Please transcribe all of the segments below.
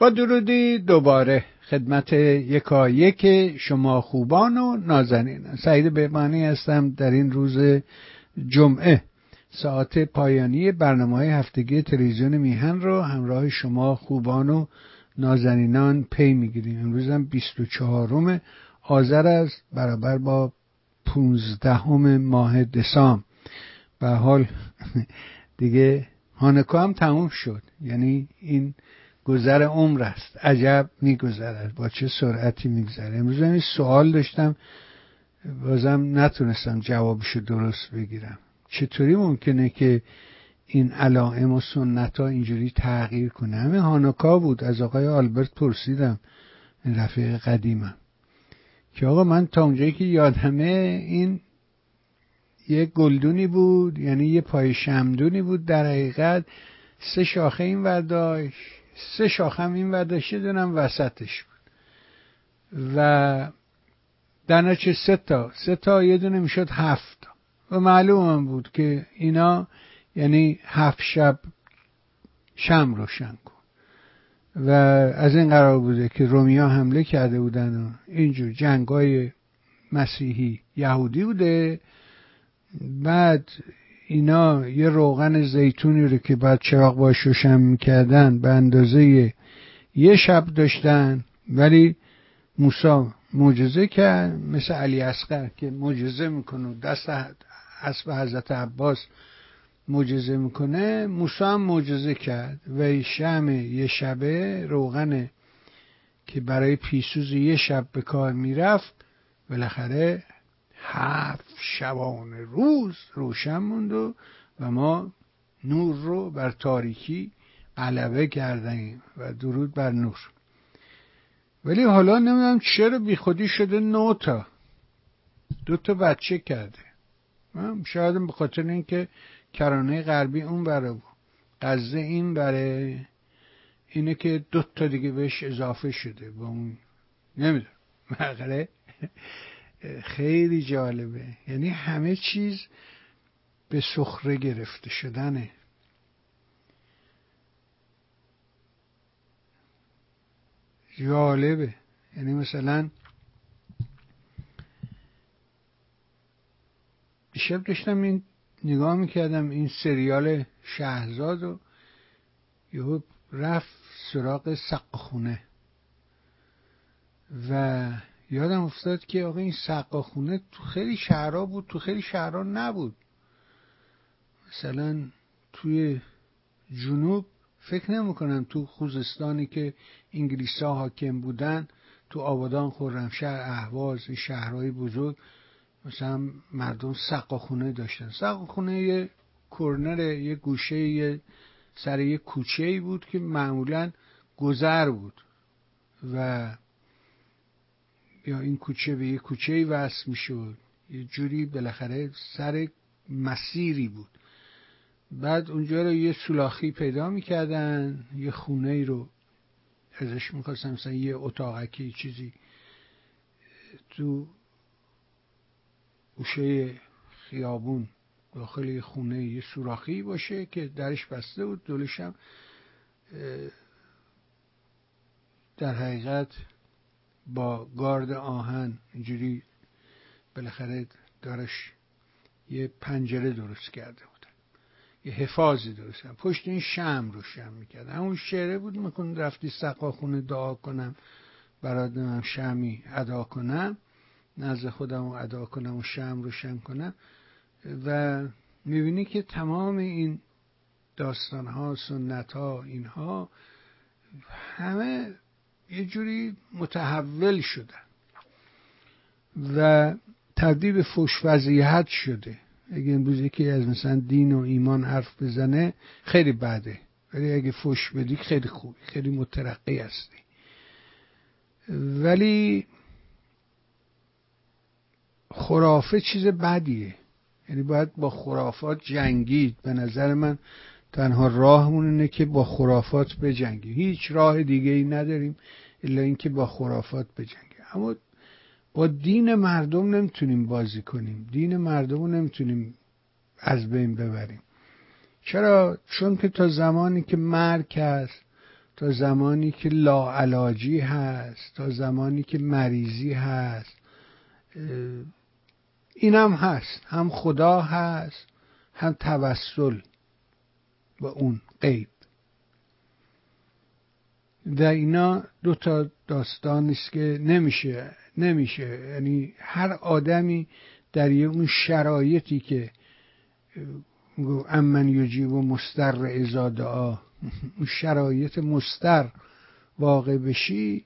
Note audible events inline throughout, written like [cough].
با درودی دوباره خدمت یکا یک شما خوبان و نازنین. سعید بهمانی هستم در این روز جمعه. ساعت پایانی برنامه های هفتگی تلویزیون میهن رو همراه شما خوبان و نازنینان پی می‌گیریم. امروز هم 24 آذر است برابر با 15 ماه دسامبر. به حال [laughs] دیگه هانکا هم تموم شد. یعنی این گذر عمر است. عجب میگذرد. با چه سرعتی میگذره. امروز این سوال داشتم. بازم نتونستم جوابشو درست بگیرم. چطوری ممکنه که این علائم و سنت ها اینجوری تغییر کنه؟ همه هانوکا بود. از آقای آلبرت پرسیدم. این رفیق قدیمم. که آقا من تا اونجایی که یادمه این یه گلدونی بود یعنی یه پای شمدونی بود در حقیقت. سه شاخه این ورداشت سه شاخم این ورداشته دونم وسطش بود. و در سه تا سه تا یه دونه می‌شد هفت و معلوم بود که اینا یعنی هفت شب شم روشن کن. و از این قرار بوده که رومیا حمله کرده بودن و اینجور جنگای مسیحی یهودی بوده. بعد اینا یه روغن زیتونی رو که بعد چراغ باش روشن می‌کردن به اندازه یه شب داشتن ولی موسا معجزه کرد مثل علی اصغر که معجزه می‌کنه دست حسب حضرت عباس معجزه می‌کنه. موسی هم معجزه کرد. و شم یه شبه روغن که برای پیسوز یه شب به کار می‌رفت بالاخره هفت شبانه روز روشن موند و, و ما نور رو بر تاریکی غلبه کردیم و درود بر نور. ولی حالا نمی‌دونم چرا بی خودی شده نوتا دو تا بچه کرده. شاید به خاطر اینکه کرانه غربی اون بره بود. غزه این بره اینه که دو تا دیگه بهش اضافه شده با اون. نمی‌دونم. مغره [laughs] خیلی جالبه. یعنی همه چیز به سخره گرفته شدنه. جالبه. یعنی مثلا دیشب داشتم این نگاه می‌کردم این سریال شهرزاد و یهو رفت سراغ سق خونه و یادم افتاد که آقا این سقاخونه تو خیلی شهرها بود تو خیلی شهرها نبود. مثلا توی جنوب فکر نمی‌کنم تو خوزستانی که انگلیس ها حاکم بودن تو آبادان خرمشهر اهواز شهرهای بزرگ مثلا مردم سقاخونه داشتن. سقاخونه یه کرنر یه گوشه یه سر یه کوچه بود که معمولا گذر بود و یا این کوچه به یه کوچه ای وصل می‌شد. یه جوری بالاخره سر مسیری بود. بعد اونجا رو یه سولاخی پیدا می‌کردن یه خونه رو ازش می‌خواستن مثلا یه اتاقکی چیزی تو گوشه خیابون داخل یه خونه یه سوراخی باشه که درش بسته بود. دولش هم در حقیقت با گارد آهن اینجوری بالاخره دارش یه پنجره درست کرده بودن یه حفاظی درست کرد. پشت این شم روشن می‌کرد. همون شعره بود میکن رفتی سقا خونه دعا کنم برات من شمی ادا کنم نزد خودم رو ادا کنم و شم روشن کنم. و می‌بینی که تمام این داستان ها سنت ها اینها همه یه جوری متحول شدن و تبدیل به فش شده. اگه امروز یکی از مثلا دین و ایمان حرف بزنه خیلی بده. ولی اگه فش بدی خیلی خوبی خیلی مترقی هستی. ولی خرافه چیز بدیه. یعنی باید با خرافات جنگید. به نظر من تنها راهمون اینه که با خرافات بجنگیم. هیچ راه دیگه ای نداریم الا اینکه با خرافات بجنگیم. اما با دین مردم نمی‌تونیم بازی کنیم. دین مردم رو نمی‌تونیم از بین ببریم. چرا؟ چون که تا زمانی که مرگ هست تا زمانی که لاعلاجی هست تا زمانی که مریضی هست اینم هست. هم خدا هست هم توسل. به اون قیب و اینا دو تا داستان است که نمیشه نمیشه. یعنی هر آدمی در یه اون شرایطی که امن یجیب و مستر ازادعا اون شرایط مستر واقع بشی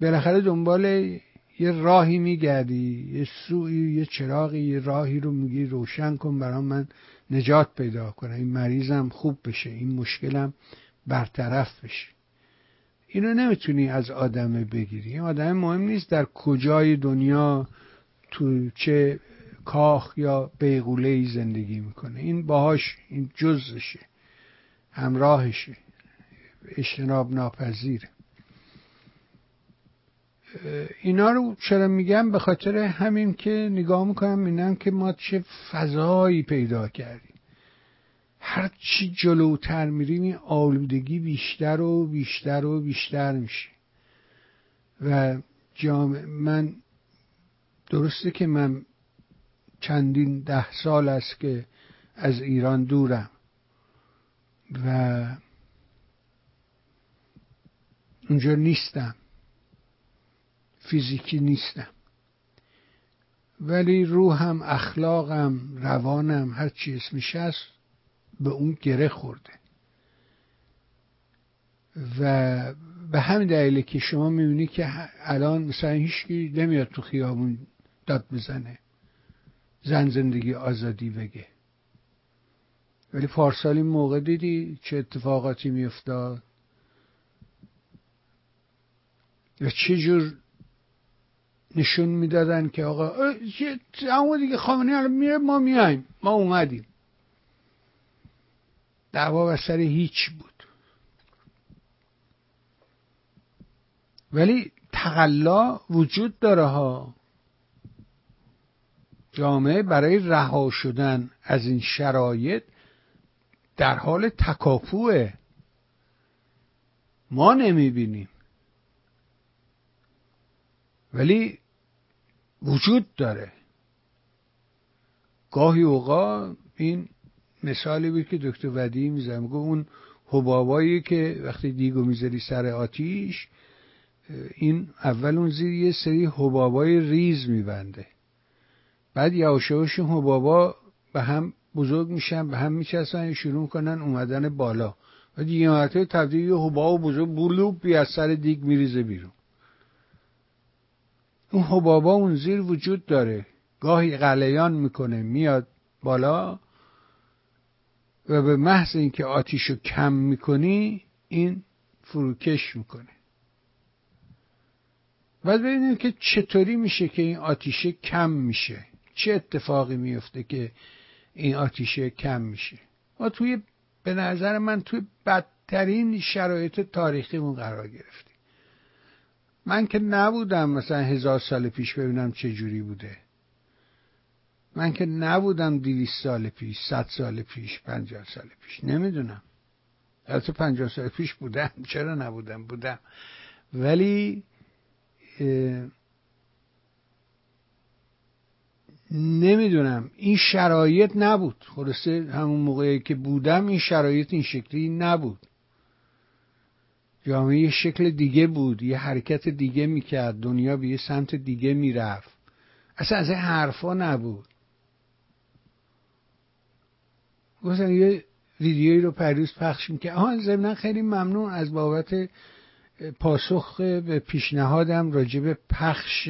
بالاخره دنبال یه راهی میگردی یه سوی یه چراغی یه راهی رو میگی روشن کن برام من. نجات پیدا کنم این مریضم خوب بشه این مشکلم برطرف بشه. اینو نمی‌تونی از آدم بگیری. این آدم مهم نیست در کجای دنیا تو چه کاخ یا بیغوله زندگی می‌کنه. این باهاش این جزشه همراهشه. اجتناب ناپذیره. اینا رو چرا میگم؟ به خاطر همین که نگاه می‌کنم اینم که ما چه فضایی پیدا کردیم. هر چی جلوتر میریم این آلودگی بیشتر و بیشتر و بیشتر میشه. و جامعه من درسته که من چندین ده سال است که از ایران دورم. و اونجا نیستم. فیزیکی نیستم. ولی روحم اخلاقم روانم هر چی اسمش هست به اون گره خورده. و به همین دلیله که شما می‌بینی که الان مثلا هیچکی نمیاد تو خیابون داد بزنه زن زندگی آزادی بگه. ولی پارسال این موقع دیدی چه اتفاقاتی میافتاد؟ و چه جور نشون می‌دادن که آقا اما دیگه خامنه الان میره ما میایم ما اومدیم. دعوا و سر هیچ بود. ولی تقلا وجود داره ها. جامعه برای رها شدن از این شرایط در حال تکاپوه. ما نمی‌بینیم. ولی وجود داره. گاهی اوقات این مثالی بود که دکتر ودی میزن میگه اون حبابایی که وقتی دیگو می‌ذاری سر آتیش این اول اون زیر یه سری حبابای ریز میبنده. بعد یواشواش حبابا به هم بزرگ میشن به هم میچسبن شروع می‌کنن اومدن بالا. و دیگه تبدیل یه حباب بزرگ بلوبی از سر دیگ میریزه بیرون. اون حبابا اون زیر وجود داره. گاهی قلیان می‌کنه میاد بالا و به محض اینکه آتیشو کم می‌کنی این فروکش می‌کنه. بعد ببینیم که چطوری میشه که این آتیشه کم میشه. چه اتفاقی میفته که این آتیشه کم میشه؟ ما توی به نظر من توی بدترین شرایط تاریخیمون قرار گرفتیم. من که نبودم مثلا هزار سال پیش ببینم چه جوری بوده. من که نبودم دیویست سال پیش صد سال پیش پنجاه سال پیش نمی‌دونم. البته پنجاه سال پیش بودم [laughs] چرا نبودم؟ بودم. ولی نمی‌دونم. این شرایط نبود. خلاصه همون موقعی که بودم این شرایط این شکلی نبود. جامعه یه شکل دیگه بود یه حرکت دیگه می‌کرد دنیا به یه سمت دیگه می‌رفت. اصلا از این حرفا نبود. گفتن یه ویدیویی رو پریوز پخش می‌کرد. آها ضمنا خیلی ممنون از بابت پاسخ به پیشنهادم راجب پخش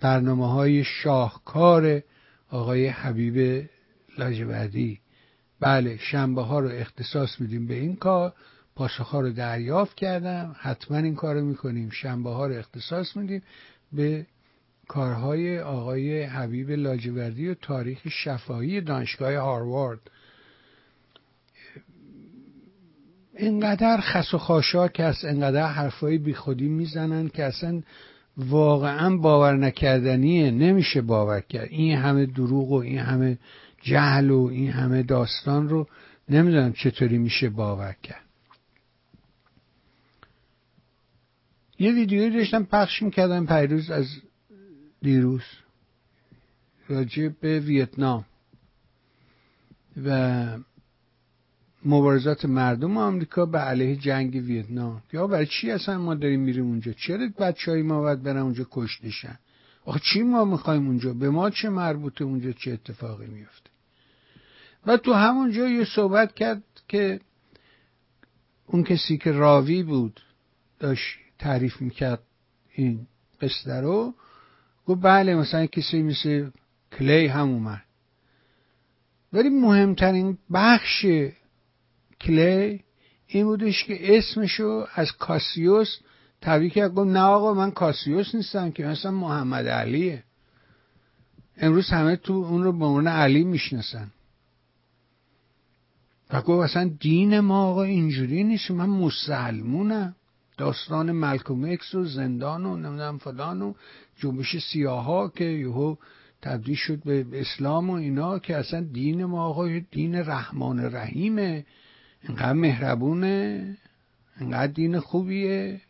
برنامه های شاهکار آقای حبیب لاجوردی. بله شنبه ها رو اختصاص میدیم به این کار. پاسخ رو دریافت کردم. حتما این کار رو می‌کنیم. شنبه ها رو اختصاص میدیم به کارهای آقای حبیب لاجوردی و تاریخ شفاهی دانشگاه هاروارد. اینقدر خس و خاشاک است اینقدر حرفای بیخودی می‌زنن که اصلا واقعا باور نکردنیه نمیشه باور کرد. این همه دروغ و این همه جهل و این همه داستان رو نمی‌دونم چطوری میشه باور کرد. یه ویدیویی داشتم پخش می‌کردم پیروز از دیروز راجع به ویتنام و مبارزات مردم آمریکا به علیه جنگ ویتنام. یا برای چی اصلا ما داریم میریم اونجا؟ چرا بچه های ما باید برن اونجا کشتشن آخه چی ما می‌خوایم اونجا؟ به ما چه مربوطه اونجا چه اتفاقی میفته و تو همونجا یه صحبت کرد که اون کسی که راوی بود داشت تعریف می‌کرد این قصه رو. گفت بله مثلا کسی مثل کلی هم اومد. ولی مهمترین بخش کلی این بودش که اسمشو از کاسیوس تبریک کرد. گفت نه آقا من کاسیوس نیستم که مثلا محمد علیه. امروز همه تو اون رو به عنوان علی می‌شناسن. و گفت اصلا دین ما آقا اینجوری نیست. من مسلمونم. داستان ملکوم اکس و زندان و نمی‌دونم فلان و جنبش سیاها که یهو تبدیل شد به اسلام و اینا که اصلا دین ما آقا دین رحمان رحیمه. اینقدر مهربونه. اینقدر دین خوبیه.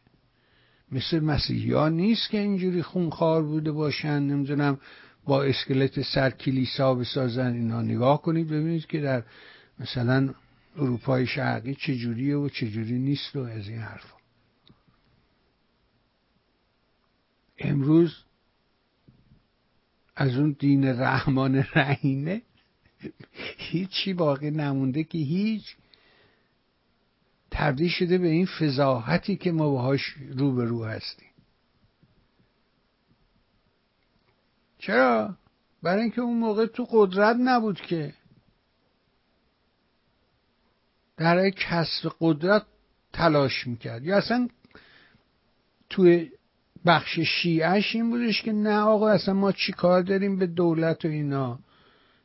مثل مسیحی ها نیست که اینجوری خونخوار بوده باشن. نمی‌دونم با اسکلت سر کلیسا بسازن. اینا نگاه کنید ببینید که در مثلا اروپای شرقی چجوریه و چجوری نیست و از این حرفا. امروز از اون دین رحمان رحیمه هیچی باقی نمونده که هیچ تبدیل شده به این فضاحتی که ما باهاش رو به رو هستیم چرا؟ برای اینکه اون موقع تو قدرت نبود که در کسب قدرت تلاش می‌کرد یا اصلا توی بخش شیعش این بودش که نه آقا اصلا ما چی کار داریم به دولت و اینا؟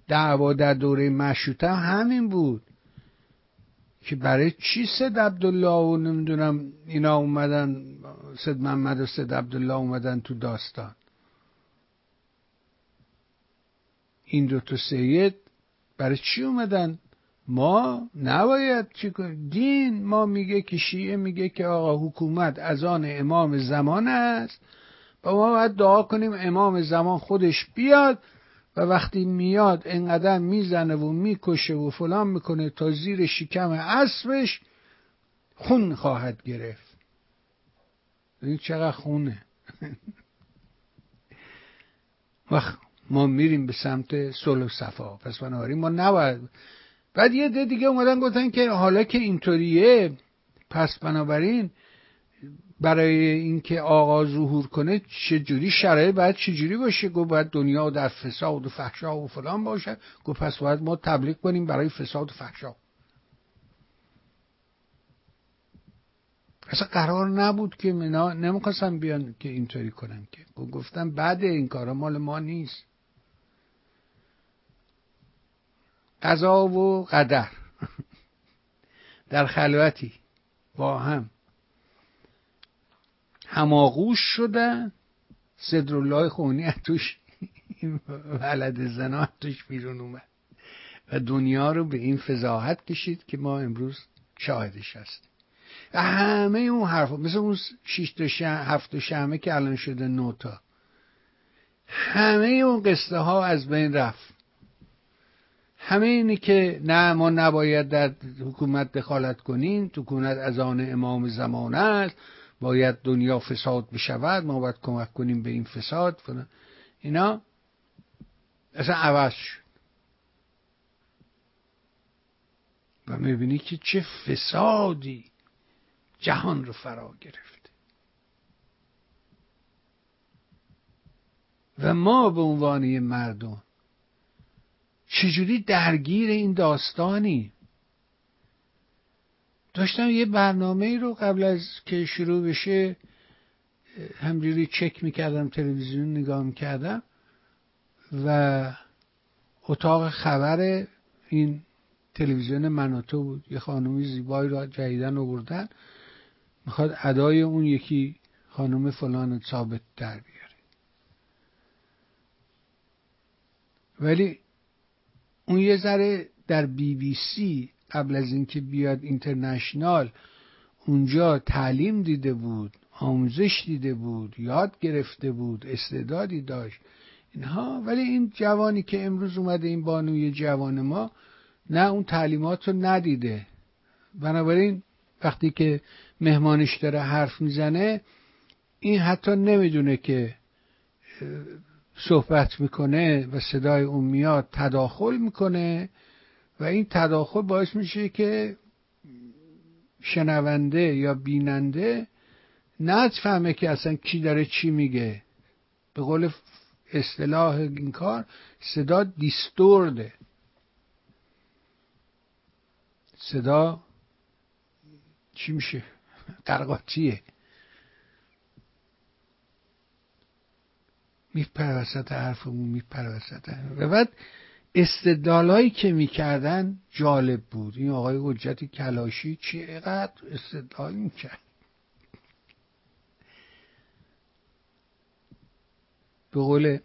دعوا در دوره مشروطه همین بود که برای چی سید عبدالله و نمی‌دونم اینا اومدن سید محمد و سید عبدالله اومدن تو داستان؟ این دو تا سید برای چی اومدن؟ ما نباید چی کنیم دین ما میگه که شیعه میگه که آقا حکومت از آن امام زمان است و ما باید دعا کنیم امام زمان خودش بیاد و وقتی میاد انقدر می‌زنه و می‌کشه و فلان می‌کنه تا زیر شکم اسبش خون خواهد گرفت. این چقدر خونه. [laughs] وقت ما میریم به سمت صلح و صفا. پس بنابراین ما نباید بعد یه ده دیگه اومدن گفتن که حالا که اینطوریه پس بنابراین برای اینکه آقا ظهور کنه چجوری شرایط باید چجوری باشه؟ گفت باید دنیا در فساد و فحشا و فلان باشه. گفت پس باید ما تبلیغ کنیم برای فساد و فحشا. اصلا قرار نبود که منا نمی‌خواستن بیان که اینطوری کنن که. گفتن بعد این کارا مال ما نیست. قضا و قدر. در خلوتی با هم. هماغوش شدن صدرالله خونی توش ولد زنا توش بیرون اومد. و دنیا رو به این فضاحت کشید که ما امروز شاهدش هستیم. و همه اون حرف مثل اون شیش تا هفت شمه که الان شده نوتا. همه اون قصه ها از بین رفت. همه اینی که نه ما نباید در حکومت دخالت کنیم حکومت از آن امام زمان است. باید دنیا فساد بشود ما باید کمک کنیم به این فساد. اینا اصلا عوض شد. و می‌بینی که چه فسادی جهان رو فرا گرفته. و ما به عنوان مردم چجوری درگیر این داستانی؟ داشتم یه برنامه رو قبل از که شروع بشه همجوری چک می‌کردم تلویزیون نگاه می‌کردم و اتاق خبر این تلویزیون مناتو بود. یه خانومی زیبایی را جدیدن آوردن. می‌خواد ادای اون یکی خانم فلان ثابت در بیاره. ولی اون یه ذره در بی بی سی قبل از اینکه بیاد اینترنشنال اونجا تعلیم دیده بود آموزش دیده بود یاد گرفته بود استعدادی داشت. اینها ولی این جوانی که امروز اومده این بانوی جوان ما نه اون تعلیمات رو ندیده. بنابراین وقتی که مهمانش داره حرف می‌زنه این حتی نمی‌دونه که صحبت می‌کنه و صدای اون میاد تداخل می‌کنه و این تداخل باعث میشه که شنونده یا بیننده فهمه که اصلا کی داره چی میگه. به قول اصطلاح این کار صدا دیستورده. صدا چی میشه؟ [laughs] قرقاتیه میپره وسط حرفمون میپره وسط و بعد استدلالایی که می‌کردن جالب بود. این آقای حجت کلاشی چقدر استدلال می‌کرد. به قول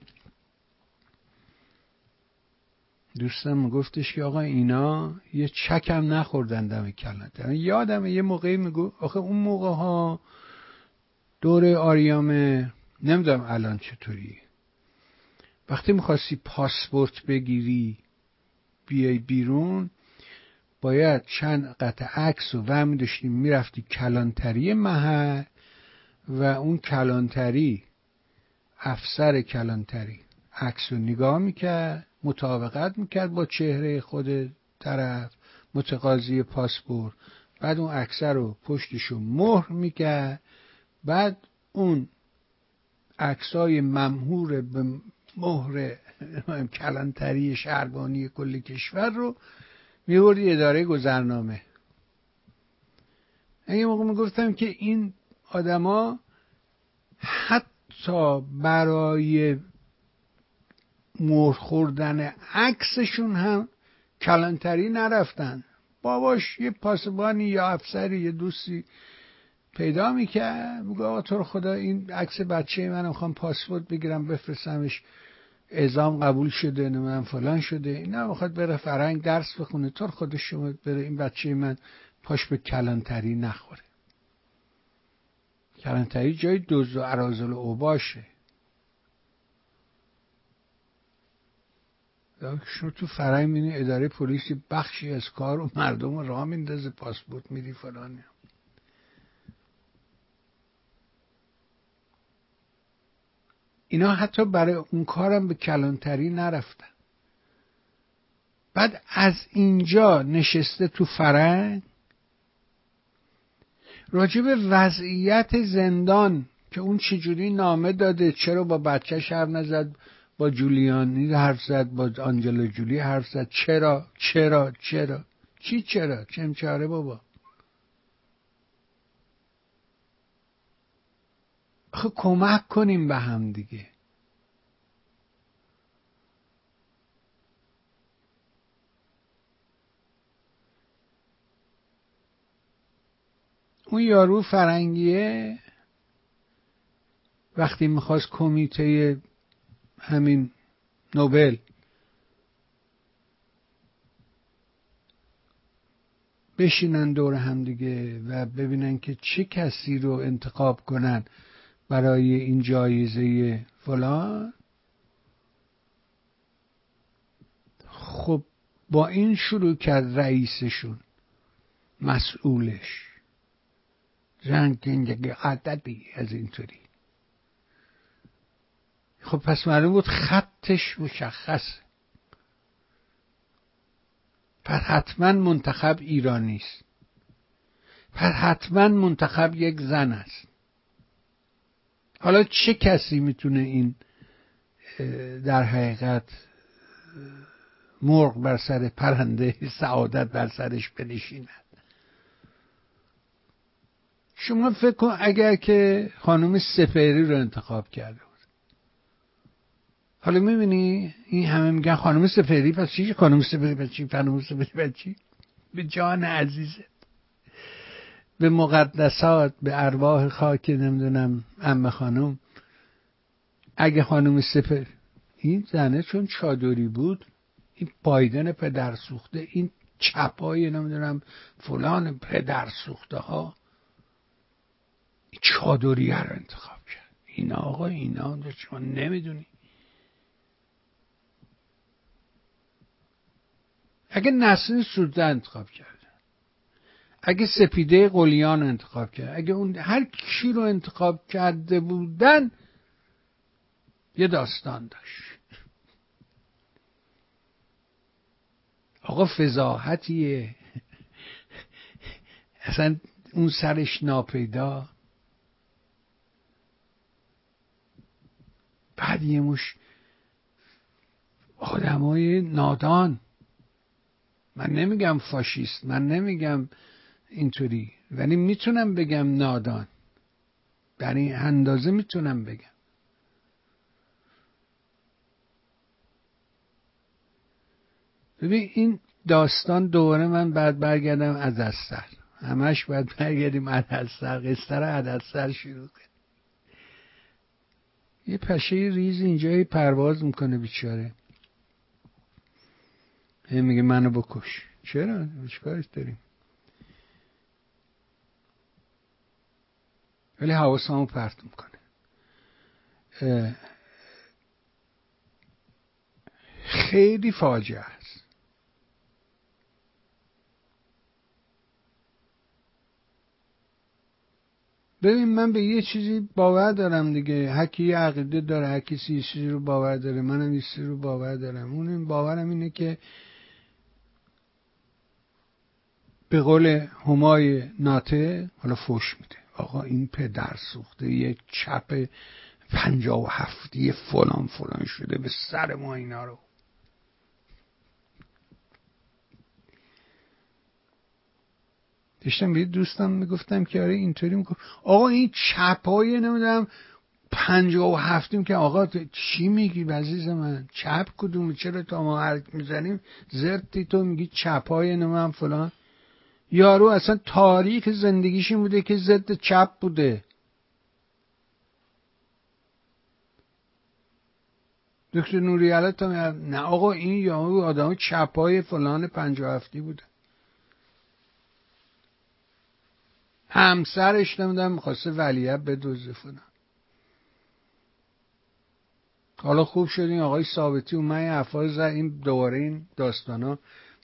دوستم میگفتش که آقا اینا یه چکم نخوردن دم کلانتری یعنی یادم یه موقعی میگو آخه اون موقع ها دور آریامه نمی‌دونم الان چطوری. وقتی می‌خواستی پاسپورت بگیری بیای بیرون باید چند قطع عکس و وهم داشتیم می‌رفتی کلانتری محل و اون کلانتری افسر کلانتری. عکس رو نگاه می‌کرد مطابقت می‌کرد با چهره خود طرف متقاضی پاسپورت. بعد اون اکثر رو پشتشو مهر می‌کرد. بعد اون عکسای ممهور به مهر کلانتری شهربانی کل کشور رو میبردی اداره گذرنامه. یه موقع می‌گفتم که این آدما حتی برای مهر خوردن عکسشون هم کلانتری نرفتن. باباش یه پاسبانی یا افسری یه دوستی پیدا می‌کرد. میگه آقا تو خدا این عکس بچه من می‌خوام پاسپورت بگیرم بفرستمش. اعزام قبول شده من فلان شده. اینا می‌خواد بره فرنگ درس بخونه. تو خودش شما بره این بچه من پاش به کلانتری نخوره. کلانتری جای دوز و عرازل و اوباشه. شما تو فرنگ مینی اداره پلیسی بخشی از کار و مردم رو راه میندازه پاسپورت میدی فلان. اینا حتی برای اون کارم به کلانتری نرفتن. بعد از اینجا نشسته تو فرنگ راجب وضعیت زندان که اون چجوری نامه داده چرا با بچهش حرف نزد با جولیانی حرف زد با آنجلا جولی حرف زد چرا چرا چرا؟ چی چرا؟ چم چاره بابا. خب کمک کنیم به هم دیگه. اون یارو فرنگیه. وقتی می‌خواست کمیته همین نوبل بشینن دور هم دیگه و ببینن که چه کسی رو انتخاب کنن. برای این جایزه فلان. خب با این شروع کرد رئیسشون. مسئولش. رنگ عددی از اینطوری. خب پس معلوم بود خطش مشخص. پس حتما منتخب ایرانی است. پس حتما منتخب یک زن است. حالا چه کسی می‌تونه این در حقیقت مرغ بر سر پرنده سعادت بر سرش بنشیند؟ شما فکر کن اگر که خانم سپری رو انتخاب کرده بود. حالا می‌بینی این همه میگن خانم سپری پس چی؟ خانم سپری پس چی؟ خانم سپری پس به جان عزیزت. به مقدسات به ارواح خاک نمی‌دونم ام خانم. اگه خانم سپر این زنه چون چادری بود این پایدن پدر سوخته این چپای نمی‌دونم فلان پدر سوخته ها چادری رو انتخاب کرد. این آقا اینا شما نمی‌دونی. اگه نسل سوده انتخاب کرد. اگه سپیده قلیان انتخاب کرد اگه اون هر کی رو انتخاب کرده بودن یه داستان داشت. آقا فضاحتیه. اصلا اون سرش ناپیدا. بعد یه مش آدمای نادان. من نمیگم فاشیست من نمیگم اینطوری. ولی می‌تونم بگم نادان. در این اندازه می‌تونم بگم. ببین این داستان دوباره من بعد برگردم از از سر همش باید برگردیم از از سر قصه رو از سر شروع کنیم. یه پشه ریز اینجایی پرواز می‌کنه بیچاره. میگه منو بکش. چرا؟ چیکارش داریم؟ ولی حواسمو پرت می‌کنه. خیلی فاجعه است. ببین من به یه چیزی باور دارم دیگه. هکی یه عقیده داره هکی سی چیزی رو باور داره. منم یه چیزی رو باور دارم. اون باورم اینه که به قول همای ناته حالا فوش میده. آقا این پدر سوخته یه چپ پنجا و هفتی فلان فلان شده به سر ما اینا رو. داشتم به دوستم می‌گفتم که آره اینطوری می‌گفت. آقا این چپای نمی‌دونم پنجا و هفتیم که آقا چی میگی عزیز من؟ چپ کدوم چرا تا ما حرک می‌زنیم؟ زرتی تو میگی چپای نمی‌دونم فلان. یارو اصلا تاریخ زندگیش این بوده که ضد چپ بوده. دکتر نوری تا نه آقا این یارو آدم چپای فلان پنجاه هفتی بوده. همسرش نمی‌دونم می‌خواسته ولیت بدوزه فلان. حالا خوب شد این آقای ثابتی اومد این افاظ زد این دوباره این داستانا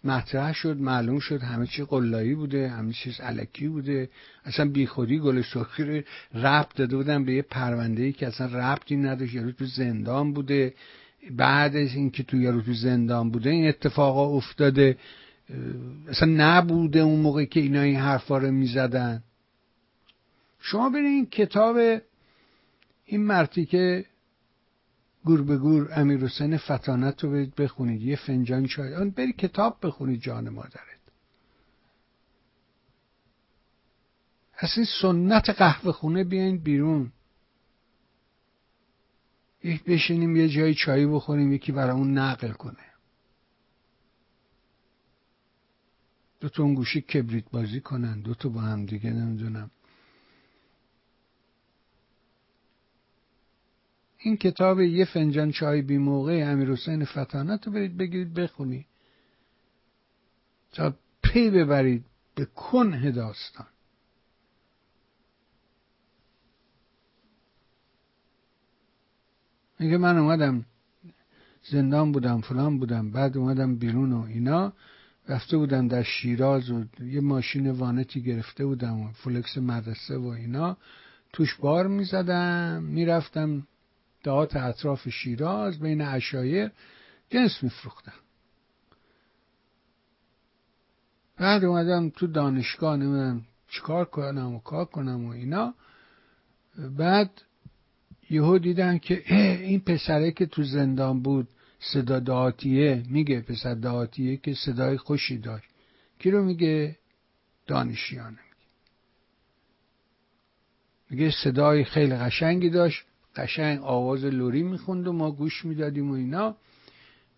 مطرح شد معلوم شد همه چی قلایی بوده همه چیز علکی بوده. اصلا بیخودی گل سرخی رو ربط داده بودن به یه پرونده ای که اصلا ربطی نداشت یارو تو زندان بوده. بعد از اینکه تو یارو تو زندان بوده این اتفاقا افتاده. اصلا نبوده اون موقع که اینا این حرفا رو می‌زدن. شما برین کتاب این مرتی که گور به گور امیر حسین فتانت رو بخونید. یه فنجان چای آن بری کتاب بخونید جان مادرت. از این سنت قهوه خونه بیاین بیرون. یک بشینیم یه جایی چایی بخوریم یکی برامون نقل کنه. دو تا اون گوشی کبریت بازی کنن. دو تا با هم دیگه نمی‌دونم. این کتاب یه فنجان چای بی موقع امیر حسین فتانت رو برید بگیرید بخونی تا پی ببرید به کنه داستان. میگه من اومدم زندان بودم فلان بودم بعد اومدم بیرون و اینا. رفته بودم در شیراز و یه ماشین وانتی گرفته بودم و فلکس مدرسه و اینا. توش بار می‌زدم می‌رفتم دهات اطراف شیراز بین اشایر جنس میفروختم بعد اومدم تو دانشگاه نمی‌دونم چیکار کنم و کار کنم و اینا. بعد یهو دیدن که این پسره که تو زندان بود صدا دهاتیه. میگه پسر دهاتیه که صدای خوشی داشت. کی رو میگه؟ دانشیانه میگه صدای خیلی قشنگی داشت. قشنگ آواز لوری می‌خوند و ما گوش می‌دادیم و اینا.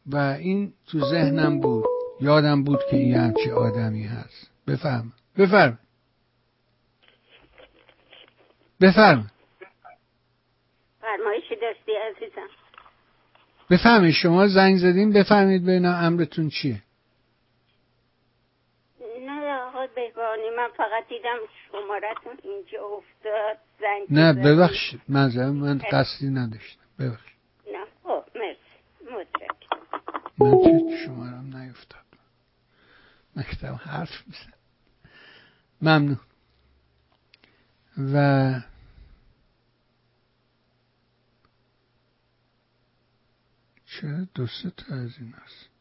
و این تو ذهنم بود. یادم بود که این همچی آدمی هست. بفهم بفرم. بفرم. فرمایشی داشتی عزیزم. بفهمید شما زنگ زدین. بفهمید بین امرتون چیه نه آقای بهبانی من فقط دیدم شمارتون اینجا افتاد زنگ نه ببخشید. من من قصدی نداشتم. ببخشید. نه خب مرسی. متشکرم. من چه شمارم نیفتاد. مکتب حرف میزن ممنون. و چرا دو سه تا از این هست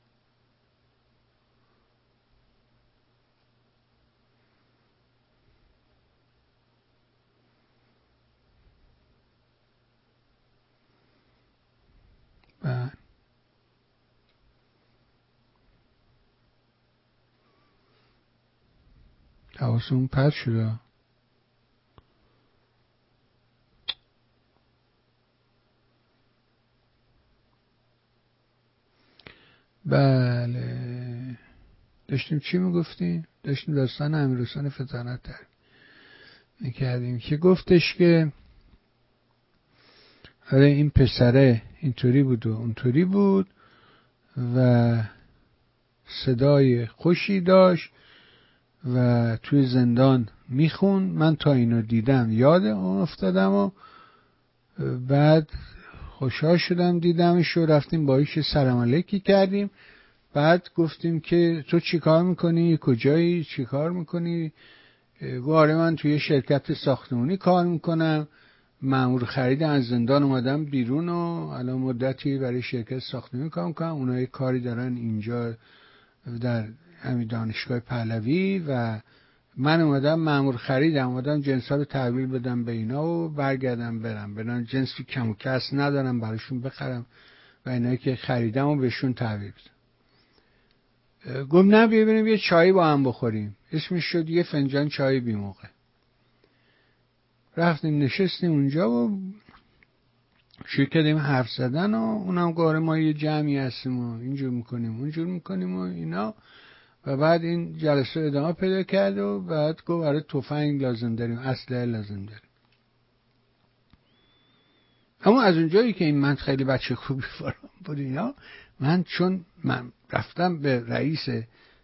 بله حواسمون پرد شده. بله. داشتیم چی می‌گفتیم؟ داشتیم داستان امیرحسین فتانت در می‌کردیم. که گفتش که آره این پسره اینطوری بود و اونطوری بود و صدای خوشی داشت و توی زندان میخون من تا اینو دیدم یاد اون افتادم و بعد خوشحال شدم دیدمش و رفتیم با ایش سلام علیکی کردیم. بعد گفتیم که تو چی کار می‌کنی؟ کجایی؟ چی کار می‌کنی؟ گواره من توی شرکت ساختمونی کار می‌کنم. معمور خرید از زندان اومدم بیرون و الان مدتی برای شرکت کار می‌کنم. اونا یه کاری دارن اینجا در همین دانشگاه پهلوی و من اومدم معمور خریدم اومدم جنس رو تحویل بدم به اینا و برگردم برم. برم جنسی کم و کس ندارم براشون بخرم و اینایی که خریدم و بهشون تحویل بدم. گفت نه ببینیم یه چایی با هم بخوریم. اسمش شد یه فنجان چای بی موقع رفتیم نشستیم اونجا و شروع کردیم حرف زدن و اونم گاره ما یه جمعی هستیم و اینجور می‌کنیم اونجور می‌کنیم و اینا. و بعد این جلسه ادامه پیدا کرد و بعد گفت برای تفنگ لازم داریم اسلحه لازم داریم. اما از اونجایی که این من خیلی بچه خوبی [laughs] فرام بود اینا من چون من رفتم به رئیس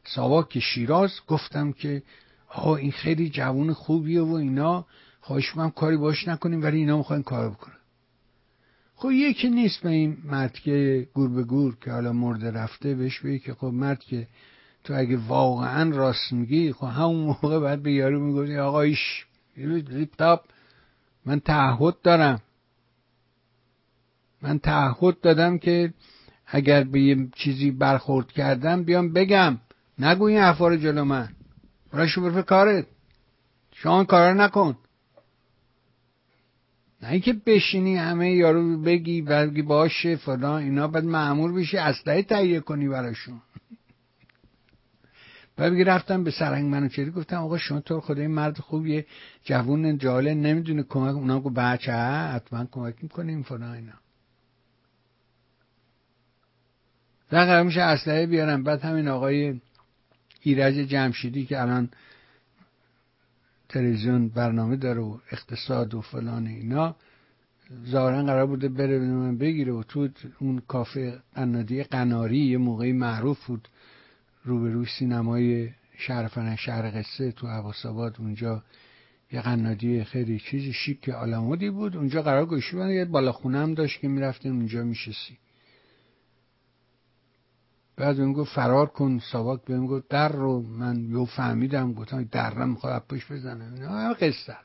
ساواک شیراز گفتم که آه این خیلی جوون خوبیه و اینا. خواهش من کاری باش نکنیم ولی اینا می‌خواین کار بکنن. خب یکی نیست به این مرد که گور به گور که حالا مرده رفته بهش بگی که خب مرد که تو اگه واقعا راست میگی خب همون موقع باید به یارو می‌گفتی آقا ایش تاپ من تعهد دارم. من تعهد دادم که اگر به یه چیزی برخورد کردم بیام بگم. نگو این حرفا جلو من. براشو برفه کارت. شما کار نکن. نه اینکه بشینی همه یارو بگی بگی باشه فلان اینا بعد معمور بشی اسلحه تهیه کنی براشون. بعد بگی رفتم به سرنگ چری گفتم آقا شما تو خدای مرد خوبیه جوون جاله نمی‌دونه کمک اونا گفت بچه حتما کمک می‌کنیم فلان اینا. در میشه اسلحه بیارم. بعد همین آقای ایرج جمشیدی که الان تلویزیون برنامه داره و اقتصاد و فلان اینا ظاهرا قرار بوده بره من بگیره و تو اون کافه قنادی قناری یه موقعی معروف بود روبروی سینمای شهر شهر قصه تو عباس اونجا یه قنادی خیلی چیزی شیک آلامودی بود. اونجا قرار گوشی بود یه بالاخونه هم داشت که می‌رفتیم اونجا میشستی بعد اون گفت فرار کن ساواک بهم گفت در رو. من یو فهمیدم گفتم در رو می‌خواد پشت بزنه. اینا قصه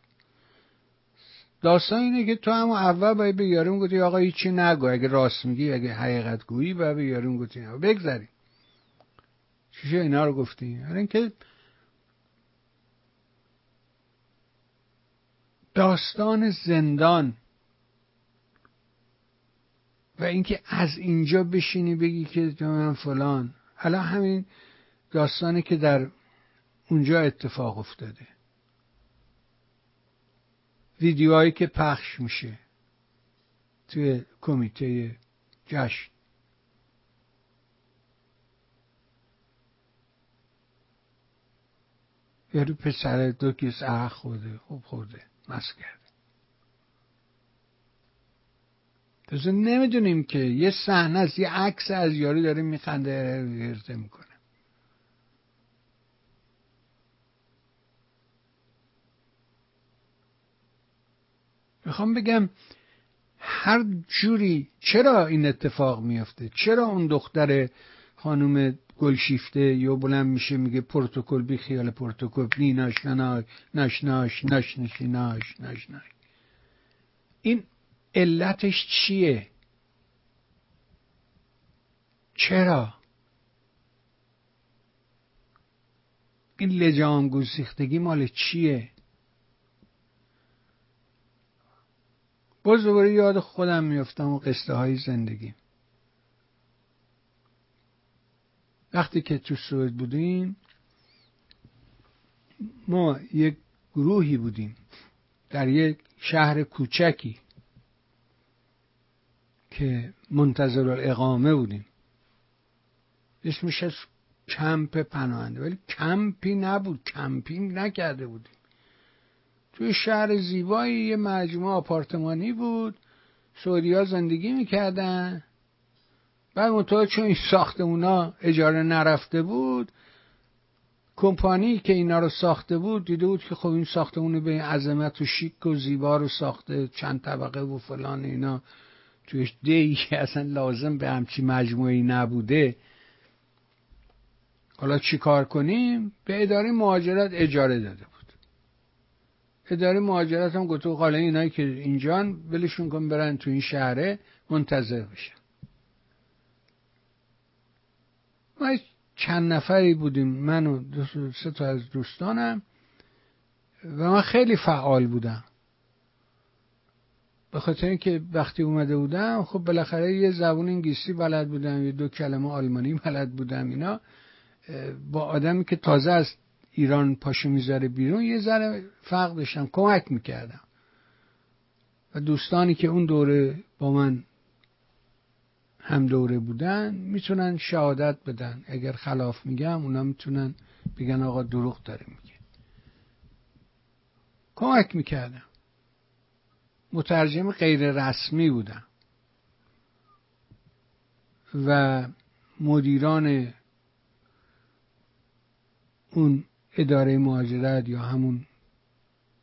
داستان اینه که تو هم اول باید به یارون گفتی آقا هیچی نگو. اگه راست میگی اگه حقیقت گویی باید به یارون گفتی بگذاری چیشه اینا رو گفتی. یعنی اینکه داستان زندان. و اینکه از اینجا بشینی بگی که من فلان. حالا همین داستانی که در اونجا اتفاق افتاده. ویدیوهایی که پخش میشه توی کمیته جشن. یارو پسر دو کیس عرق خورده خوب خورده. مست کرده تازه نمی‌دونیم که یه صحنه است یه عکس از یاری داره میخنده گرفته می‌کنه. می‌خوام بگم هر جوری چرا این اتفاق میافته؟ چرا اون دختر خانم گلشیفته یا بلند میشه میگه پروتکل بی خیال پروتکل نی ناش ناش ناش ناش ناش ناش ناش. این علتش چیه؟ چرا؟ این لجام گسیختگی مال چیه؟ باز دوباره یاد خودم میفتم و قصه های زندگی. وقتی که تو سوئد بودیم ما یک گروهی بودیم. در یک شهر کوچکی. که منتظر اقامت بودیم. اسمش هست کمپ پناهنده ولی کمپی نبود کمپینگ نکرده بودیم. توی شهر زیبایی یه مجموعه آپارتمانی بود سوئدی زندگی می‌کردن. بعد منطقه چون این ساختمونا اجاره نرفته بود کمپانی که اینا رو ساخته بود دیده بود که خب این ساختمون به این عظمت و شیک و زیبا رو ساخته چند طبقه و فلان اینا. توش دی که اصلا لازم به همچی مجموعی نبوده. حالا چی کار کنیم؟ به اداره مهاجرت اجاره داده بود. اداره مهاجرت هم گفته حالا اینایی که اینجان ولشون کن برن تو این شهره منتظر بشن. ما چند نفری بودیم من و سه تا از دوستانم و من خیلی فعال بودم. به خاطر اینکه وقتی اومده بودم خب بالاخره یه زبون انگلیسی بلد بودم یه دو کلمه آلمانی [laughs] بلد بودم اینا. با آدمی که تازه از ایران پاشو می‌ذاره بیرون یه ذره فرق داشتم کمک می‌کردم. و دوستانی که اون دوره با من هم دوره بودن می‌تونن شهادت بدن. اگر خلاف میگم اونا می‌تونن بگن آقا دروغ داره میگه. کمک می‌کردم. مترجم غیر رسمی بودم و مدیران اون اداره مهاجرت یا همون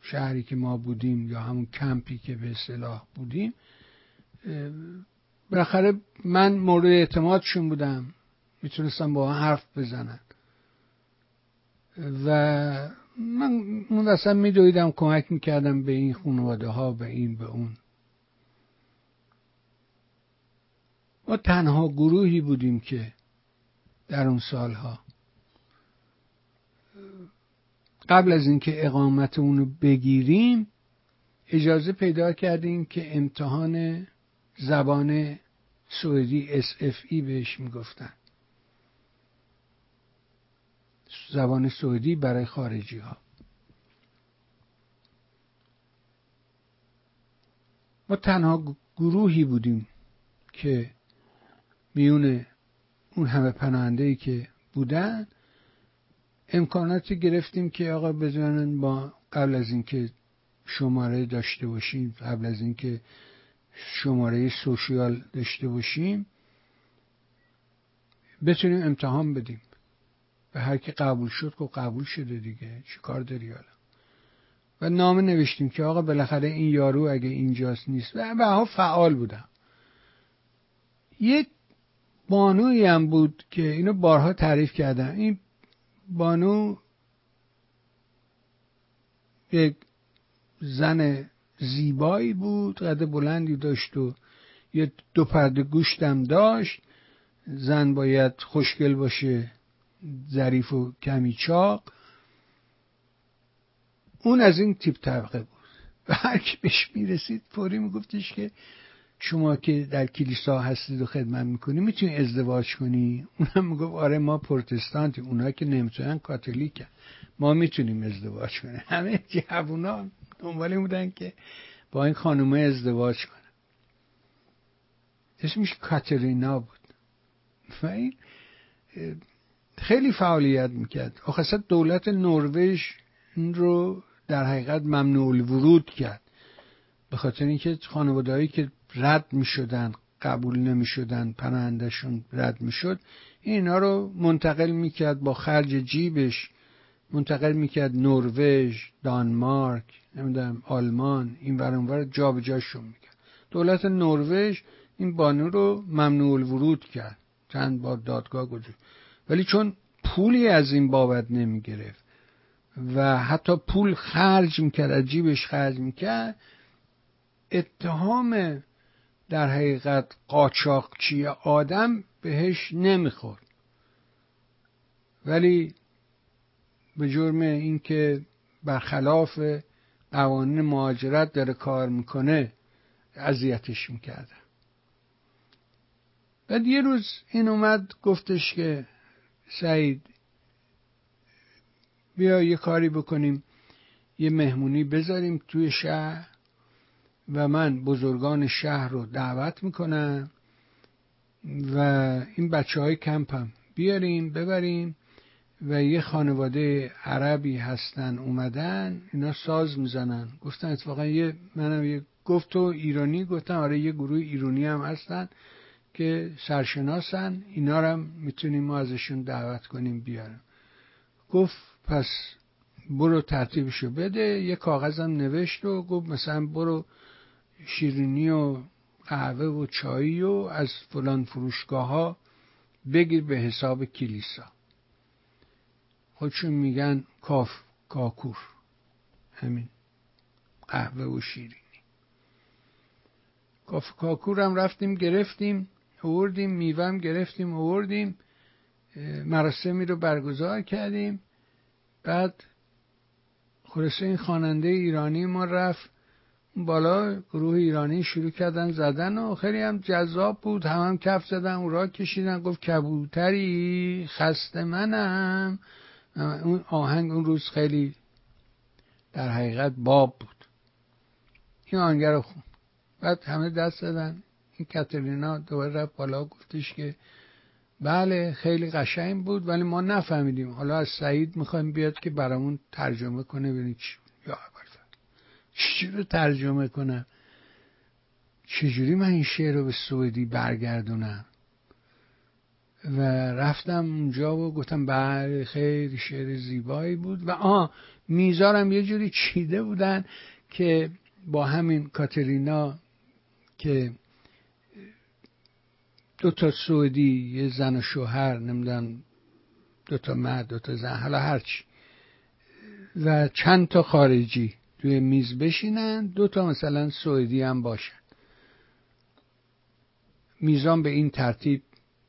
شهری که ما بودیم یا همون کمپی که به اصطلاح بودیم بالاخره من مورد اعتمادشون بودم. می‌تونستم با حرف بزنن. و من اصلا میدویدم کمک می‌کردم به این خانواده ها به این به اون. ما تنها گروهی بودیم که در اون سالها. قبل از اینکه اقامت اونو بگیریم اجازه پیدا کردیم که امتحان زبان سوئدی SFE بهش می‌گفتن. زبان سوئدی برای خارجی ها ما تنها گروهی بودیم که میون اون همه پناهنده که بودن امکاناتی گرفتیم که آقا بزنن با قبل از اینکه شماره داشته باشیم قبل از اینکه شماره سوشیال داشته باشیم بتونیم امتحان بدیم. و هر کی قبول شد خب قبول شده دیگه. چی کار داری حالا؟ و نامه نوشتیم که آقا بالاخره این یارو اگه اینجاست نیست. و به فعال بودم. یک بانوی هم بود که اینو بارها تعریف کردم. این بانو یک زن زیبایی بود قد بلندی داشت و یه دو پرده گوشتم داشت. زن باید خوشگل باشه. ظریف و کمی چاق اون از این تیپ طبقه بود. [laughs] و هر کی بهش می‌رسید فوری میگفتش که شما که در کلیسا هستید و خدمت می‌کنی می‌تونی ازدواج کنی؟ [laughs] اونم می‌گفت آره ما پروتستانتی اونا که نمی‌تونن کاتولیکن ما می‌تونیم ازدواج کنیم. [laughs] همه جوونا دنبال بودن که با این خانومه ازدواج کنن. اسمش کاترینا بود و این خیلی فعالیت می‌کرد. آخه دولت نروژ این رو در حقیقت ممنوع ورود کرد. به خاطر اینکه خانوادهایی که رد می‌شدن قبول نمی‌شدن پناهندهشون رد می‌شد اینا رو منتقل می‌کرد با خرج جیبش منتقل می‌کرد نروژ دانمارک نمی‌دونم آلمان این ور اونور جابجاشون می‌کرد. دولت نروژ این بانو رو ممنوع ورود کرد. چند بار دادگاه گذاشت. ولی چون پولی از این بابت نمی‌گرفت و حتی پول خرج می‌کرد از جیبش خرج می‌کرد اتهام در حقیقت قاچاقچی آدم بهش نمی‌خورد. ولی به جرم اینکه برخلاف قوانین مهاجرت داره کار می‌کنه اذیتش می‌کردن بعد یه روز این اومد گفتش که سعید بیا یه کاری بکنیم یه مهمونی بذاریم توی شهر و من بزرگان شهر رو دعوت می‌کنم و این بچه های کمپم بیاریم ببریم و یه خانواده عربی هستن اومدن اینا ساز می‌زنن. گفتن اتفاقا یه منم یه گفت تو ایرانی؟ گفتن آره یه گروه ایرانی هم هستن. که سرشناسن اینا رو می‌تونیم ما ازشون دعوت کنیم بیارم گفت پس برو ترتیبشو بده یه کاغذم نوشت و گفت مثلا برو شیرینی و قهوه و چایی و از فلان فروشگاه ها بگیر به حساب کلیسا. خودشون میگن کاف کاکور. همین. قهوه و شیرینی. کاف کاکور هم رفتیم گرفتیم. اووردیم میوهم گرفتیم اووردیم مراسمی رو برگزار کردیم. بعد خلاصه این خواننده ایرانی ما رفت بالا گروه ایرانی شروع کردن زدن و خیلی هم جذاب بود. هم هم کف زدن او را کشیدن گفت کبوتری خسته منم. اون آهنگ اون روز خیلی در حقیقت باب بود. این آهنگ رو خون بعد همه دست زدن. این کاترینا دوباره رفت بالا گفتش که بله خیلی قشنگ بود ولی ما نفهمیدیم. حالا از سعید می‌خوایم بیاد که برامون ترجمه کنه ببینید چی یا چی رو ترجمه کنم چجوری من این شعر رو به سوئدی برگردونم؟ و رفتم اونجا و گفتم بله خیلی شعر زیبایی بود. و آه میزارم یه جوری چیده بودن که با همین کاترینا که دو تا سعودی یه زن و شوهر نمی‌دونم دو تا مرد دو تا زن حالا هرچی و چند تا خارجی توی میز بشینن دو تا مثلا سعودی هم باشن. میزان به این ترتیب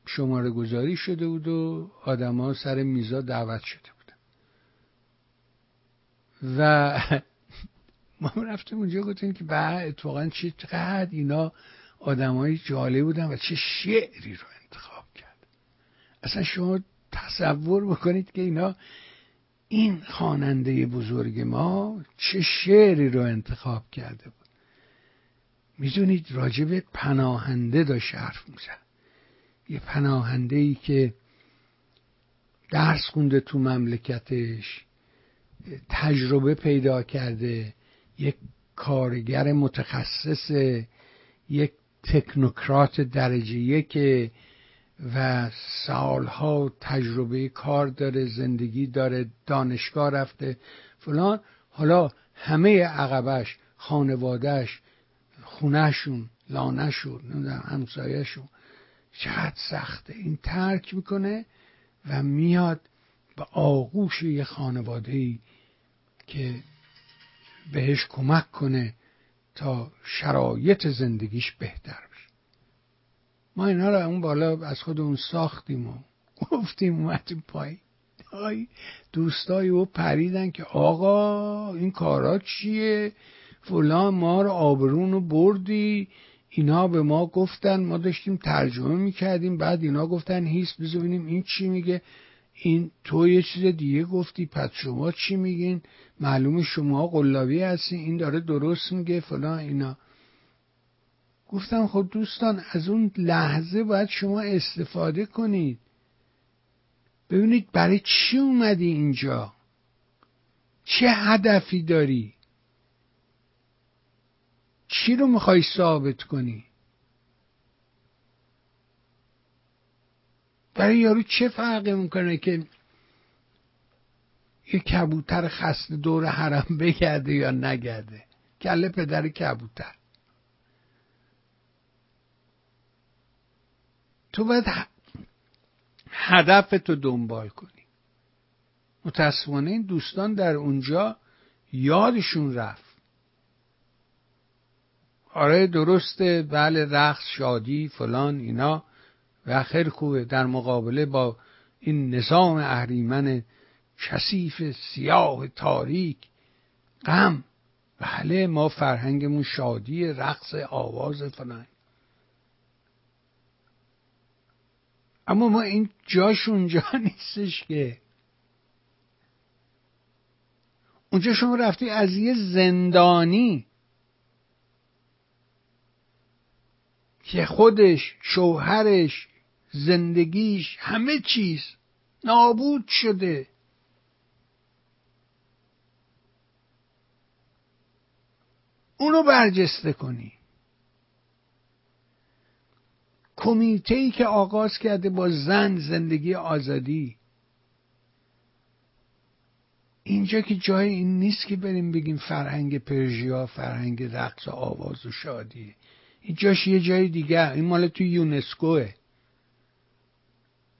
شماره گذاری شده بود و آدما سر میزا دعوت شده بودن. و [laughs] ما رفتیم اونجا گفتیم که بعد اتفاقا چقدر اینا آدمای جالب بودن و چه شعری رو انتخاب کرد. اصلا شما تصور بکنید که اینا این خواننده بزرگ ما چه شعری رو انتخاب کرده بود. می‌دونید راجب پناهنده داشت حرف می‌زد. یه پناهنده ای که درس خونده تو مملکتش تجربه پیدا کرده یک کارگر متخصص یک تکنوکرات درجه یک و سالها تجربه کار داره زندگی داره دانشگاه رفته فلان. حالا همه عقبش خانوادهش خونهشون لانهشون نمی‌دونم همسایهشون چقدر سخته. این ترک می‌کنه و میاد به آغوش یه خانواده ای که بهش کمک کنه تا شرایط زندگیش بهتر بشه. ما اینا رو اون بالا از خودمون ساختیم و گفتیم اومدیم پایین. دوستای او پریدن که آقا این کارا چیه؟ فلان ما رو آبرون رو بردی. اینا به ما گفتن ما داشتیم ترجمه می‌کردیم بعد اینا گفتن هیست بذار ببینیم این چی میگه. این تو یه چیز دیگه گفتی پس شما چی میگین؟ معلوم شما قلابی هستی این داره درست میگه فلان اینا. گفتم خب دوستان از اون لحظه باید شما استفاده کنید. ببینید برای چی اومدی اینجا؟ چه هدفی داری؟ چی رو می‌خوای ثابت کنی؟ برای یارو چه فرقی می‌کنه که یه کبوتر خسته دور حرم بگرده یا نگرده؟ کله پدر کبوتر. تو باید هدف تو دنبال کنی. متاسفانه این دوستان در اونجا یادشون رفت. آره درسته. بله رقص شادی فلان اینا. و خیر خوبه در مقابله با این نظام اهریمن کثیف سیاه تاریک. غم. بله ما فرهنگمون شادی رقص آواز فلان. اما ما این جاش اونجا [laughs] نیستش که. اونجا شما رفتی از یه زندانی که خودش شوهرش زندگیش همه چیز نابود شده. اونو برجسته کنی. کمیته ای که آغاز کرده با زن زندگی آزادی. اینجا که جای این نیست که بریم بگیم فرهنگ پرژیا فرهنگ رقص آواز و شادی. این جاش یه جای دیگه این مال تو یونسکوه.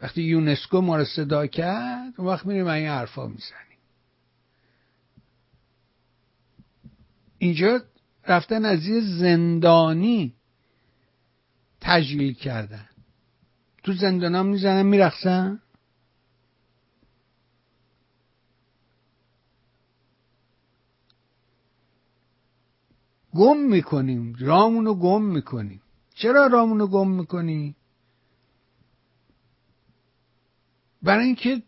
وقتی یونسکو ما رو صدا کرد اون وقت میریم این حرفا می‌زنیم. اینجا رفتن از یه زندانی تجلیل کردن. تو زندان هم می‌زنن میرخصن گم می‌کنیم. رامونو گم می‌کنیم. چرا رامونو گم می‌کنیم؟ برای اینکه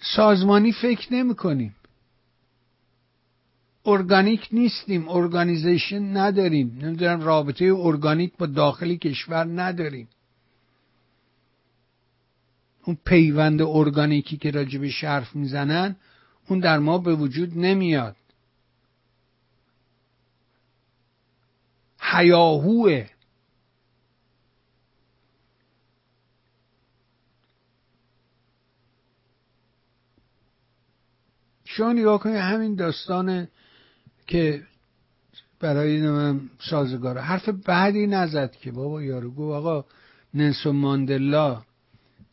سازمانی فکر نمی کنیم. ارگانیک نیستیم ارگانیزیشن نداریم. نمی‌دونم رابطه ارگانیک با داخل کشور نداریم. اون پیوند ارگانیکی که راجب حرف می‌زنن اون در ما به وجود نمیاد. حیاهوه. شما نگاه کنید همین داستان که برای من سازگاره حرف بعدی نزد که بابا یارو گو آقا ننسون ماندلا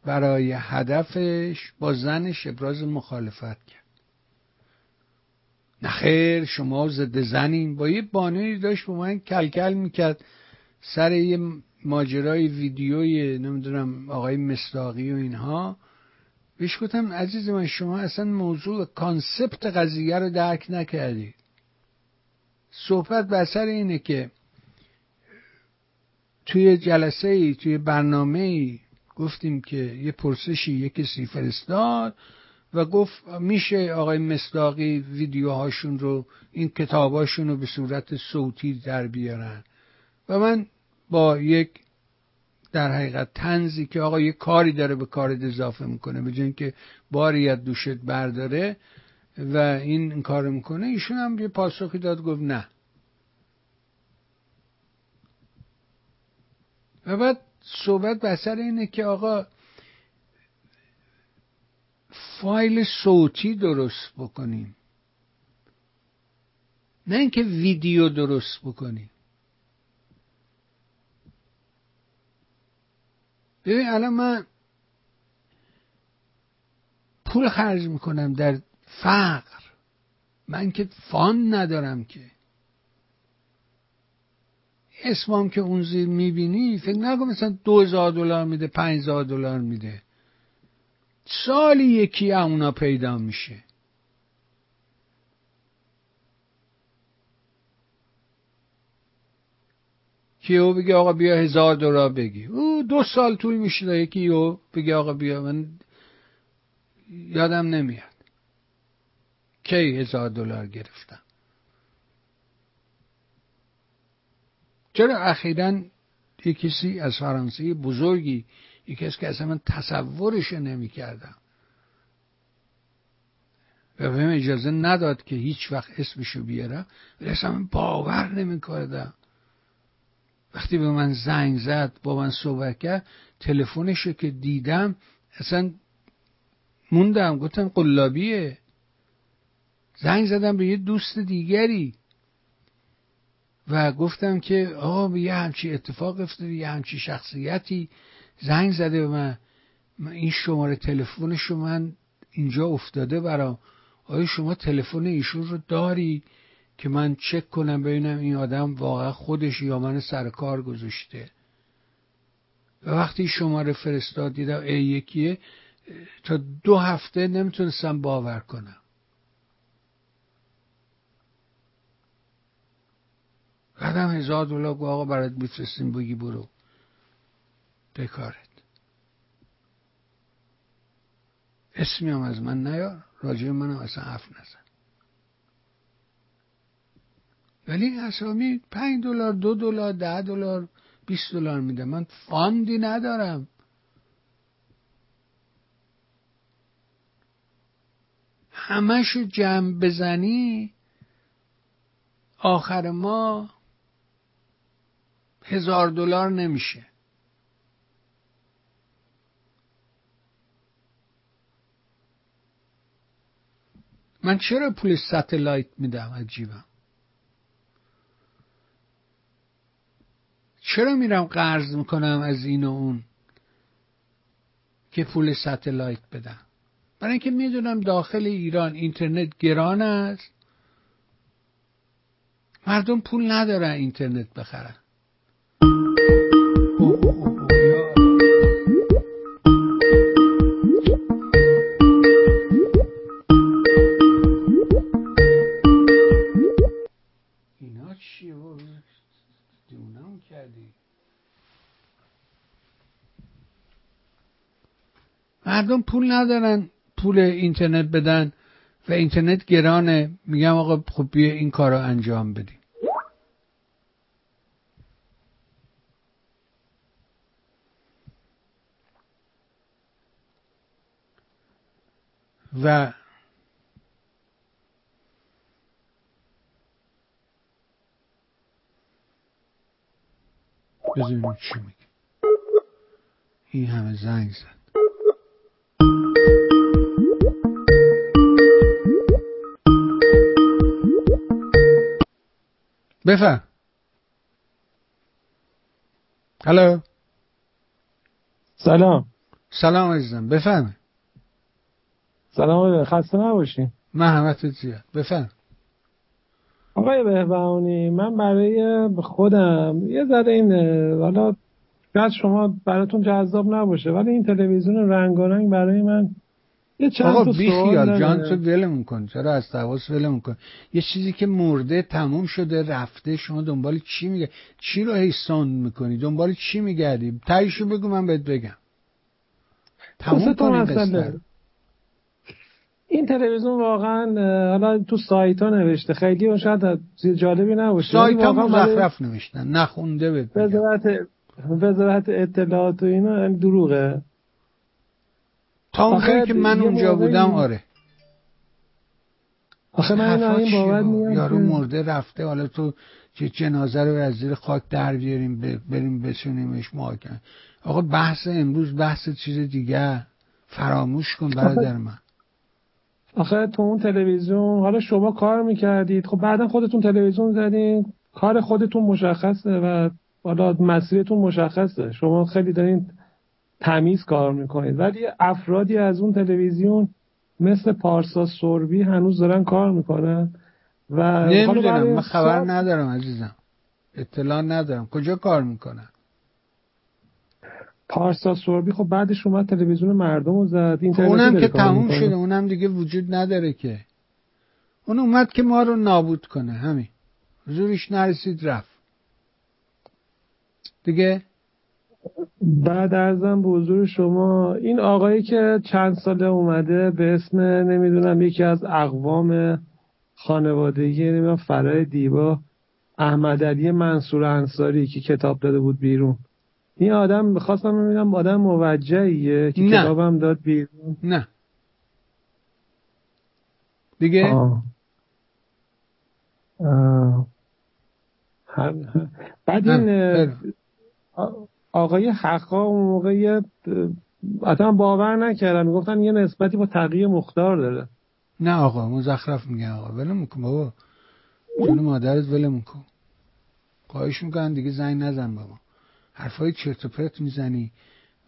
برای هدفش با زنش ابراز مخالفت کرد. نخیر شما ضد زنین با یه بانوی داشت با من کلکل می‌کرد. سر یه ماجرای ویدیوی نمی‌دونم آقای مستاقی و اینها. بهش گفتم عزیز من شما اصلا موضوع کانسپت قضیه رو درک نکردید صحبت بر سر اینه که توی جلسه ای توی برنامه ای گفتیم که یه پرسشی یه کسی فرستاد و گفت میشه آقای مصداقی ویدیوهاشون رو این کتاباشون رو به صورت صوتی در بیارن. و من با یک در حقیقت تنزی که آقا یه کاری داره به کارت اضافه می‌کنه به که باری از دوشت برداره و این, این کار می‌کنه ایشون هم یه پاسخی داد گفت نه. و بعد صحبت بسر اینه که آقا فایل صوتی درست بکنیم. نه اینکه ویدیو درست بکنیم. ببین الان من پول خرج می‌کنم در فقر. من که فان ندارم که. اسمم که اون زیر می‌بینی فکر نکن مثلا دو هزار دلار میده پنج هزار دلار میده. سالی یکی اونا پیدا میشه. که یهو بگه آقا بیا هزار دلار بگی. او دو سال طول میشه یکی یهو بگه آقا بیا. من یادم نمیاد. کی هزار دلار گرفتم؟ چرا اخیرا یه کسی از فرانسه بزرگی یکی کسی که اصلا من تصورش نمی کردم و بهم اجازه نداد که هیچ وقت اسمشو بیارم. ولی اصلا باور نمی کردم وقتی به من زنگ زد با من صحبت کرد تلفنشو که دیدم اصلا موندم. گفتم قلابیه. زنگ زدم به یه دوست دیگری. و گفتم که آقا یه همچی اتفاق افتاده یه همچی شخصیتی. زنگ زده به من, من این شماره تلفنش من اینجا افتاده برا آیا شما تلفن ایشون رو داری؟ که من چک کنم ببینم این آدم واقعا خودش یا من سر کار گذاشته. و وقتی شماره فرستاد دیدم ای یکیه تا دو هفته نمی‌تونستم باور کنم. بعدم هزار دلار گو آقا برات میفرستیم بگی برو. بکارت. اسمی هم از من نیار راجع منم اصلا حرف نزن. ولی اسامی پنج دلار دو دلار ده دلار بیست دلار میده. من فاندی ندارم. همشو جمع بزنی آخر ما هزار دلار نمیشه. من چرا پول ستلایت میدم عجیبم؟ چرا میرم قرض می‌کنم از این و اون که پول ستلایت بدم؟ برای اینکه می‌دونم داخل ایران اینترنت گران است. مردم پول ندارن اینترنت بخرن. مردم پول ندارن پول اینترنت بدن و اینترنت گرانه. میگم آقا خب بیا این کار رو انجام بدیم. و بذاریم چی میگه. این همه زنگ زد. بفهم. هلو سلام. سلام عزیزم. بفهم سلام خسته نباشین. محمد زیاد. بفهم. آقای بهبهانی من برای خودم یه ذره این حالا شاید شما براتون جذاب نباشه ولی این تلویزیون رنگارنگ برای من یه چند آقا بی خیال جان تو ولمون کن چرا از تواس ولمون کن؟ یه چیزی که مرده تموم شده رفته شما دنبال چی میگه؟ چی رو هیستان می‌کنی؟ دنبال چی میگردی؟ تایشو بگو من بهت بگم. تموم کن این تلویزیون واقعا حالا تو سایت ها نوشته. خیلی اون شاید جالبی نباشه. سایت ها مزخرف نوشتن نخونده بهت وزارت اطلاعات و اینا دروغه. تا اون که من اونجا بودم آره. آخه من این باور یارو مرده رفته حالا تو چه جنازه رو از زیر خاک در بیاریم بریم بسونیمش محاکمه آقا بحث امروز بحث چیز دیگه فراموش کن برادر من. آخه تو اون تلویزیون حالا شما کار می‌کردید. خب بعدا خودتون تلویزیون زدین. کار خودتون مشخصه و حالا مسیرتون مشخصه. شما خیلی دارین تمیز کار می‌کنید. ولی افرادی از اون تلویزیون مثل پارسا سوربی هنوز دارن کار می‌کنن. و نمی‌دونم من خبر ندارم عزیزم. اطلاع ندارم. کجا کار می‌کنن؟ پارسا سوربی خب بعدش اومد تلویزیون مردم رو زد. خب اونم که تموم شده اونم دیگه وجود نداره که. اون اومد که ما رو نابود کنه همین. حضورش نرسید رفت. دیگه؟ بعد ارزم به حضور شما این آقایی که چند ساله اومده به اسم نمی‌دونم یکی از اقوام خانوادگی نمی‌دونم فرای دیبا احمد علی منصور انصاری که کتاب داده بود بیرون. این آدم می‌خواستم ببینم آدم موجهیه که نه. کتابم داد بیرون. نه. دیگه؟ آه. آه. بعد این آ- آقای حقا اون موقع یه اصلا باور نکردم. می‌گفتن یه نسبتی با تقیه مختار داره. نه آقا مزخرف میگن آقا. ولم میکن بابا. جون مادرت ولم میکن خواهش می‌کنن دیگه زنگ نزن بابا. حرفای چرت و پرت می‌زنی.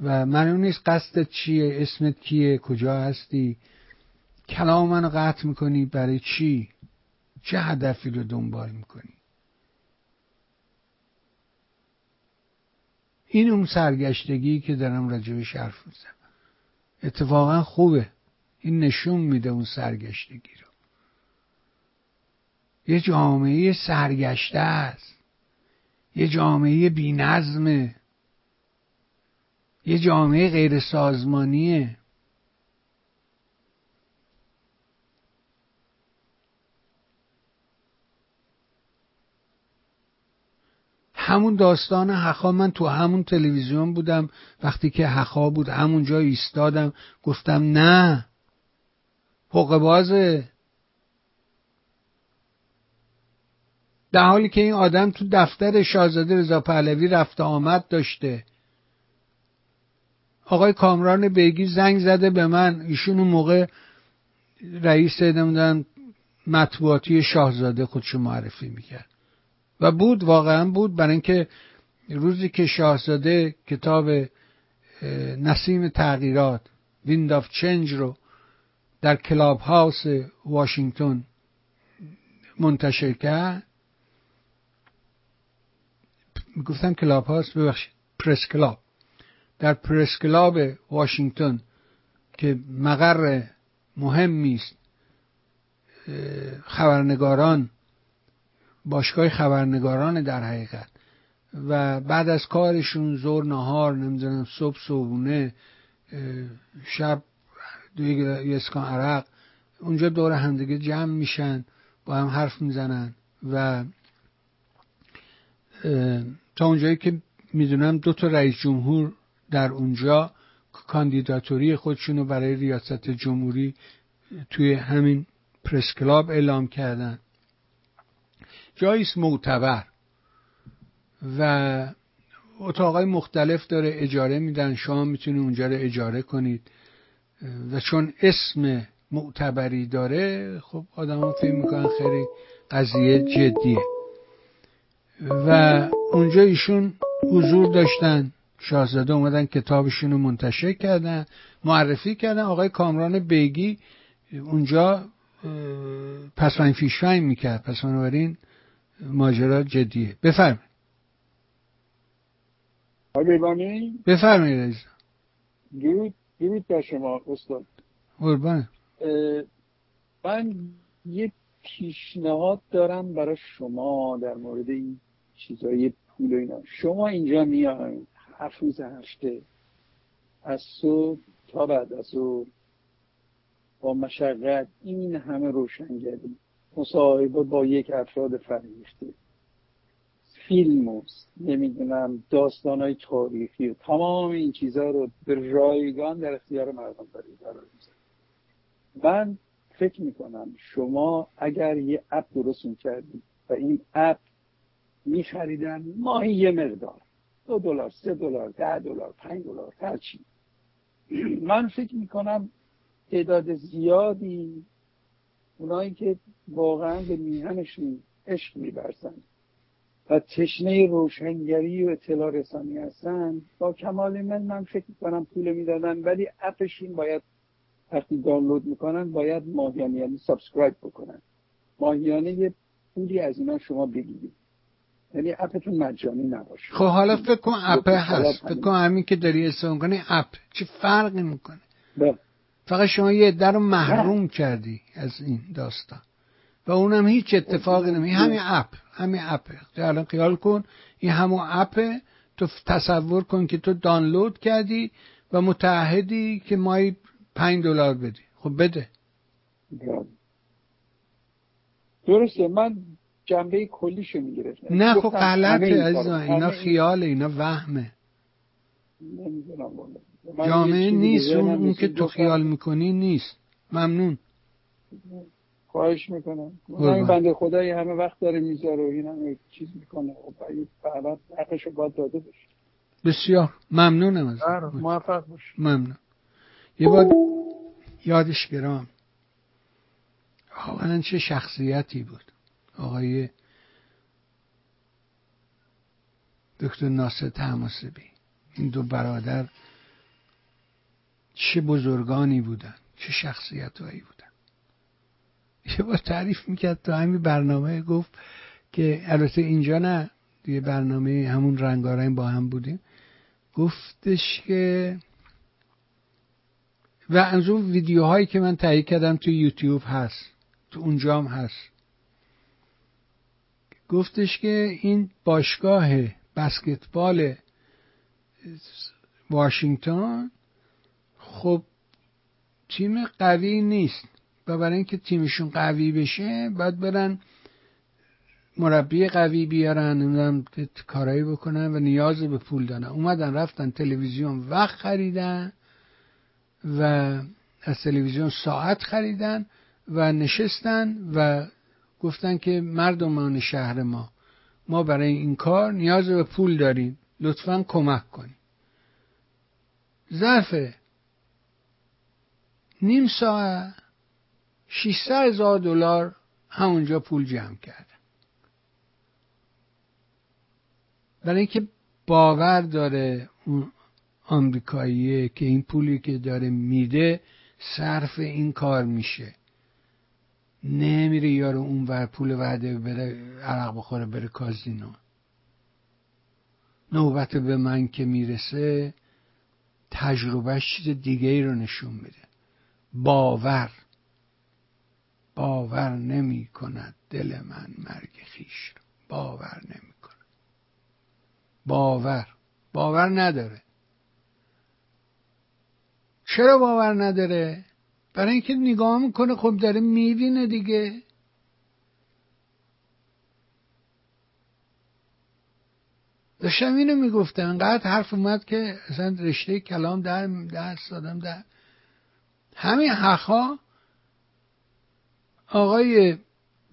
و معلوم نیست قصدت چیه اسمت کیه کجا هستی. کلام منو قطع می‌کنی برای چی؟ چه هدفی رو دنبال می‌کنی؟ این اون سرگشتگی که دارم راجبش حرف می‌زنم. اتفاقا خوبه. این نشون میده اون سرگشتگی رو. یه جامعه سرگشته است. یه جامعه بینظمه. یه جامعه غیر سازمانیه همون داستان حقا من تو همون تلویزیون بودم وقتی که حقا بود همونجا ایستادم گفتم نه حقه در حالی که این آدم تو دفتر شاهزاده رضا پهلوی رفت آمد داشته. آقای کامران بیگی زنگ زده به من. ایشون اون موقع رئیس نمی‌دونم مطبوعاتی شاهزاده خودشو معرفی می‌کرد. و بود واقعا بود. برای اینکه روزی که شاهزاده کتاب نسیم تغییرات Wind of Change رو در Clubhouse واشنگتن منتشر کرد. می‌گفتم Clubhouse ببخشید Press Club. در Press Club واشنگتن که مقر مهمی است خبرنگاران باشگاه خبرنگاران در حقیقت. و بعد از کارشون زور نهار نمی‌دونم صبح صبحونه شب یه اسکان عرق اونجا دور همدیگه جمع میشن با هم حرف می‌زنن و تا اونجایی که می‌دونم دو تا رئیس جمهور در اونجا کاندیداتوری خودشونو برای ریاست جمهوری توی همین پرس کلاب اعلام کردن. جاییست معتبر و اتاقای مختلف داره اجاره میدن. شما می‌تونید اونجا رو اجاره کنید. و چون اسم معتبری داره خب آدم ها فکر می‌کنن خیلی قضیه جدیه. و اونجا ایشون حضور داشتن. شاهزاده اومدن کتابشون رو منتشر کردن معرفی کردن. آقای کامران بیگی اونجا پسفنگ فیشفنگ می‌کرد. پس بنابراین ماجرا جدیه. بفرمایید. آقای بفرمایید درود درود بر شما استاد. قربان. من یه پیشنهاد دارم برای شما در مورد این چیزای پول و اینا. شما اینجا میاین هفت روز هفته از صبح تا بعد از ظهر با مشقت این همه روشنگری. مصاحبه با یک افراد فرهیخته فیلم و نمی‌دونم داستان های تاریخی و تمام این چیزها رو به رایگان در اختیار مردم قرار من فکر می‌کنم شما اگر یه اپ درست می‌کردید و این app میخریدن. ماهی یه مقدار. دو دلار سه دلار ده دلار پنج دلار هرچی من فکر می‌کنم تعداد زیادی اونایی که واقعا به میهنشون عشق میورزن و تشنه روشنگری و اطلاع رسانی هستن با کمال میل من فکر می‌کنم پول می‌دادن ولی app شون باید وقتی دانلود می‌کنن باید ماهیانه یعنی subscribe بکنن. ماهیانه یه پولی از اینا شما بگیرید. یعنی اپتون مجانی نباشه. خب حالا فکر کن اپ هست. فکر کن همین که داری استفاده کنی اپ چه فرقی می‌کنه؟ بله. فقط شما یه عده رو محروم کردی از این داستان. و اونم هیچ اتفاقی نمی همین اپ. همین اپ الان خیال کن این همون اپ تو تصور کن که تو دانلود کردی و متعهدی که مایی پنج دلار بدی. خب بده. درسته. من جنبه کلیشو می‌گرفتم نه خب غلطه عزیزم اینا خیاله اینا وهمه. جامعه نیست اون, اون که تو خیال می‌کنی نیست. ممنون. خواهش می‌کنم. این بنده خدایی همه وقت داره می‌ذاره و این همه چیز می‌کنه. خب بعد حقشو باید داده بشه بسیار. ممنونم از موفق باش. ممنون. یه بار یادش گرام. واقعا چه شخصیتی بود. آقای دکتر ناصر تماسبی. این دو برادر چه بزرگانی بودن چه شخصیت هایی بودن. یه بار تعریف می‌کرد تو همین برنامه گفت که البته اینجا نه یه برنامه همون رنگارنگ با هم بودیم. گفتش که و از اون ویدیوهایی که من تهیه کردم تو یوتیوب هست تو اونجا هم هست. گفتش که این باشگاه بسکتبال واشنگتن خب تیم قوی نیست. و برای اینکه تیمشون قوی بشه باید برن مربی قوی بیارن نمی‌دونم کارایی بکنن و نیاز به پول دارن. اومدن رفتن تلویزیون وقت خریدن و از تلویزیون ساعت خریدن و نشستن و گفتن که مردمان شهر ما ما برای این کار نیاز به پول داریم. لطفا کمک کنیم ظرف نیم ساعت 600 هزار دلار همونجا پول جمع کردن برای اینکه باور داره اون آمریکاییه که این پولی که داره میده صرف این کار میشه. نمیره یارو اون ور پول وعده بره عرق بخوره بره کازینو. نوبت به من که می‌رسه تجربهش چیز دیگه ای رو نشون میده. باور. باور نمی کند دل من مرگ خیش رو. باور نمی کند باور. باور نداره. چرا باور نداره؟ برای اینکه نگاه می‌کنه خب داره می‌بینه دیگه. داشتم اینو می‌گفتم انقدر حرف اومد که اصلا رشته کلام در درس دادم در همین حقا آقای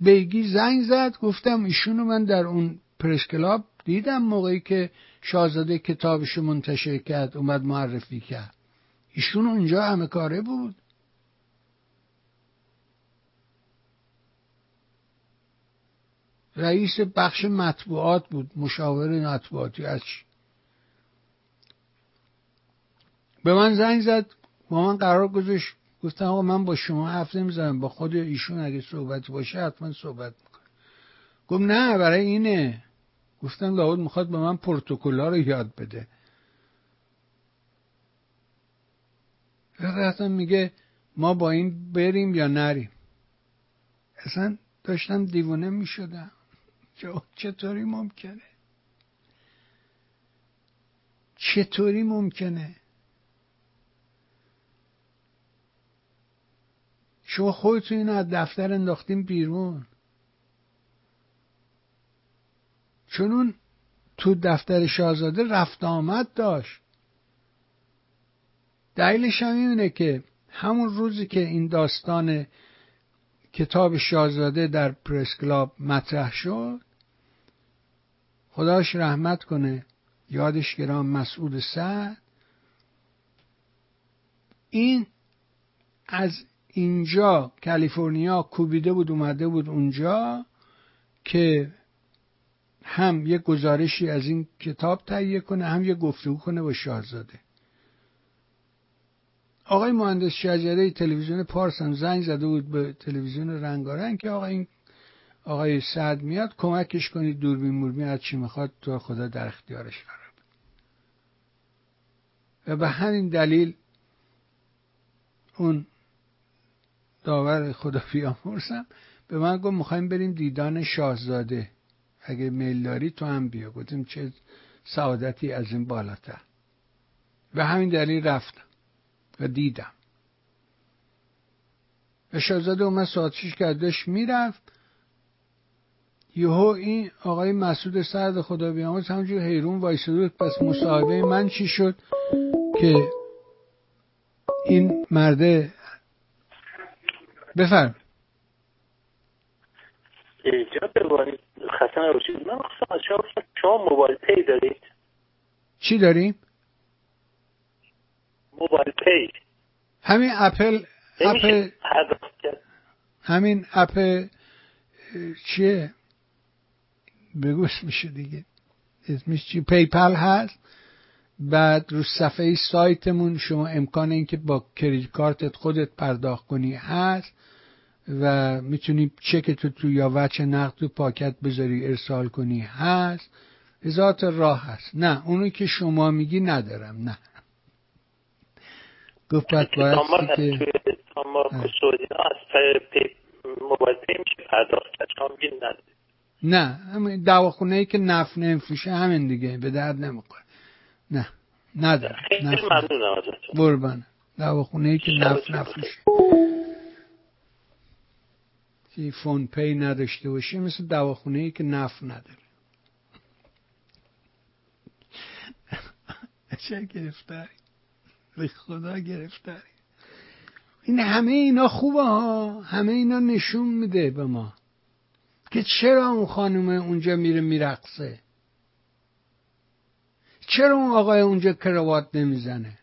بیگی زنگ زد گفتم ایشونو من در اون پرس کلاب دیدم موقعی که شاهزاده کتابش منتشر کرد اومد معرفی کرد. ایشون اونجا همه کاره بود. رئیس بخش مطبوعات بود مشاور مطبوعاتی. از به من زنگ زد با من قرار گذاشت. گفتم آقا من با شما حرف نمی‌زنم با خود ایشون اگه صحبت باشه حتما صحبت می‌کنم گفت نه برای اینه. گفتم لابد می‌خواد به من پروتکلا رو یاد بده. رفتم میگه ما با این بریم یا نریم. اصلا داشتم دیوونه می‌شدم. چطوری ممکنه؟ چطوری ممکنه؟ شما خودتون اینو از دفتر انداختیم بیرون. چون تو دفتر شاهزاده رفت آمد داشت. دلیلش هم اینه که همون روزی که این داستان کتاب شاهزاده در پرس کلاب مطرح شد خداش رحمت کنه. یادش گرام مسعود سعد. این از اینجا کالیفرنیا کوبیده بود اومده بود اونجا که هم یه گزارشی از این کتاب تهیه کنه هم یه گفتگو کنه با شاهزاده. آقای مهندس شجره تلویزیون پارس هم زنگ زده بود به تلویزیون رنگارنگ که آقا این آقای سعد میاد کمکش کنید دوربین موربین از چی می‌خواد تو خدا در اختیارش قرار و به همین دلیل اون داور خدا بیامرزم به من گفت می‌خوایم بریم دیدان شاهزاده. اگه میل داری تو هم بیا. گفتیم چه سعادتی از این بالاتر. و همین دلیل رفتم و دیدم. و شاهزاده اومد ساعتشش کردش می‌رفت. یهو این آقای مسعود سرد خدا بیامرز همونجور حیرون وایساده پس مصاحبه من چی شد؟ که این مرده بفرم. جناب خسته نباشید. من از شما شما MobilePay دارید؟ چی داریم؟ MobilePay. همین Apple Apple کرد. همین app چیه؟ بگو اسمشه دیگه. اسمش چی؟ PayPal هست. بعد رو صفحه سایتمون شما امکان اینکه با credit card ت خودت پرداخت کنی هست و می‌تونی چک تو تو یا وچه نقد تو پاکت بذاری ارسال کنی هست. هزار راه هست. نه اونو که شما میگی ندارم نه. گفت باید که موبایل پی میشه پرداخت کرد. شما میگین نداری نه همین دواخونه ای که نفت نمیفروشه همین دیگه به درد نمی‌خوره. نه ازتون. قربان. دواخونه ای که نفت نفروشه. که فون پی نداشته باشه مثل دواخونه ای که نفت نداره. [laughs] چه گرفتاری؟ به خدا گرفتاری. این همه اینا خوبه ها همه اینا نشون میده به ما. که چرا اون خانومه اونجا میره میرقصه؟ چرا اون آقای اونجا کروات نمی‌زنه؟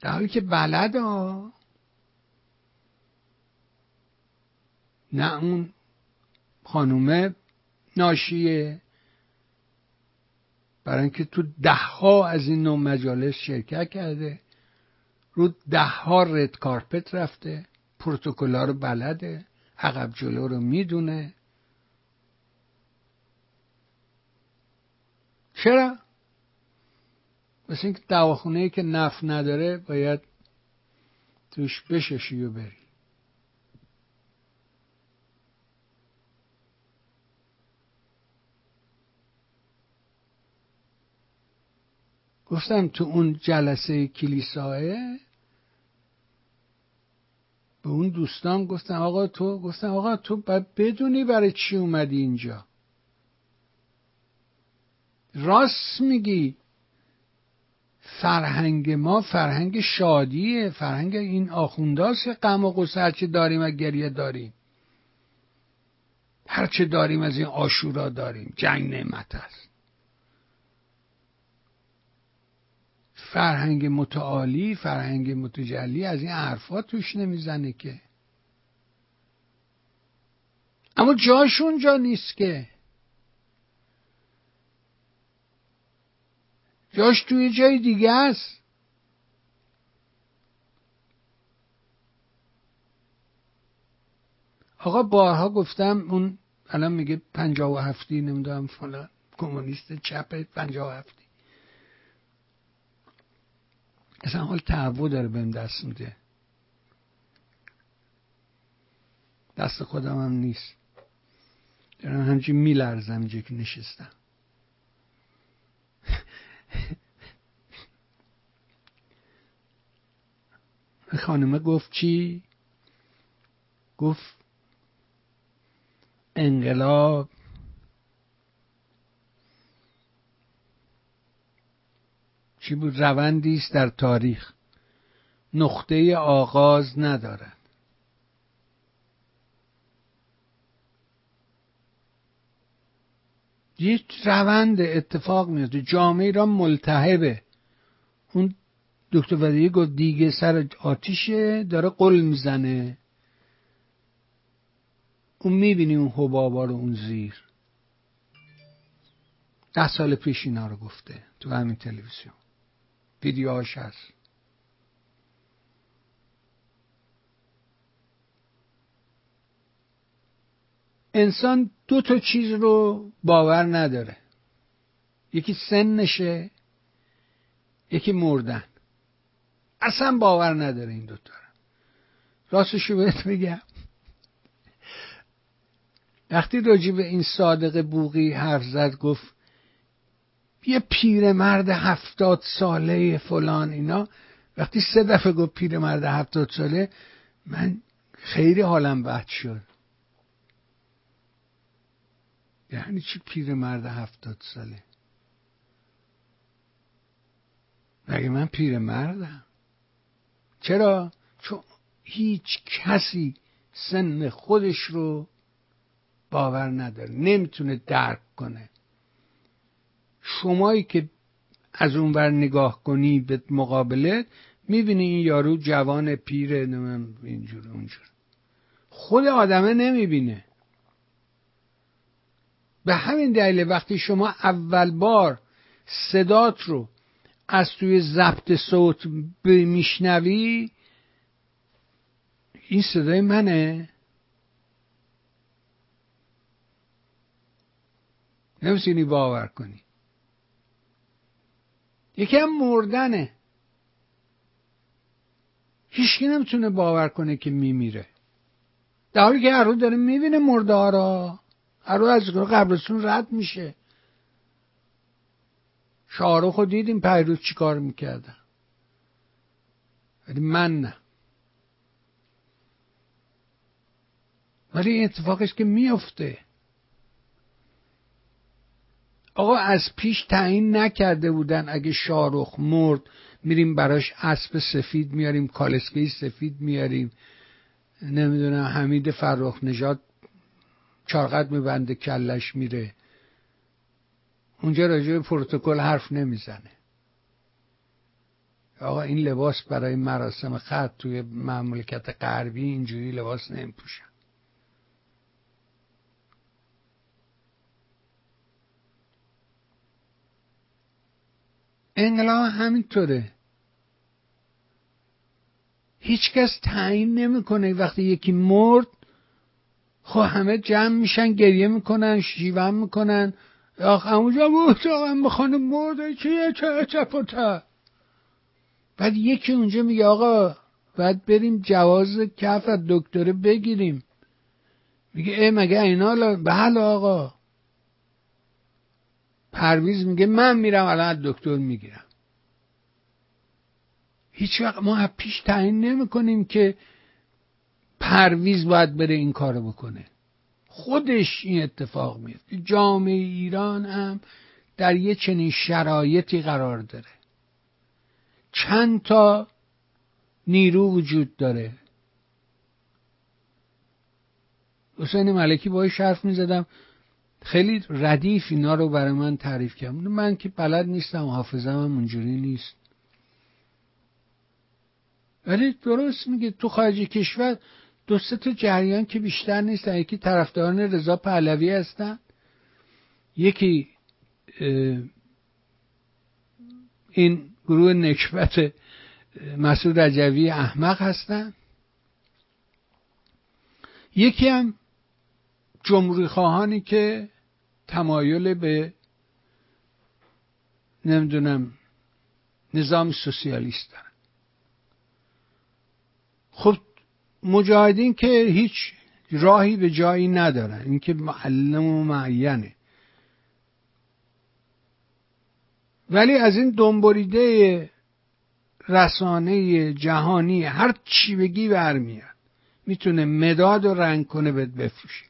در حالی که بلد ها. نه اون خانومه ناشیه. برای اینکه تو ده ها از این نوع مجالس شرکت کرده رو ده ها رد کارپت رفته. پروتکلا رو بلده عقب جلو رو می‌دونه چرا؟ مثل اینکه دواخونه که نف نداره باید توش بششی و بری گفتم تو اون جلسه کلیساه به اون دوستان گفتم آقا تو گفتم آقا تو باید بدونی برای چی اومدی اینجا. راست میگی. فرهنگ ما فرهنگ شادیه فرهنگ این آخونداست که غم و غصه هرچه داریم و گریه داریم. هرچه داریم از این آشورا داریم. جنگ نعمت است. فرهنگ متعالی فرهنگ متجلی از این حرفا توش نمی‌زنه که. اما جاشون جا نیست که. جاش توی جای دیگه است. آقا بارها گفتم اون الان میگه پنجاه و هفتی نمی‌دونم فلان کمونیست چپ پنجاه و هفتی. اصلا حال تهوع داره بهم دست میده. دست خودم هم نیست. دارم همچین میلرزم اینجا که نشستم. [laughs] خانمه گفت چی؟ گفت انقلاب چی بود؟ روندی است در تاریخ. نقطه آغاز ندارد. یک روند اتفاق میفته جامعه را ملتهبه. اون دکتر ودیه گفت دیگه سر آتیشه داره قل می‌زنه. اون می‌بینی اون حبابا رو اون زیر. ده سال پیش اینا رو گفته تو همین تلویزیون. ویدیوهاش هست. انسان دو تا چیز رو باور نداره. یکی سنشه یکی مردن. اصلا باور نداره این دوتا رو. راستشو بهت بگم وقتی راجع به این صادق بوغی حرف زد گفت یه پیرمرد هفتاد ساله فلان اینا. وقتی سه دفعه گفت پیرمرد هفتاد ساله من خیلی حالم بد شد. یعنی چی پیرمرد هفتاد ساله؟ مگه من پیرمردم؟ چرا؟ چون هیچ کسی سن خودش رو باور نداره. نمی‌تونه درک کنه. شمایی که از اونور نگاه کنی به مقابله می‌بینی این یارو جوان پیر اینجور اونجور. خود آدمه نمی‌بینه. به همین دلیل وقتی شما اول بار صدات رو از توی ضبط صوت میشنوی این صدای منه. نمی‌تونی باور کنی. یکی هم مردنه. هیچکی نمی‌تونه باور کنه که میمیره. در حالی که هر رو داره می‌بینه مرده ها را. از قبرستون رد میشه. شاهرخ رو دیدیم پیروز چی کار می‌کردن ولی من نه. ولی این اتفاقش که میفته آقا از پیش تعیین نکرده بودن. اگه شارخ مرد میریم براش اسب سفید میاریم کالسکه سفید میاریم. نمی‌دونم حمید فرخ نژاد چارقد میبنده کلش میره. اونجا راجع به پروتکل حرف نمی‌زنه. آقا این لباس برای مراسم خط توی مملکت غربی اینجوری لباس نمیپوشن. انقلاب همینطوره. هیچکس تعیین نمی‌کنه. وقتی یکی مرد خب همه جمع میشن گریه می‌کنن شیون می‌کنن. آخ اونجا بود آقا خانم مرده چیه چه چه بعد یکی اونجا میگه آقا باید بریم جواز کف از دکتره بگیریم. میگه ای مگه اینا بله آقا. پرویز میگه من میرم الان از دکتر می‌گیرم. هیچ وقت ما پیش تعیین نمی کنیم که پرویز باید بره این کارو بکنه. خودش این اتفاق میفته جامعه ایران هم در یه چنین شرایطی قرار داره. چند تا نیرو وجود داره. حسین ملکی باید حرف می‌زدم. خیلی ردیف اینا رو برای من تعریف کرد. من که بلد نیستم حافظم هم اونجوری نیست. ولی درست میگه تو خارج کشور دو سه تا جریان که بیشتر نیستن. یکی طرفداران رضا پهلوی هستن. یکی این گروه نکبت مسعود رجوی احمق هستن. یکی هم جمهوری خواهانی که تمایل به نمی‌دونم نظام سوسیالیست دارن. خب مجاهدین که هیچ راهی به جایی ندارن. اینکه معلم و معینه. ولی از این دنبریده رسانه جهانی هر چی بگی برمیاد. می‌تونه مداد و رنگ کنه بهت بفروشه.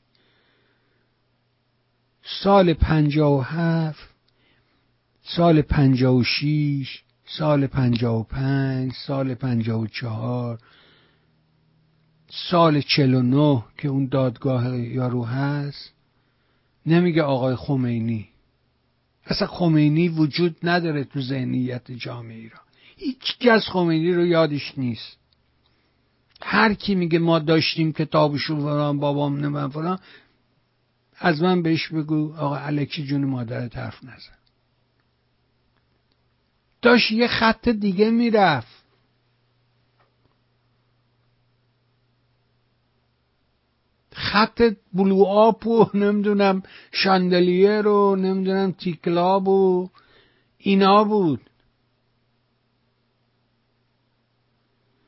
سال پنجا و هفت سال پنجا و شیش سال پنجا و پنج سال پنجا و چهار سال چل و نه که اون دادگاه یارو هست. نمیگه آقای خمینی. اصلا خمینی وجود نداره تو ذهنیت جامعه ایران. هیچ کس خمینی رو یادش نیست. هر کی میگه ما داشتیم کتابشو فلان بابام نمیم فلان. از من بهش بگو آقا علکی جون مادر حرف نزن. داشت یه خط دیگه می‌رفت. خط بلو آب و نمی‌دونم شاندلیر و نمی‌دونم تیکلاب و اینا بود.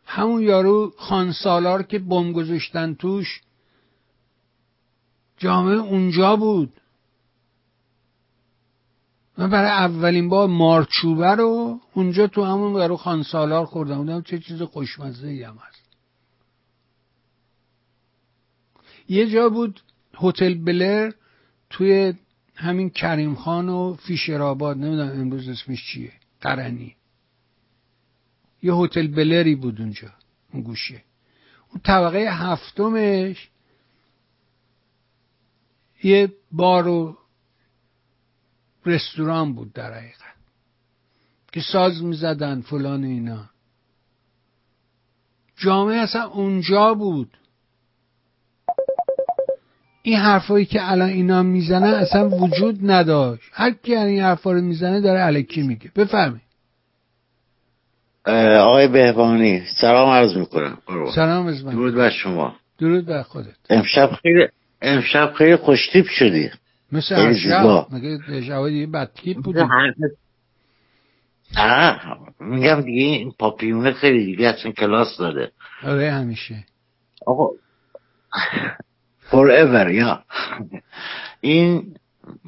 همون یارو خانسالار که بم گذاشتن توش جامعه اونجا بود. من برای اولین بار مارچوبه رو اونجا تو همون برای خانسالار خوردم. بودم چه چیز خوشمزه ای هم هست. یه جا بود هتل بلر توی همین کریم خان و فیشرآباد نمی‌دونم امروز اسمش چیه. قرنی یه هتل بلری بود اونجا اون گوشه. اون طبقه هفتمش یه بار و رستوران بود در حقیقت که ساز می‌زدن فلان اینا. جامعه اصلا اونجا بود. این حرفایی که الان اینا می‌زنن اصلا وجود نداشت. هر کی این حرفا رو می‌زنه داره علکی میگه. بفهمی آقای بهبانی سلام عرض می‌کنم. سلام من درود بر شما. درود بر خودت. امشب خیلی امشب خیلی خوشتیپ شدی. مثل خیلی هر زیبا. شب مگه دیگه بدتیپ بودی؟ نه میگم دیگه این پاپیونه خیلی دیگه اصلا کلاس داده آره همیشه. آقا forever یا. این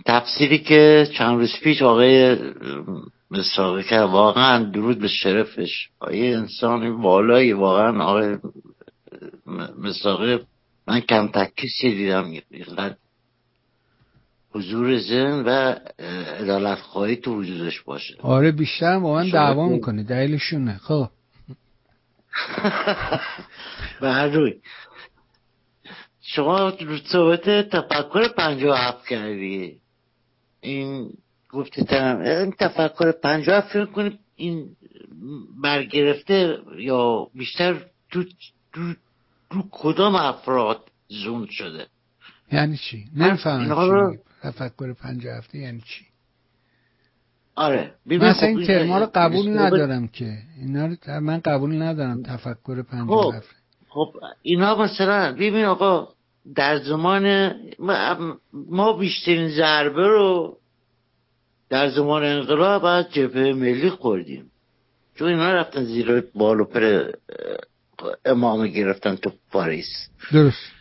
تفسیری که چند روز پیش آقای مساقی کرد واقعا درود به شرفش. آقای انسان والایی واقعا آقای مساقی من کم کسی دیدم اینقدر حضور ذهن و عدالت خواهی تو وجودش باشه. آره بیشتر با من دعوا می‌کنه دلیلشونه. خب. [laughs] به هر روی. شما صحبت تفکر پنجاه هفت کردی. این گفتی ترم این تفکر پنجاه هفت فکر کنید این برگرفته یا بیشتر تو, تو, تو کدام افراد زون شده؟ یعنی چی؟ من نمی‌فهمم رو-. تفکر پنج هفته یعنی چی؟ آره اصلا خب این ترما رو قبول ندارم که. اینا رو من قبول ندارم تفکر پنج خب. هفته. خب اینا مثلا ببین آقا در زمان ما- بیشترین ضربه رو در زمان انقلاب از جبهه ملی خوردیم. چون اینا رفتن زیر بال و پر امامه گرفتن تو پاریس. درست.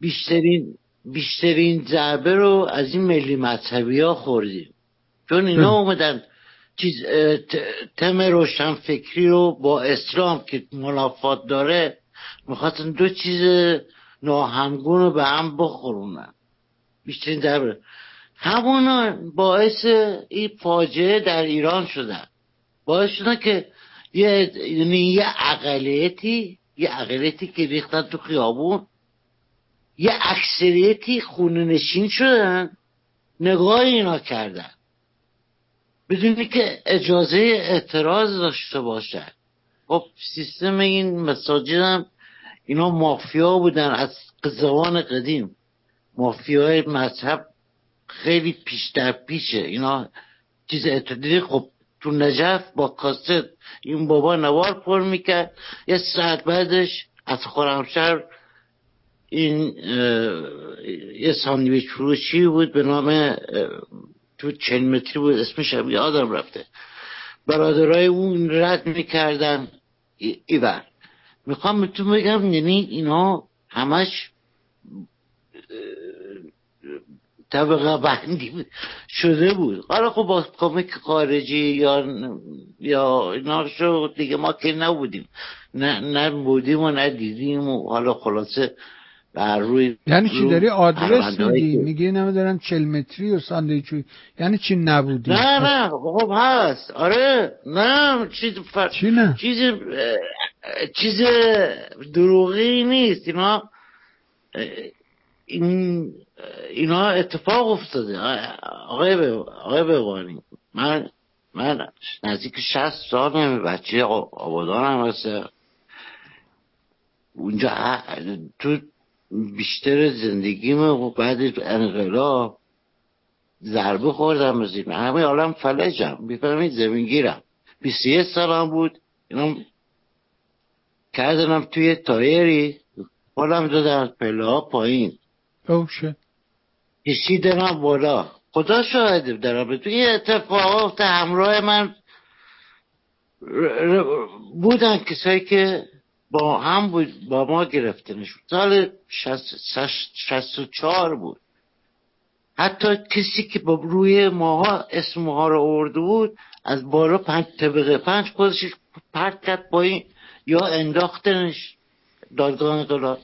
بیشترین بیشترین ضربه رو از این ملی مذهبی ها خوردیم. چون اینا. اومدن چیز تم روشن فکری رو با اسلام که منافات داره می‌خواستن دو چیز ناهمگون رو به هم بخورونن. بیشترین ضربه. همونا باعث این فاجعه در ایران شدن. باعث شدن که یه یعنی یه اقلیتی یه اقلیتی که ریختن تو خیابون یه اکثریتی خونه نشین شدن نگاه اینا کردن. بدونی که اجازه اعتراض داشته باشن. خب سیستم این مساجد هم اینا مافیا بودن از زمان قدیم. مافیای مذهب خیلی پیش در پیشه. اینا چیز اعتدالی خب تو نجف با کاست این بابا نوار پر می‌کرد. یه ساعت بعدش از خرمشهر این یه ساندویچ فروشی بود به نام تو چند متری بود اسمش هم یادم رفته. برادرای اون رد می‌کردن. ایور. می‌خوام بهتون بگم یعنی اینا همش طبقه بندی شده بود. حالا خب با کمک خارجی یا یا اینا شد دیگه ما که نبودیم. نه نه بودیم و نه دیدیم و حالا خلاصه بر روی یعنی چی؟ داری آدرس میدی؟ میگی نمیدارم چل متری و ساندویچ یعنی چی نبودی؟ نه نه. خب هست. آره. نه چیز فر... چی نه؟ چیز چیز دروغی نیست. اینا این اینا اتفاق افتاده. آقای ب- آقای بوانی من من نزدیک شست سال بچه آ- آبادانم هستم. اونجا تو بیشتر زندگیم بعد انقلاب ضربه خوردم از این. همه عالم فلجم. می‌فهمید؟ زمینگیرم. بیست یک سالم بود. اینا کردنم توی تایری. دادن از پله ها پایین. اوشه کشیدنم بالا. خدا شاهده دارم توی این اتفاقات همراه من بودن کسایی که با هم بود با ما سال شست- شست و چهار بود. حتی کسی که با روی ماها اسم ماها رو آورده بود از بالا پنج طبقه پنج خودش پرت کرد با این یا انداختنش. دادگاه انقلاب.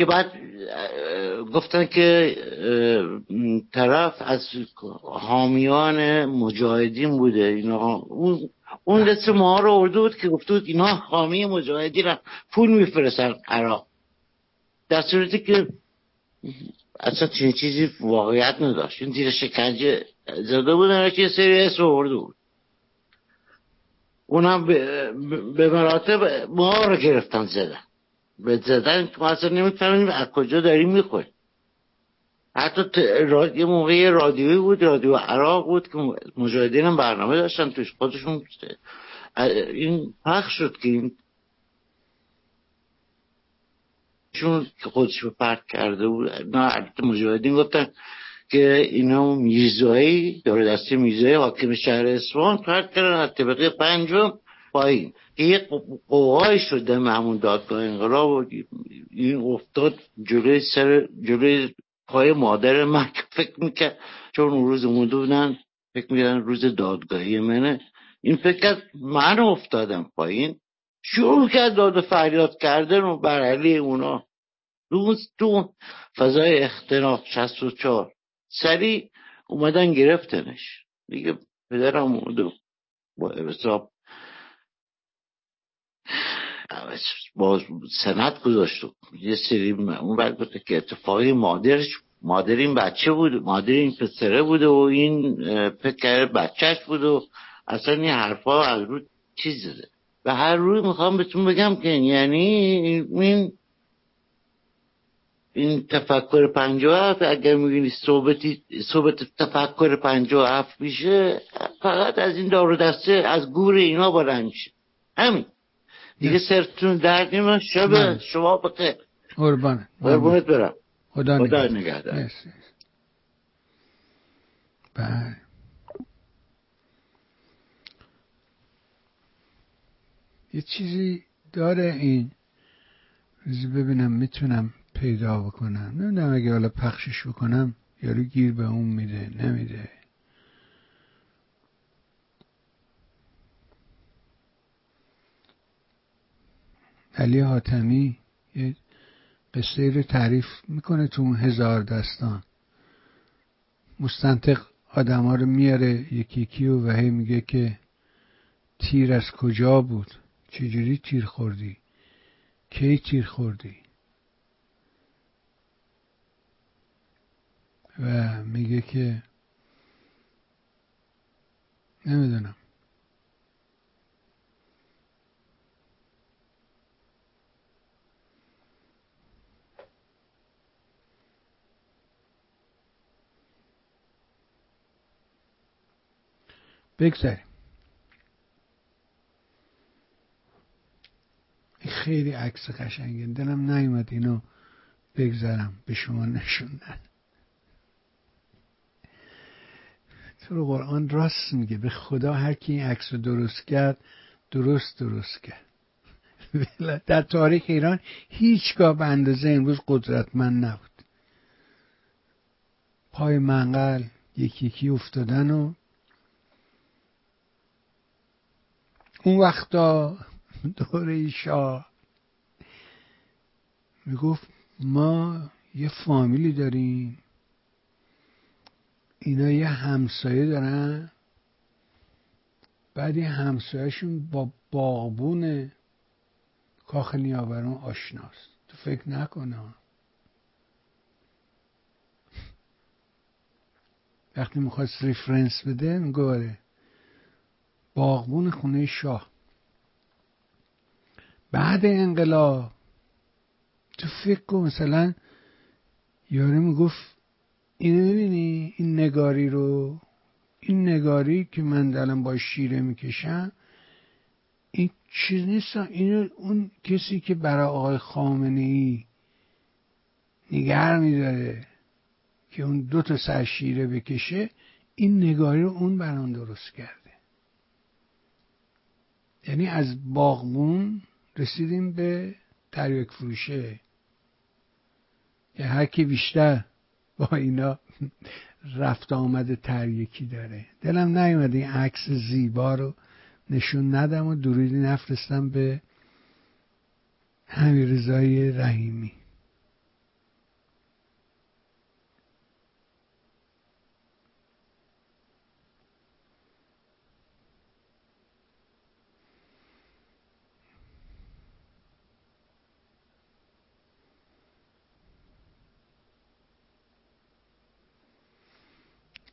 که بعد گفتن که طرف از حامیان مجاهدین بوده. اینا اون اون دست ما رو ارده بود که گفته بود اینا حامی مجاهدین را پول میفرستن عراق در صورتی که اصلا چنین چیزی واقعیت نداشت. این زیر شکنجه زده بودن که سری اسم آورده بود. اونم به مراتب ما رو گرفتن زدن. به زدن ما اصلا نمی‌فهمیم از کجا داریم می‌خوریم حتی یه موقع رادیویی بود رادیو عراق بود که مجاهدین هم برنامه داشتن توش خودشون این پخش شد که این چون که خودش رو پرت کرده بود. نه مجاهدین گفتن که اینا میزایی داره دسته میزایی حاکم شهر اسفان پرت کردن از طبقه پنجم پایین. یه قوهای شده همون دادگاه انقلاب این افتاد جلوی سر جلوی پای مادر من. که [laughs] فکر می‌کرد چون اون روز اومده بودن فکر می‌کردن روز دادگاهی منه. این فکر من افتادم پایین. شروع کرد داد فریاد کردن و بر علی اونا. روز تو فضای اختناق 64 سریع اومدن گرفتنش. دیگه پدرم اومده با حساب با سند گذاشت. یه سری اون بعد گفته که اتفاقی مادرش مادر این بچه بود مادر این پسره بوده و این پکر بچهش بود و اصلا این حرفا از رو چیز زده. و هر روی می‌خوام بهتون بگم که یعنی این این تفکر پنجاه هفت اگر می‌بینی صحبت تفکر پنجاه هفت میشه فقط از این دار دسته از گور اینا بلند میشه همین. دیگه سرتون درد نیمه شب شما بخیر. قربانه قربونت برم. خدا, خدا نگهدار. بله. یه چیزی داره این. ببینم می‌تونم پیدا بکنم. نمی‌دونم اگه حالا پخشش بکنم یارو گیر به اون میده نمیده. علی حاتمی یه قصه رو تعریف می‌کنه تو اون هزار دستان مستنطق آدم ها رو میاره یکی یکی و هی میگه که تیر از کجا بود؟ چجوری تیر خوردی؟ کی تیر خوردی؟ و میگه که نمی‌دونم. بگذاریم. خیلی عکس قشنگه. دلم نیومد اینو بگذارم. به شما نشوندن. تو قرآن راست میگه. به خدا هر کی این عکس رو درست کرد درست درست کرد. [laughs] در تاریخ ایران هیچگاه به اندازه امروز قدرتمند نبود. پای منقل یکی یکی افتادن و اون وقتا دوره شاه می‌گفت ما یه فامیلی داریم. اینا یه همسایه دارن. بعد این همسایهشون با باغبون کاخ نیاوران آشناست. تو فکر نکنه. وقتی می‌خواست ریفرنس بده میگه باغبون خونه شاه. بعد انقلاب. تو فکر کن مثلا یاره می‌گفت اینو می‌بینی؟ این نگاری رو؟ این نگاری که من دلم با شیره می‌کشم این چیز نیست. اینو اون کسی که برای آقای خامنه ای نگر میداره که اون دو تا سر شیره بکشه این نگاری رو اون برام درست کرده یعنی از باغمون رسیدیم به تریاک فروشه. که هر کی بیشتر با اینا رفت آمده تر یکی داره. دلم نیومده این عکس زیبا رو نشون ندم و درودی نفرستم به رضای رحیمی.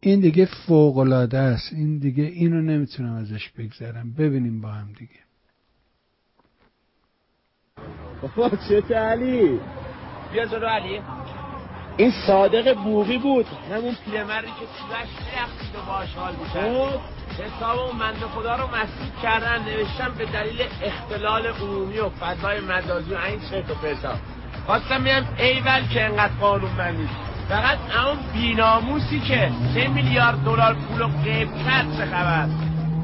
این دیگه فوقلاده است. این دیگه اینو نمی‌تونم ازش بگذرم. ببینیم با هم دیگه. بابا چه علی؟ بیا جلو علی. این صادق بوغی بود. همون پیرمردی که سیبش رفتید و باش حال می‌کرد حساب اون مند خدا رو مسئول کردن نوشتم به دلیل اختلال عمومی و فضای مجازی و این چرت و پرتا خواستم بیم ایول که انقدر قانون من نیست. فقط اون بیناموسی که سه میلیارد دلار پول رو قیب کرد چه خبر؟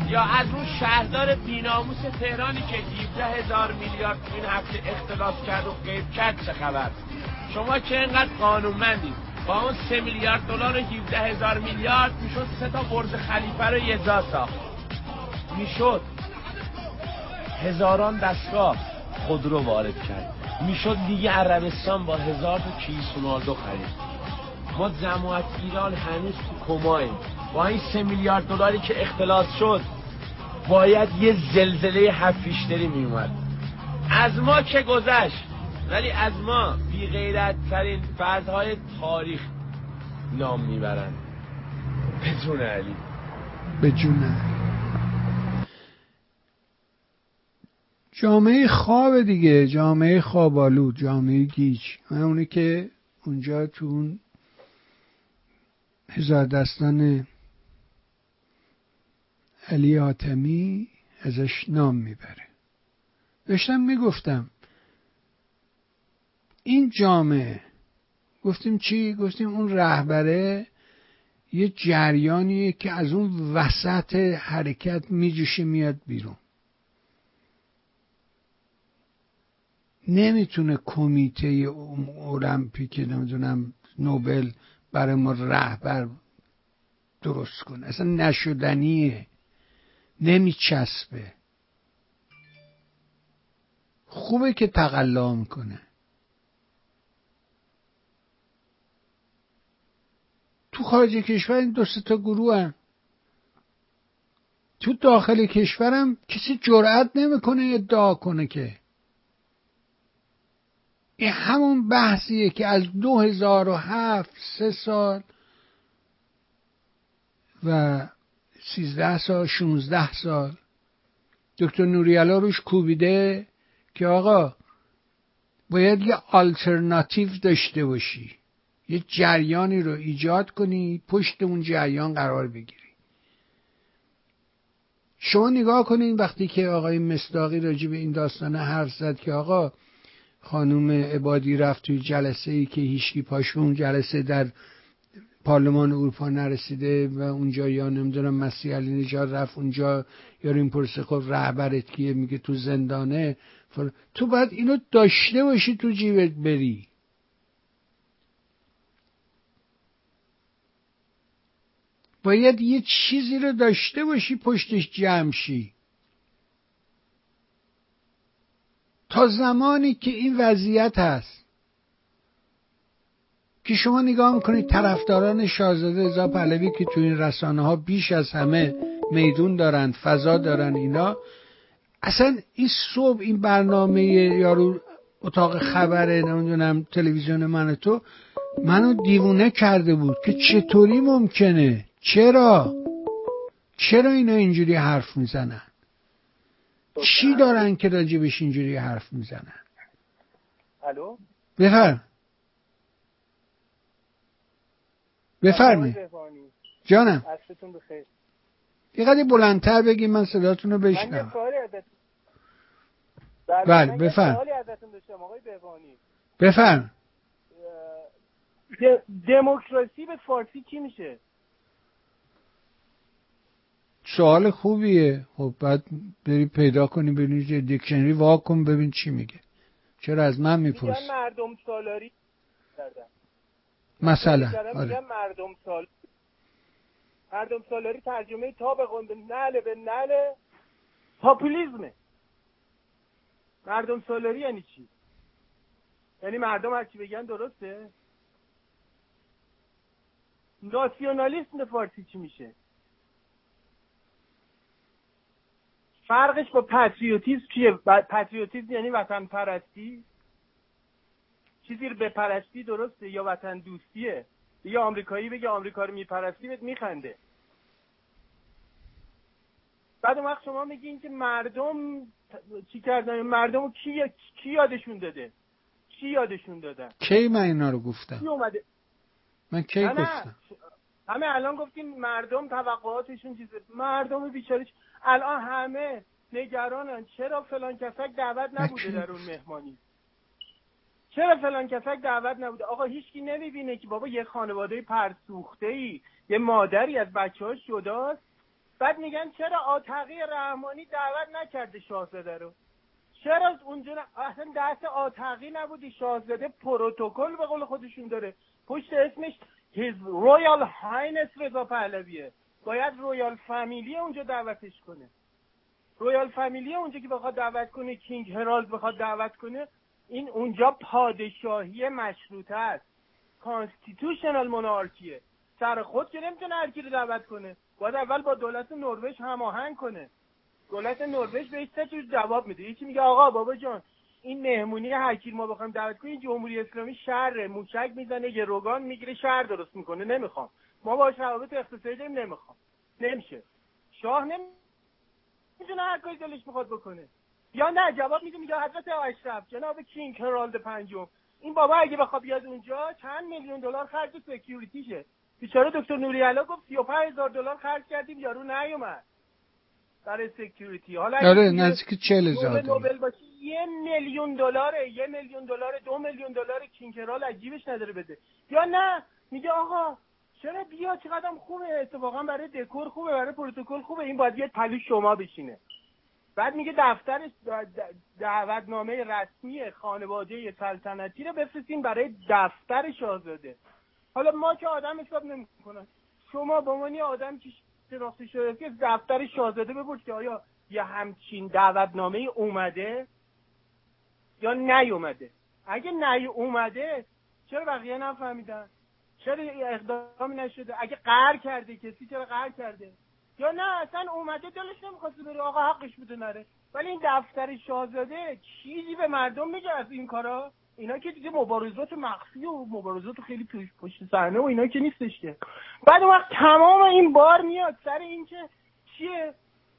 یا از اون شهردار بیناموس تهرانی که 17 هزار میلیارد این هفته اختلاس کرد و قیب کرد چه خبر؟ شما که اینقدر قانونمندید با اون سه میلیارد دلار و 17 هزار میلیارد می‌شد سه تا برج خلیفه رو یه جا ساخت. می‌شد هزاران دستگاه خودرو وارد کرد. می‌شد دیگه عربستان با هزار تا کیس رونالدو خرید. ما جماعت ایران هنوز تو کماییم با این سه میلیارد دلاری که اختلاس شد باید یه زلزله هفیشتری میومد از ما که گذشت ولی از ما بی غیرت ترین فردهای تاریخ نام می‌برند. به جون علی. به جون جامعه خواب دیگه. جامعه خوابالو جامعه گیج. اونی که اونجا تو اون هزار دستان علی آتمی ازش نام می‌بره داشتم می‌گفتم این جامعه گفتیم چی؟ گفتیم اون رهبره یه جریانیه که از اون وسط حرکت میجوشه میاد بیرون نمی‌تونه کمیته المپیک نمی‌دونم نوبل برای ما رهبر درست کنه. اصلا نشدنیه نمیچسبه. خوبه که تقلا می‌کنه. تو خارج کشور این دو تا گروه هم. تو داخل کشورم کسی جرأت نمی‌کنه ادعا کنه که این همون بحثیه که از دو هزار و هفت سه سال و سیزده سال شونزده سال دکتر نوریالا روش کوبیده که آقا باید یه آلترناتیو داشته باشی. یه جریانی رو ایجاد کنی پشت اون جریان قرار بگیری. شما نگاه کنین وقتی که آقای مصداقی راجع به این داستانه حرف زد که آقا خانوم عبادی رفت توی جلسه ای که هیچکی پاش اون جلسه در پارلمان اروپا نرسیده و اونجا یا نمی‌دونم مسیح علی نجات رفت اونجا یا این پرسه خب رهبرت کیه میگه تو زندانه. تو باید اینو داشته باشی تو جیبت بری. باید یه چیزی رو داشته باشی پشتش جمع شی. تا زمانی که این وضعیت هست که شما نگاه می‌کنید طرفداران شاهزاده رضا پهلوی که تو این رسانه ها بیش از همه میدون دارن فضا دارن اینا اصلا این صبح این برنامه یارو اتاق خبره نمی‌دونم تلویزیون من تو منو دیوونه کرده بود که چطوری ممکنه؟ چرا؟ چرا اینا اینجوری حرف می‌زنن؟ چی دارن که راجبش اینجوری حرف می‌زنن؟ الو؟ بفرم. بفرمی. جانم. یه بلندتر بگیم من صداتون رو بشنم بله بفرم. بفرم. دموکراسی به فارسی چی میشه؟ سوال خوبیه. خب بعد بری پیدا کنی ببینی دیکشنری واکن ببین چی میگه. چرا از من میپرس مردم سالاری مثلا آره. مردم سال مردم سالاری ترجمه تا به نله به نله پاپولیزمه. مردم سالاری یعنی چی؟ یعنی مردم هرچی بگن درسته؟ ناسیونالیسم فارسی چی میشه؟ فرقش با پتریوتیسم چیه؟ پتریوتیسم یعنی وطن پرستی؟ چیزی رو بپرستی درسته یا وطن دوستیه؟ یه آمریکایی بگه آمریکا رو میپرستی بهت میخنده. بعد اون وقت شما میگین که مردم چی کردن؟ مردم رو کی, کی یادشون داده؟ کی یادشون دادن؟ کی من اینا رو کی گفتم اومده؟ من کی گفتم؟ همه الان گفتیم مردم توقعاتشون چیزه. مردم بیچاره الان همه نگرانن. چرا فلان کسک دعوت نبوده در اون مهمانی؟ چرا فلان کسک دعوت نبوده؟ آقا هیچکی نمی‌بینه که بابا یه خانواده پرسوخته ای یه مادری از بچه ها جداست. بعد میگن چرا آتقی رحمانی دعوت نکرده شاهزاده رو؟ چرا اونجا اصلا دست آتقی نبودی؟ شاهزاده پروتکل به قول خودشون داره. پشت اسمش His Royal Highness رضا پهلویه. باید royal family اونجا دعوتش کنه. royal family اونجا که بخواد دعوت کنه King Harald بخواد دعوت کنه این اونجا پادشاهی مشروطه است. constitutional monarchy ه. سر خود که نمی‌تونه هر کی رو دعوت کنه. باید اول با دولت نروژ هماهنگ کنه. دولت نروژ بهش سه جور جواب میده. یکی میگه آقا بابا جان این مهمونی هر ما بخوایم دعوت کنیم جمهوری اسلامی شهر موشک می‌زنه یه روگان می‌گیره شهر درست می‌کنه. نمی‌خوام. ما باش روابط اقتصادی داریم نمی‌خوام. نمیشه. شاه نمی‌تونه هر کاری دلش می‌خواد بکنه. یا نه جواب میده میگه حضرت اشرف جناب کینگ هرالد پنجم. این بابا اگه بخواد بیاد اونجا چند میلیون دلار خرج سکیوریتیشه. بیچاره دکتر نوریالا گفت 35000 دلار خرج کردیم یارو نیومد. برای security. حالا آره نزدیک چل هزار نوبل دلار. نوبل باشه یه میلیون دلاره یه میلیون دلار دو میلیون دلار King Harald از جیبش نداره بده. یا نه میگه آقا چرا بیا؟ چقدرم خوبه. اتفاقا برای دکور خوبه برای پروتکل خوبه. این باید یه پهلو شما بشینه. بعد میگه دفترش دعوتنامه رسمی خانواده سلطنتی رو بفرستین برای دفتر شاهزاده. حالا ما که آدم حساب نمی‌کنن. شما به عنوان آدم که شناخته شده که دفتر شاهزاده بپرس که آیا یه همچین دعوتنامه اومده یا نیومده. اگه نی اومده چرا بقیه نفهمیدن؟ چرا اقدامی نشده؟ اگه قهر کرده کسی چرا قهر کرده؟ یا نه اصلا اومده دلش نمی‌خواسته بره آقا حقش بوده نره. ولی این دفتر شاهزاده چیزی به مردم میگه از این کارا. اینا که دیگه مبارزات مخفی و مبارزات خیلی پیش پشت صحنه و اینا که نیستش که. بعد اون وقت تمام این بار میاد سر اینکه چیه؟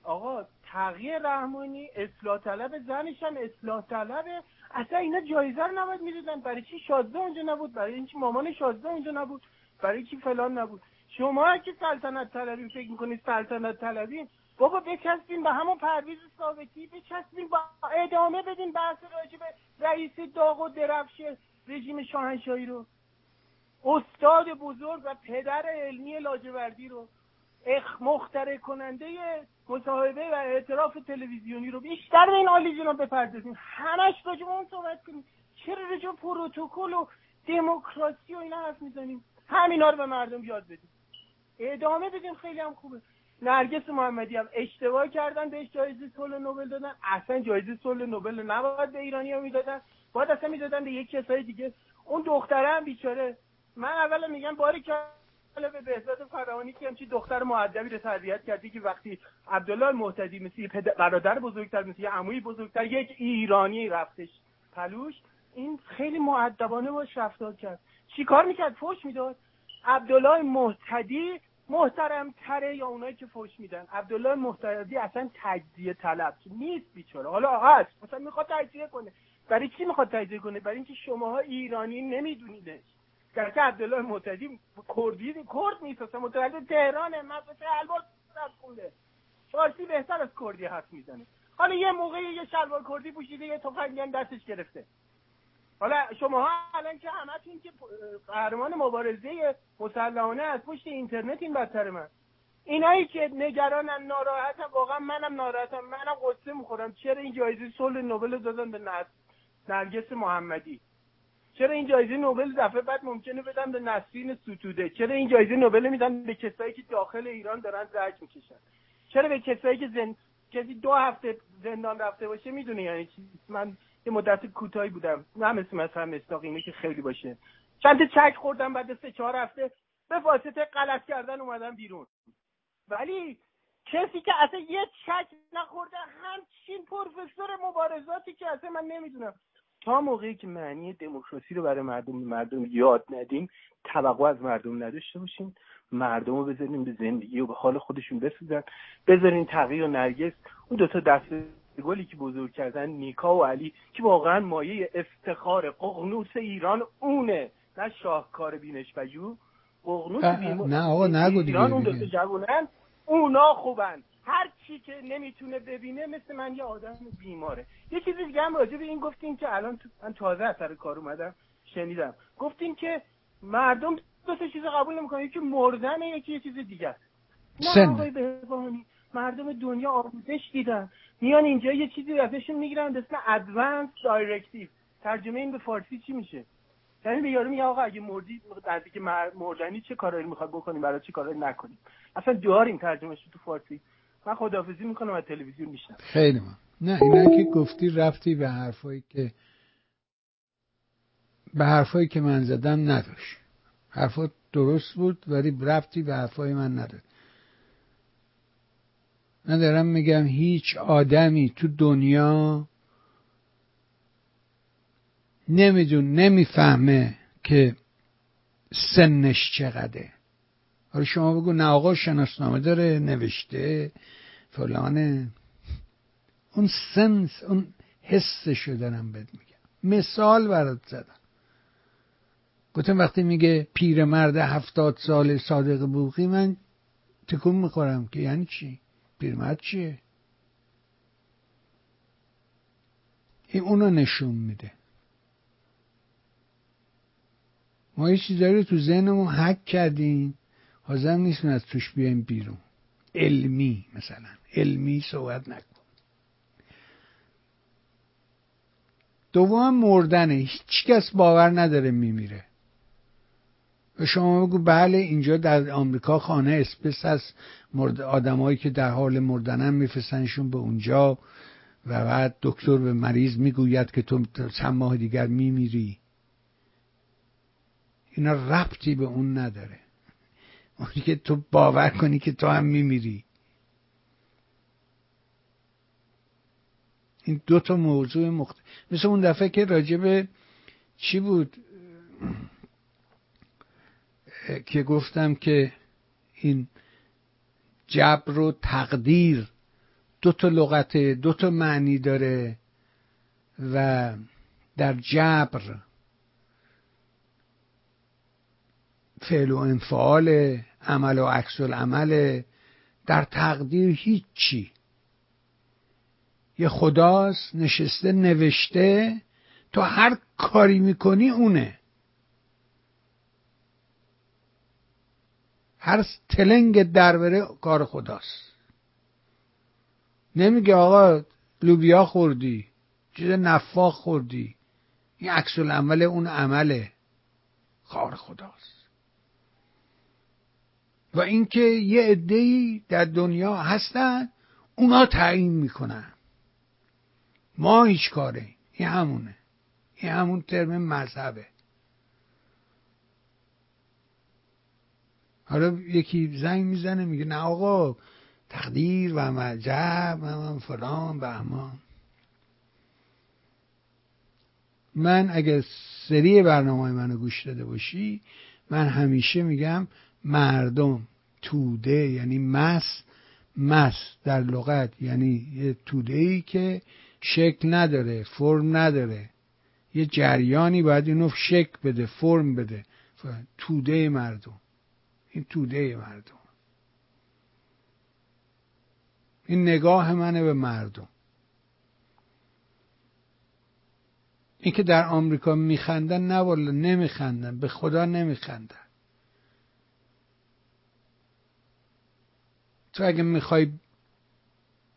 آقا تغییر رحمانی اصلاح طلب زنش هم اصلاح طلبه اصلا اینا جایزه رو نباید می‌دادن. برای چی شازده اونجا نبود؟ برای اینکه مامان شازده اونجا نبود؟ برای چی فلان نبود؟ شما که سلطنت طلبی فکر می‌کنید سلطنت طلبی؟ بابا بچسبین به همون پرویز ثابتی بچسبین با ادامه بدین بحث راجع به رئیس داغ و درفش رژیم شاهنشاهی رو. استاد بزرگ و پدر علمی لاجوردی رو. اخ مخترع کننده مصاحبه و اعتراف تلویزیونی رو بیشتر به این عالی جناب بپردازیم. همش راجع اون صحبت کنیم. چرا راجع پروتکل و دموکراسی و اینا حرف می‌زنیم؟ همینا رو به مردم یاد بدیم. ادامه بدیم خیلی هم خوبه. نرگس محمدی هم اشتباه کردن بهش جایزه صلح نوبل دادن. اصلا جایزه صلح نوبل نباید به ایرانی ها می‌دادن. باید اصلا می‌دادن به یک کسای دیگه. اون دختره هم بیچاره. من اولا میگم باری که به بهزاد فراهانی که همچی دختر معدبی رو تربیت کردی که وقتی عبدالله المعتدی مثل برادر بزرگتر مثل یه عموی بزرگتر یک ایرانی رفتش پلوش این خیلی معدبانه باش رفتار کرد. چیکار می‌کرد؟ فوش می‌داد. عبدالله محتدی محترم تره یا اونایی که فوش میدن. عبدالله محتدی اصلا تجزیه طلب نیست بیچاره. حالا هست. مثلا می‌خواد تجزیه کنه. برای چی می‌خواد تجزیه کنه؟ برای اینکه شماها ایرانی نمیدونیدش. که عبدالله معتدی کردی کرد نیست. اصلا متولد تهرانه. مدرسه الباس خونده فارسی بهتر از کردی حرف می‌زنه. حالا یه موقعی یه شلوار کردی پوشیده یه تفنگ هم دستش گرفته. حالا شما الان که همتون که قهرمان مبارزه مسلحانه از پشت اینترنت این بدتر من. اینایی که نگرانن ناراحتم واقعا منم ناراحتم. منم قصه می‌خورم. چرا این جایزه صلح نوبل دادن به نرگس محمدی؟ چرا این جایزه نوبل دفعه بعد ممکنه بدم به نسرین ستوده؟ چرا این جایزه نوبل میدن به کسایی که داخل ایران دارن زرج می‌کشن؟ چرا به کسایی که زن... کسی دو هفته زندان رفته باشه می‌دونه یعنی چی؟ من یه مدت کوتاهی بودم. نه مثل مثلا مستاقیمه که خیلی باشه. چند چک خوردم بعد سه چهار هفته به واسطه غلط کردن اومدم بیرون. ولی کسی که اصلا یه چک نخورده همچین پروفسور مبارزاتی که اصلا من نمی‌دونم. تا موقعی که معنی دموکراسی رو برای مردم مردم یاد ندیم توقع از مردم نداشته باشیم. مردم رو بذاریم به زندگی و به حال خودشون بسازن بذارین تقیی و نرگس. اون دوتا دست گلی که بزرگ کردن نیکا و علی که واقعا مایه افتخار ققنوس ایران اونه. نه شاهکار بینش بجو ققنوس نه آقا نگو دیگه ایران اون دوتا جوونن اونا خوبن. هر چی که نمی‌تونه ببینه مثل من یه آدم بیماره. یه چیزی دیگه هم راجع به این گفتین که الان من تازه از سر کار اومدم شنیدم. گفتین که مردم دو تا چیز قبول نمی‌کنن. یکی مردن یکی یه چیز دیگه نه آقای بهبهانی مردم دنیا آموزش دیدن. میان اینجا یه چیزی ازشون می‌گیرن به اسم advance directive ترجمه این به فارسی چی میشه؟ یعنی به یارو میگه آقا اگه مردی نزدیک مردنی چه کارایی می‌خواد بکنیم برای چه کارایی نکنیم اصلا داریم ترجمهش تو فارسی. من خداحافظی می‌کنم از تلویزیون میشنم خیلی من نه اینا که گفتی رفتی به حرفایی که به حرفایی که من زدم نداشت. حرفات درست بود ولی رفتی به حرفای من نداد من دارم میگم هیچ آدمی تو دنیا نمیدون نمی‌فهمه که سنش چقدره. حالا شما بگو نه آقا شناسنامه داره نوشته فلانه. اون سنس اون حسشو دارم بهت میگم. مثال برات زدم. گفتم وقتی میگه پیرمرد هفتاد سال صادق بوخی من تکون می‌خورم که یعنی چی؟ پیرمرد چیه؟ این اونو نشون میده. ما یه چیزایی رو تو ذهنمون حک کردیم. حاضر نیستیم از توش بیایم بیرون. علمی مثلا. علمی صحبت نکن. دوم مردنه. هیچ کس باور نداره میمیره. و شما بگو بله اینجا در آمریکا خانه اسپس هست. مرد آدمایی که در حال مردنن میفرستنشون به اونجا و بعد دکتر به مریض می‌گوید که تو چند ماه دیگر میمیری. اینا ربطی به اون نداره. اونی که تو باور کنی که تو هم میمیری. این دو تا موضوع مختلف مثل اون دفعه که راجب چی بود؟ که گفتم که این جبر و تقدیر دو تا لغت دو تا معنی داره و در جبر فعل و انفعال عمل و عکس العمل در تقدیر هیچی. یه خداست نشسته نوشته تو هر کاری می‌کنی اونه. هر تلنگ در بره کار خداست. نمیگه آقا لوبیا خوردی چیز نفاق خوردی این عکس العمل اون عمله. کار خداست. و اینکه یه عده‌ای در دنیا هستن اونا تعیین می‌کنن. ما هیچ کاره. این همونه. این همون ترم مذهبه. حالا یکی زنگ می‌زنه میگه نه آقا تقدیر و مجب و فلان بهمان من اگر سری برنامه منو گوش داده باشی من همیشه میگم مردم. توده یعنی مس. مس در لغت یعنی یه توده ای که شکل نداره فرم نداره. یه جریانی باید اینو شکل بده فرم بده. توده مردم. این توده مردم. این نگاه منه به مردم. این که در آمریکا میخندن نه والا نمیخندن. به خدا نمیخندن. تو اگه می‌خوای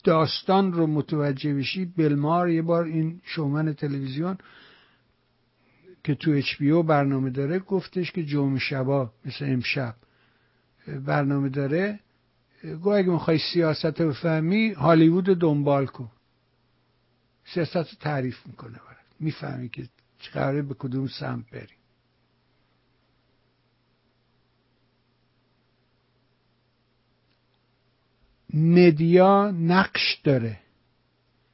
داستان رو متوجه بشی بلمار یه بار این شومن تلویزیون که تو اچ برنامه داره گفتش که جمعه شبا مثل امشب برنامه داره گو اگه می‌خوای سیاست رو بفهمی هالیوود دنبال کن. سیاست رو تعریف می‌کنه برات. می‌فهمی که قراره به کدوم سمت بری. مدیا نقش داره.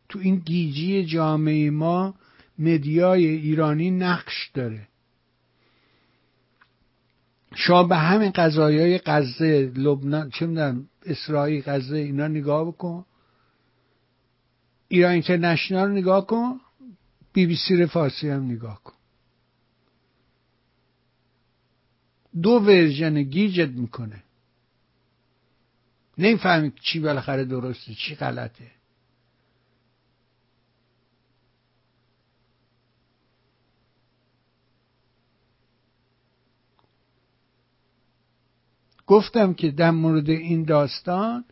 تو این گیجی جامعه ما media ی ایرانی نقش داره. شما به همین قضایای غزه لبنان چه می‌دونم اسرائیل غزه اینا نگاه بکن. ایران اینترنشنال نگاه کن. بی بی سی فارسی هم نگاه کن. دو version گیجت می‌کنه. نمی‌فهمی چی بالاخره درسته چی غلطه. گفتم که در مورد این داستان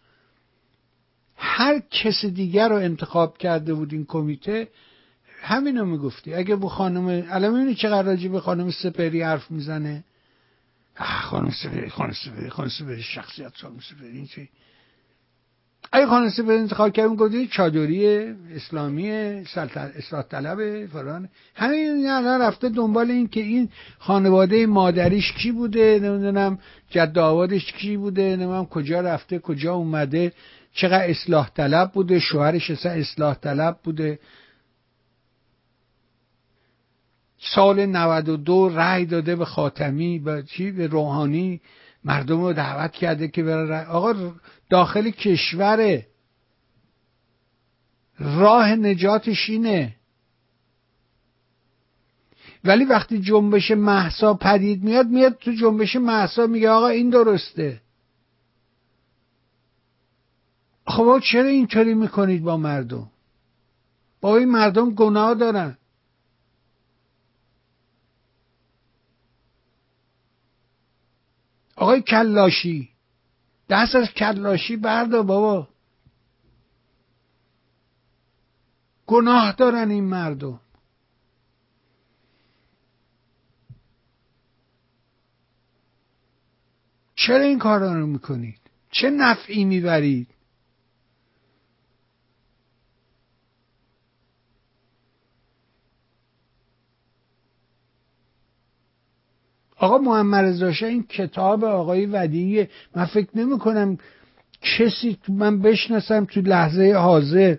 هر کس دیگر رو انتخاب کرده بود این کمیته همینو می‌گفتی. اگه بو خانم الان می‌بینی چقدر راجع به خانم سپری حرف می‌زنه؟ خانم سپری خانم سپری خانم سپری شخصیت خانم سپری این چی؟ اگه خانم سپری انتخاب کردیم گفتی چادری اسلامی اصلاح طلب فلان. همین الان رفته دنبال این که این خانواده مادریش کی بوده نمی‌دونم جد آبادش کی بوده نمی‌دونم کجا رفته کجا اومده چقدر اصلاح طلب بوده شوهرش اصلا اصلاح طلب بوده. سال 92 رأی داده به خاتمی به چی؟ به روحانی. مردم رو دعوت کرده که برن آقا داخل کشوره راه نجاتش اینه. ولی وقتی جنبش محسا پدید میاد میاد تو جنبش محسا میگه آقا این درسته. خب چرا اینطوری می‌کنید با مردم؟ با این مردم گناه دارن. آقای کلاشی. دست از کلاشی بردا بابا. گناه دارن این مردم. چرا این کارا رو می‌کنید؟ چه نفعی می‌برید؟ آقا محمد رضا این کتاب آقای ودیعی من فکر نمی کنم کسی من بشناسم تو لحظه حاضر.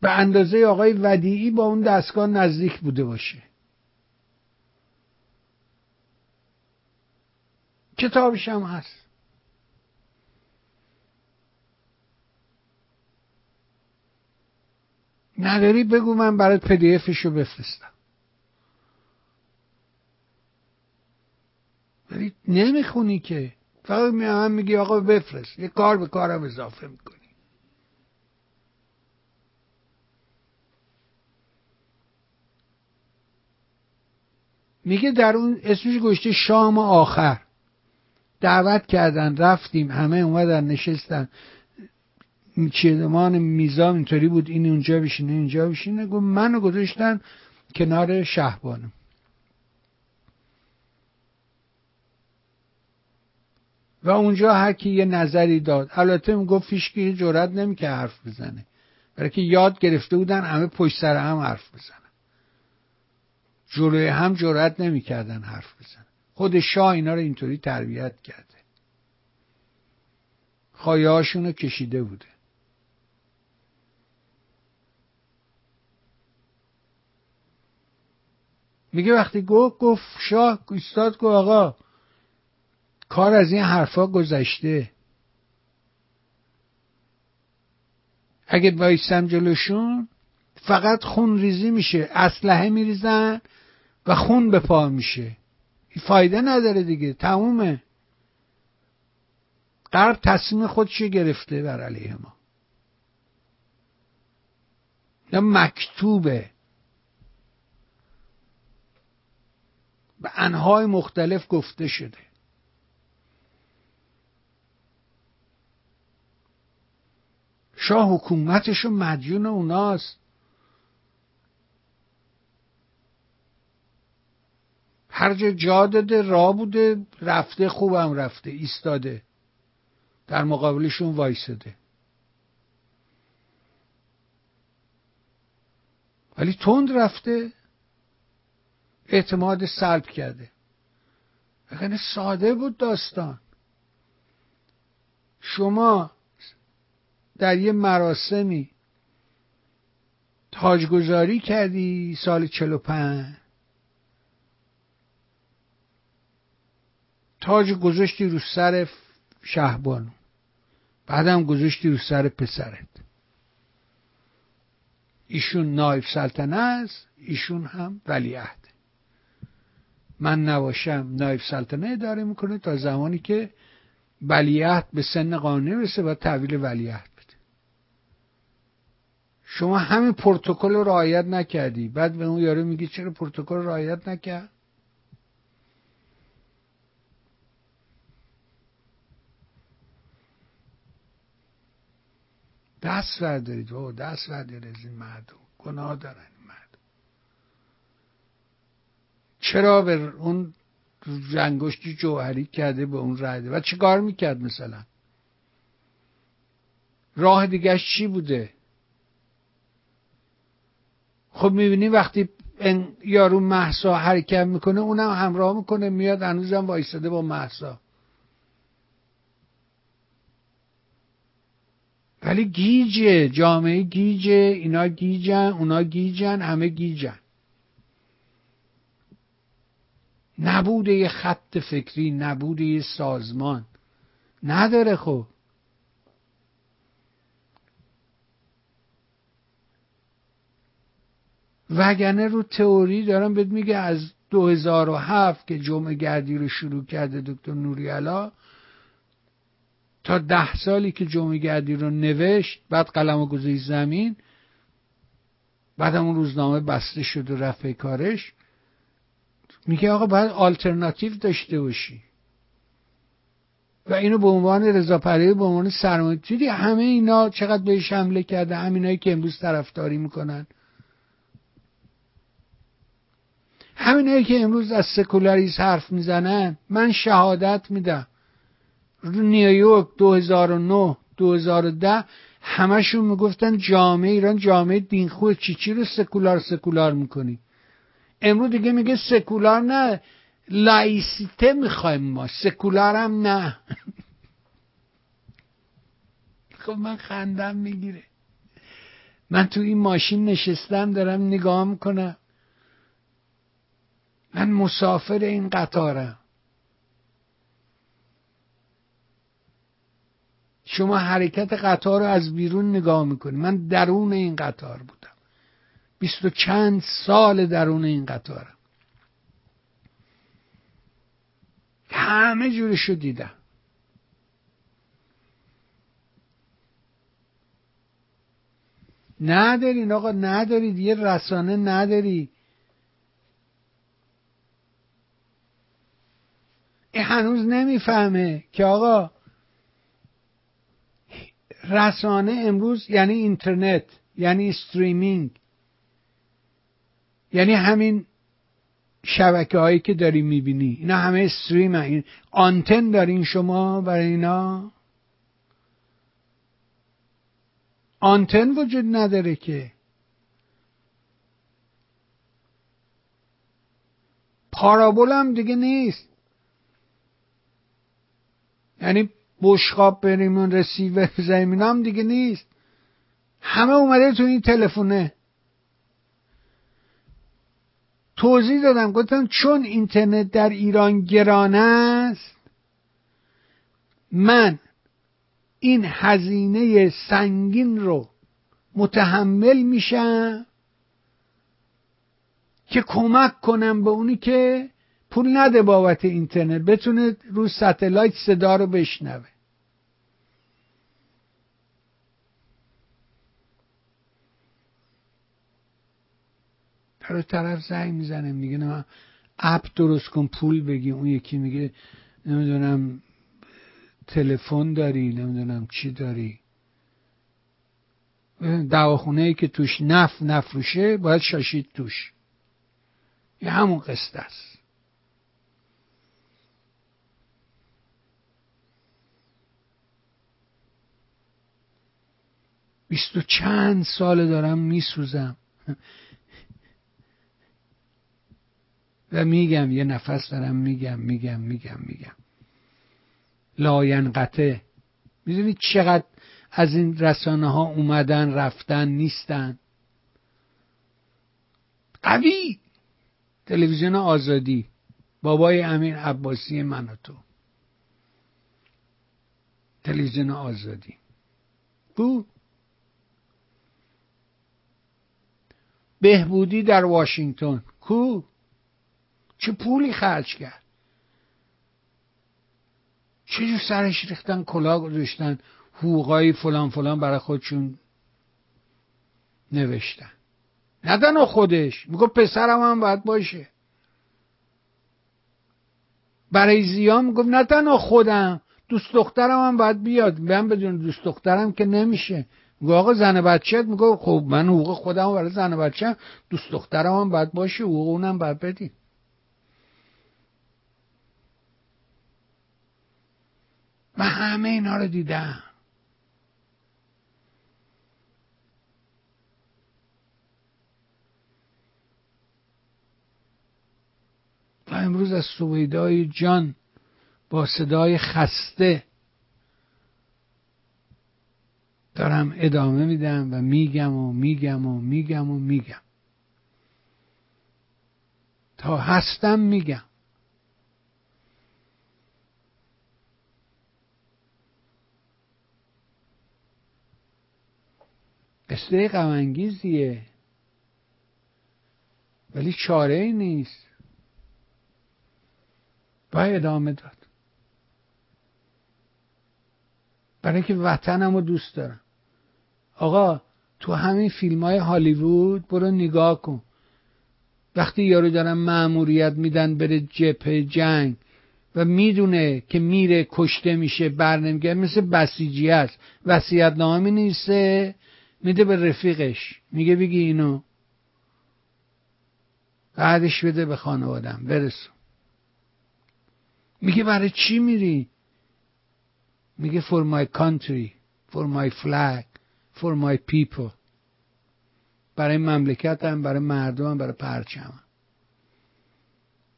به اندازه آقای ودیعی با اون دستگاه نزدیک بوده باشه. کتابش هم هست. نداری بگو من برات پدیفش رو بفرستم. ولی نمی‌خونی که. فقط هم میگی آقا بفرست. یه کار به کارم اضافه می‌کنی. میگه در اون اسمش گشته شام آخر. دعوت کردن رفتیم همه اومدن نشستن. چیدمان میزان اینطوری بود. این اونجا بشینه اینجا بشینه. گفت منو گذاشتن کنار شهبانم. و اونجا هر کی یه نظری داد. البته می‌گفت فیشکی جرات نمی‌کرد حرف بزنه. برای که یاد گرفته بودن همه پشت سر هم حرف بزنن. جلوی هم جرات نمی‌کردن حرف بزنن. خود شاه اینا رو اینطوری تربیت کرده. رو کشیده بوده. میگه وقتی گفت گفت شاه ایستاد گفت آقا کار از این حرفا گذشته. اگه بایستم جلوشون فقط خون ریزی میشه اسلحه میریزن و خون به پا میشه. فایده نداره دیگه تمومه. غرب تصمیم خودشو گرفته بر علیه ما. یا مکتوبه. به انهای مختلف گفته شده. شاه حکومتش و مدیون اوناست. هر جا جا داده راه بوده رفته خوبم رفته ایستاده. در مقابلشون وایساده. ولی تند رفته. اعتماد سلب کرده. خیلی ساده بود داستان. شما در یه مراسمی تاجگذاری کردی سال چلو پنج. تاج گذاشتی رو سر شهبانو. بعدم گذاشتی رو سر پسرت. ایشون نایب سلطنه است ایشون هم ولیعهد. من نباشم نایب سلطنه اداره می‌کنه تا زمانی که ولیعهد به سن قانونی برسه و تحویل ولیعهد. شما همین پروتکل رو رعایت نکردی. بعد به اون یارو میگی چرا پروتکل رعایت نکرد؟ دست وردارید او دست وردارید از این مردم. گناه دارن این مردم. چرا به اون رنگشتی جوهری کرده به اون رده و چه کار می‌کرد مثلا؟ راه دیگه چی بوده؟ خب می‌بینی وقتی یارو محسا حرکت می‌کنه اونم همراه می‌کنه میاد هنوزم وایستاده با محسا ولی گیجه جامعه گیجه اینا گیجن اونا گیجن همه گیجن. نبوده یه خط فکری نبوده یه سازمان. نداره خب. وگرنه رو تئوری دارم بهت میگه از 2007 که جمعه گردی رو شروع کرده دکتر نوریالا تا ده سالی که جمعه گردی رو نوشت بعد قلم و گذاشت زمین بعد اون روزنامه بسته شد و رفت کارش. میگه آقا باید آلترناتیو داشته باشی. و اینو به عنوان رضا پهلوی به عنوان سرمایه. همه اینا چقدر بهش حمله کرده همینایی که امروز طرفداری می‌کنن. همینایی که امروز از سکولاریز حرف می‌زنن من شهادت میدم. نیویورک 2009 2010 همشون می‌گفتن جامعه ایران جامعه دینخوه چی چی رو سکولار سکولار می‌کنی. امروز دیگه میگه سکولار نه لایسیته می‌خوایم ما سکولار هم نه. [laughs] خب من خندم می‌گیره. من تو این ماشین نشستم دارم نگاه می‌کنم. من مسافر این قطارم. شما حرکت قطار رو از بیرون نگاه می‌کنی. من درون این قطار بودم. بیست و چند سال درون این قطارم. همه جورشو دیدم. ندارین آقا ندارید. یه رسانه نداری هنوز نمی‌فهمه که آقا رسانه امروز یعنی اینترنت یعنی استریمینگ یعنی همین شبکه هایی که داری می‌بینی. اینا همه استریم این آنتن دارین شما برای اینا؟ آنتن وجود نداره که. پارابول هم دیگه نیست. یعنی بشقاب بریم اون رسیور بزنیم هم دیگه نیست. همه اومده تو این تلفونه. توضیح دادم گفتم چون اینترنت در ایران گران است من این هزینه سنگین رو متحمل میشم که کمک کنم به اونی که پول نده بابت اینترنت بتونه رو ستلایت صدا رو بشنوه. برای طرف زنگ می‌زنه میگه نه اپ درست کن پول بگی. اون یکی میگه نمی‌دونم تلفن داری نمی‌دونم چی داری. دواخونه ای که توش نف نفروشه باید شاشید توش. یه همون قصد است. بیست و چند سال دارم میسوزم. و میگم یه نفس دارم میگم میگم میگم میگم. لاینقطه می‌دونید چقدر از این رسانه ها اومدن رفتن نیستن؟ قوی. تلویزیون آزادی. بابای امین عباسی من و تو. تلویزیون آزادی. بو بهبودی در واشنگتن. کو؟ چه پولی خرج کرد؟ چه سرش ریختن کلاه گذاشتن حقوقای فلان فلان برای خودشون نوشتن. ندن خودش. میگو پسرم هم باید باشه. برای زیان می‌گفت نه تنها خودم. دوست دخترم هم باید بیاد. من بدون دوست دخترم که نمیشه. میگه آقا زن بچه میگه خب من حقوق خودم برای زن بچه دوست دخترم هم باید باشه حقوق اونم باید بدیم من همه اینا رو دیدم. و امروز از سویدای جان با صدای خسته دارم ادامه میدم و میگم و میگم و میگم و میگم. تا هستم میگم. قصه غمانگیزیه. ولی چاره ای نیست. باید ادامه داد. برای که وطنم رو دوست دارم. آقا تو همین فیلم های هالیوود برو نگاه کن. وقتی یارو دارن معموریت میدن بره جبهه جنگ و می‌دونه که میره کشته میشه بر نمیگه مثل بسیجی هست. وسیعت نامه نیسته میده به رفیقش. میگه بگی اینو. بعدش بده به خانوادم برسون میگه برای چی میری؟ میگه for my country for my flag. For my people. برای مملکتم برای مردمم برای پرچمم.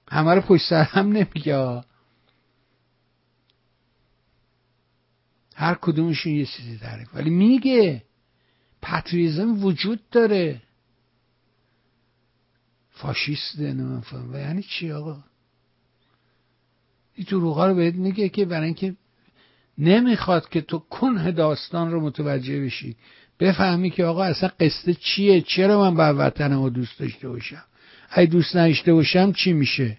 همه رو پشت سر هم نمیگه هر کدومشون یه چیزی داره. ولی میگه پتریزم وجود داره. فاشیست نمیفهم و یعنی چی آقا؟ این دروغا رو بهت میگه که برای اینکه نمی‌خواد که تو کنه داستان رو متوجه بشی. بفهمی که آقا اصلا قصه چیه؟ چرا من بر وطنم دوست داشته باشم؟ اگه دوست نداشته باشم چی میشه؟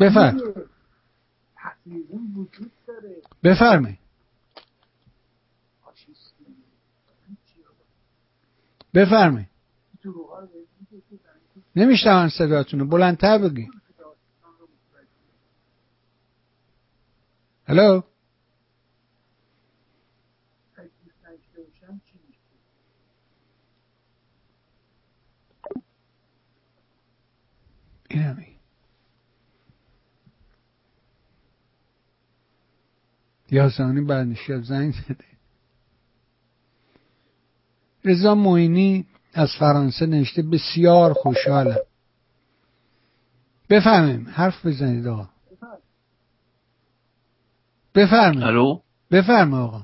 بفرم. بفرمایید. بفرمایید. نمیشتم صداتون رو بلندتر بگی هلو؟ یاسانی برنشیاب زنگ زده. رضا موینی از فرانسه نوشته بسیار خوشحالم. بفهمیم حرف بزنید آقا. بفرمایید. الو؟ بفرما آقا.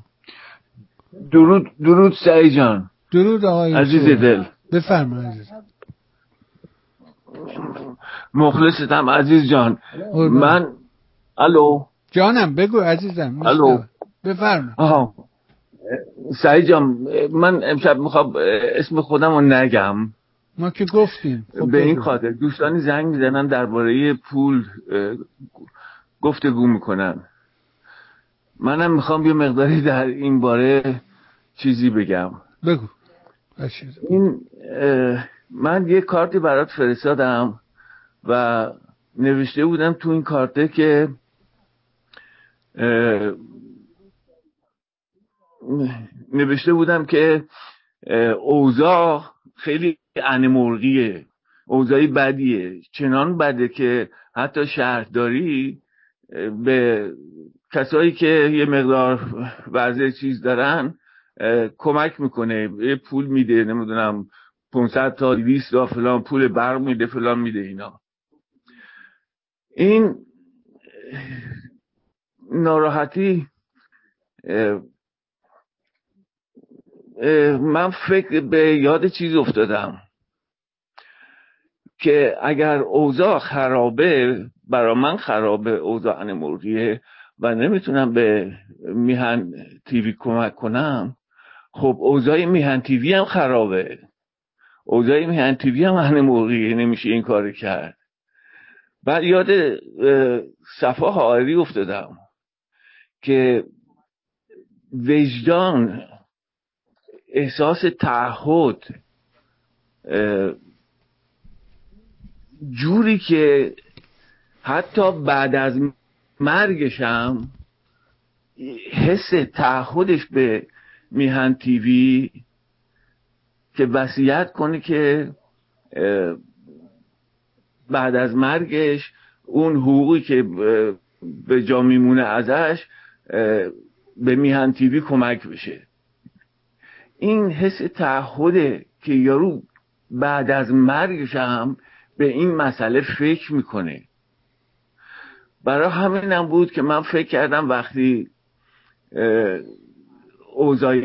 درود درود سعی جان. درود آقای عزیز دل. بفرما عزیز. مخلصتم عزیز جان. من الو؟ جانم بگو عزیزم الو. بفرما. آها. سعی جان من امشب می‌خوام اسم خودم رو نگم. ما که گفتیم. خب به این خاطر دوستانی زنگ می‌زنن درباره پول گفتگو می‌کنن. منم می‌خوام یه مقداری در این باره چیزی بگم. بگو. این من یه کارتی برات فرستادم و نوشته بودم تو این کارته که نوشته بودم که اوضاع خیلی انمرغیه اوضاعی بدیه. چنان بده که حتی شهرداری به کسایی که یه مقدار وضع چیز دارن کمک می‌کنه. یه پول میده نمی‌دونم 500 تا 200 تا فلان پول برق میده فلان میده اینا. این ناراحتی من فکر به یاد چیز افتادم که اگر اوضاع خرابه برا من خرابه اوضاع انمورگیه و نمی‌تونم به میهن تیوی کمک کنم خب اوضاع میهن تیوی هم خرابه. اوضاع میهن تیوی هم انمورگیه نمیشه این کار کرد. بعد یاد صفا حائری افتادم. که وجدان احساس تعهد جوری که حتی بعد از مرگشم حس تعهدش به میهن تیوی که وصیت کنه که بعد از مرگش اون حقوقی که به جا میمونه ازش به میهن تیوی کمک بشه. این حس تعهده که یارو بعد از مرگش هم به این مسئله فکر می‌کنه. برای همینم بود که من فکر کردم وقتی اوضاع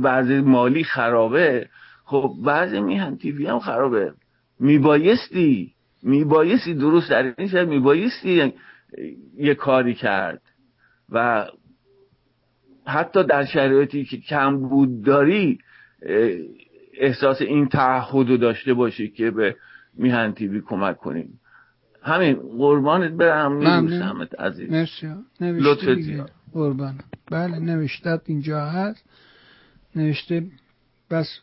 وضع مالی خرابه خب وضع میهن تیوی هم خرابه. میبایستی میبایستی درست در این شد میبایستی یه کاری کرد. و حتی در شرایطی که کم بود داری احساس این تعهد رو داشته باشی که به میهن تیوی کمک کنیم. همین قربانت برم. میبوسمت عزیز. مرسی. لطفت قربان. بله نوشتت اینجا هست. نوشته بس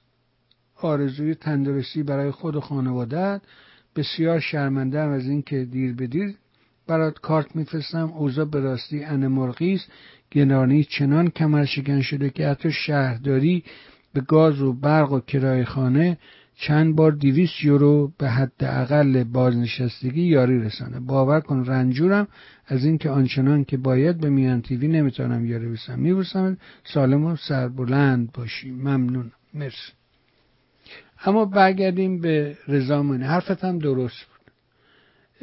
آرزوی تندرستی برای خود و خانوادت بسیار شرمنده از اینکه دیر به دیر برات کارت میفرستم اوضاع به راستی انمرغی است. گنانی چنان کمر شکن شده که حتی شهرداری به گاز و برق و کرای خانه چند بار دیویس یورو به حد اقل بازنشستگی یاری رسانه. باور کن رنجورم از اینکه آنچنان که باید به میان تیوی نمی‌تونم یاری بسم میبوسم سالم و سربلند باشی. ممنون. مرسی. اما برگردیم به رضامانی حرفت هم درست بود.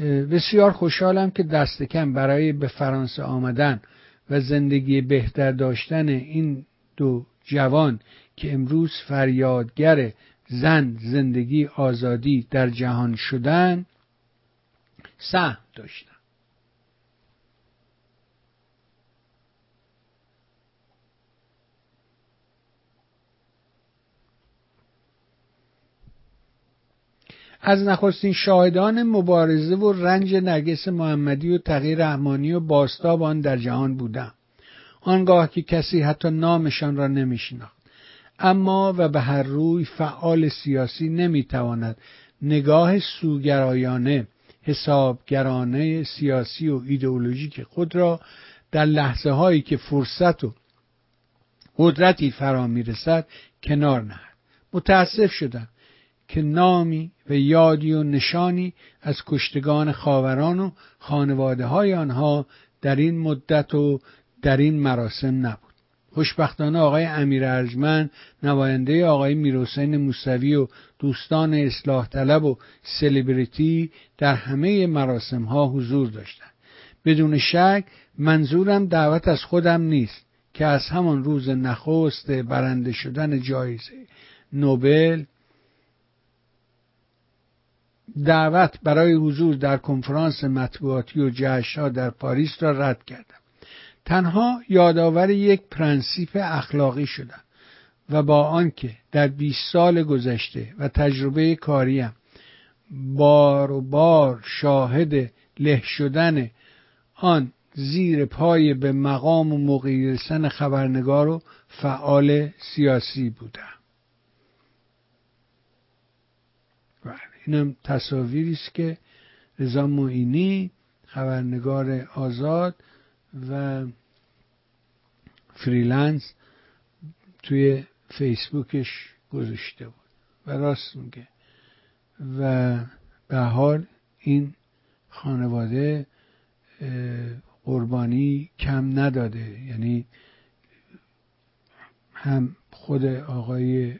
بسیار خوشحالم که دست کم برای به فرانسه آمدن و زندگی بهتر داشتن این دو جوان که امروز فریادگر زن زندگی آزادی در جهان شدن سهم داشتن. از نخستین شاهدان مبارزه و رنج نرگس محمدی و تغییر رحمانی و باستاب آن در جهان بودم. آنگاه که کسی حتی نامشان را نمیشناخت. اما و به هر روی فعال سیاسی نمی‌تواند نگاه سوگرایانه حسابگرانه سیاسی و ایدئولوژیک خود را در لحظه هایی که فرصت و قدرتی فرا می‌رسد کنار نهد. متاسف شدم. که نامی و یادی و نشانی از کشتگان خاوران و خانواده های آنها در این مدت و در این مراسم نبود. خوشبختانه آقای امیر ارجمن نماینده آقای میرحسین موسوی و دوستان اصلاح طلب و سلبریتی در همه مراسم ها حضور داشتند. بدون شک منظورم دعوت از خودم نیست که از همان روز نخست برنده شدن جایزه نوبل دعوت برای حضور در کنفرانس مطبوعاتی و جشنها در پاریس را رد کردم. تنها یادآور یک پرنسیپ اخلاقی شدم و با آنکه در 20 سال گذشته و تجربه کاریم بار و بار شاهد له شدن آن زیر پای به مقام و موقعی خبرنگار و فعال سیاسی بودم بله، اینم تصاویری است که رضا معینی خبرنگار آزاد و freelance توی فیسبوکش گذاشته بود. و راست میگه. و به حال این خانواده قربانی کم نداده. یعنی هم خود آقای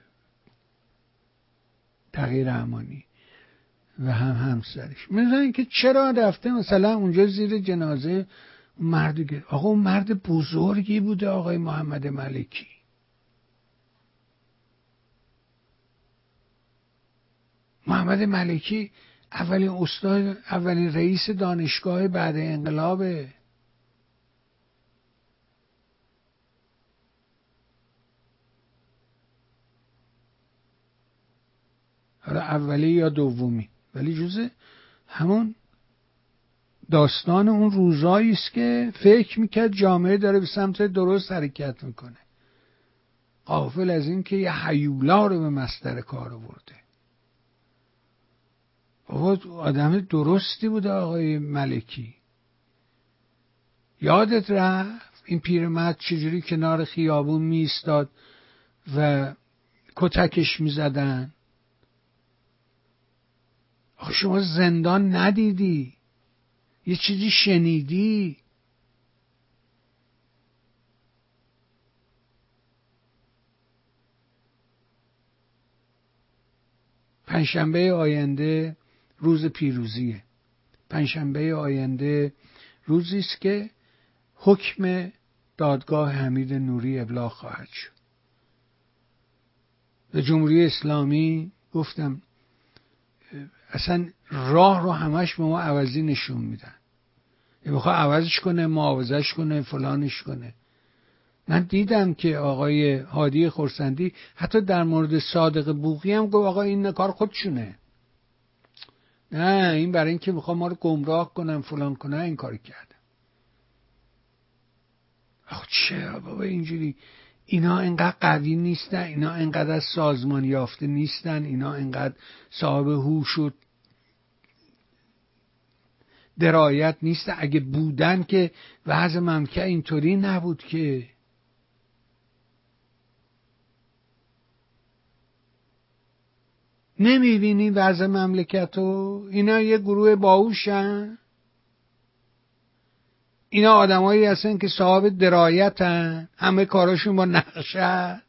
تغییر امانی و هم همسرش. مثلا که چرا رفته مثلا اونجا زیر جنازه مرد آقا اون مرد بزرگی بوده آقای محمد ملکی. محمد ملکی اولین استاد اولین رئیس دانشگاه بعد انقلابه. حالا اولی یا دومی؟ ولی جزء همون داستان اون روزایی است که فکر می‌کرد جامعه داره به سمت درست حرکت می‌کنه. قافل از این که یه حیولا رو به مستر کار آورده. بابا آدم درستی بوده آقای ملکی. یادت رفت این پیرمرد چجوری کنار خیابون میستاد و کتکش می‌زدن؟ آخه شما زندان ندیدی. یه چیزی شنیدی. پنجشنبه آینده روز پیروزیه. پنجشنبه آینده روزی است که حکم دادگاه حمید نوری ابلاغ خواهد شد. به جمهوری اسلامی گفتم اصلا راه رو همش به ما عوضی نشون میدن. یه بخواه عوضش کنه معاوضش کنه فلانش کنه. من دیدم که آقای هادی خورسندی حتی در مورد صادق بوقی هم گفت آقا این کار خودشونه. نه این برای اینکه می‌خوام ما رو گمراه کنم فلان کنه این کار کردم. آخ چرا بابا اینجوری. اینا انقدر قوی نیستن اینا انقدر از سازمان یافته نیستن اینا انقدر صاحب هوش و درایت نیست. اگه بودن که وضع مملکت اینطوری نبود که. نمی‌بینی وضع مملکت رو؟ اینا یه گروه باهوشن. اینا آدمایی هستن که صاحب درایتن. همه کاراشون با نقشه.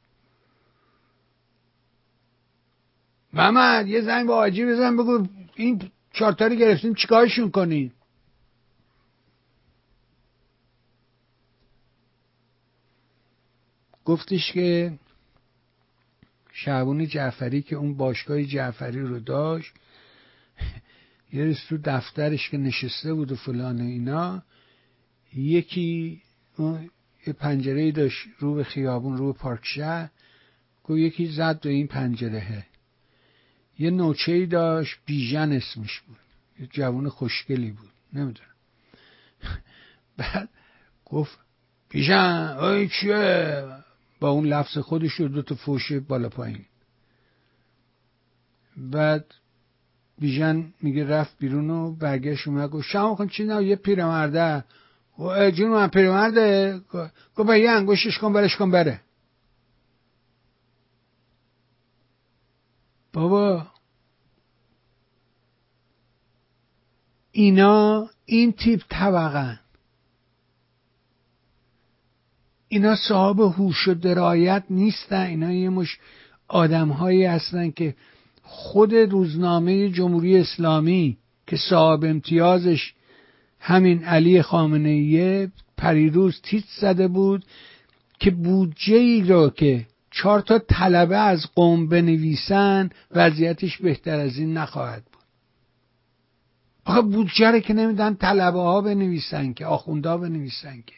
محمد یه زنگ با آجی بزن بگو این چارتاری گرفتیم چیکارشون کنیم؟ گفتش که شعبون جعفری که اون باشگاه جعفری رو داشت یه روز تو دفترش که نشسته بود و فلان اینا یکی یه پنجره داشت رو به خیابون رو به پارک شهر گفت یکی زد به این پنجره یه نوچه داشت بیژن اسمش بود. یه جوان خوشگلی بود. نمی‌دونم. [laughs] بعد گفت بیژن ای چیه با اون لفظ خودش رو دو تا فوشه بالا پایین. بعد بیژن میگه رفت بیرون و برگشت اومد. گفت شما کن چی نه؟ یه پیرمرده. جون من پیرمرده. گفت یه انگوشش کن برش کن بره. بابا. اینا این تیپ طبقن اینا صاحب هوش و درایت نیستن. اینا یه مش آدم هایی هستن که خود روزنامه جمهوری اسلامی که صاحب امتیازش همین علی خامنه پریروز تیت زده بود که بودجه ای رو که چهار تا طلبه از قوم بنویسن وضعیتش بهتر از این نخواهد بود. آخه بودجه که نمیدن طلبه ها بنویسن که آخونده ها بنویسن که.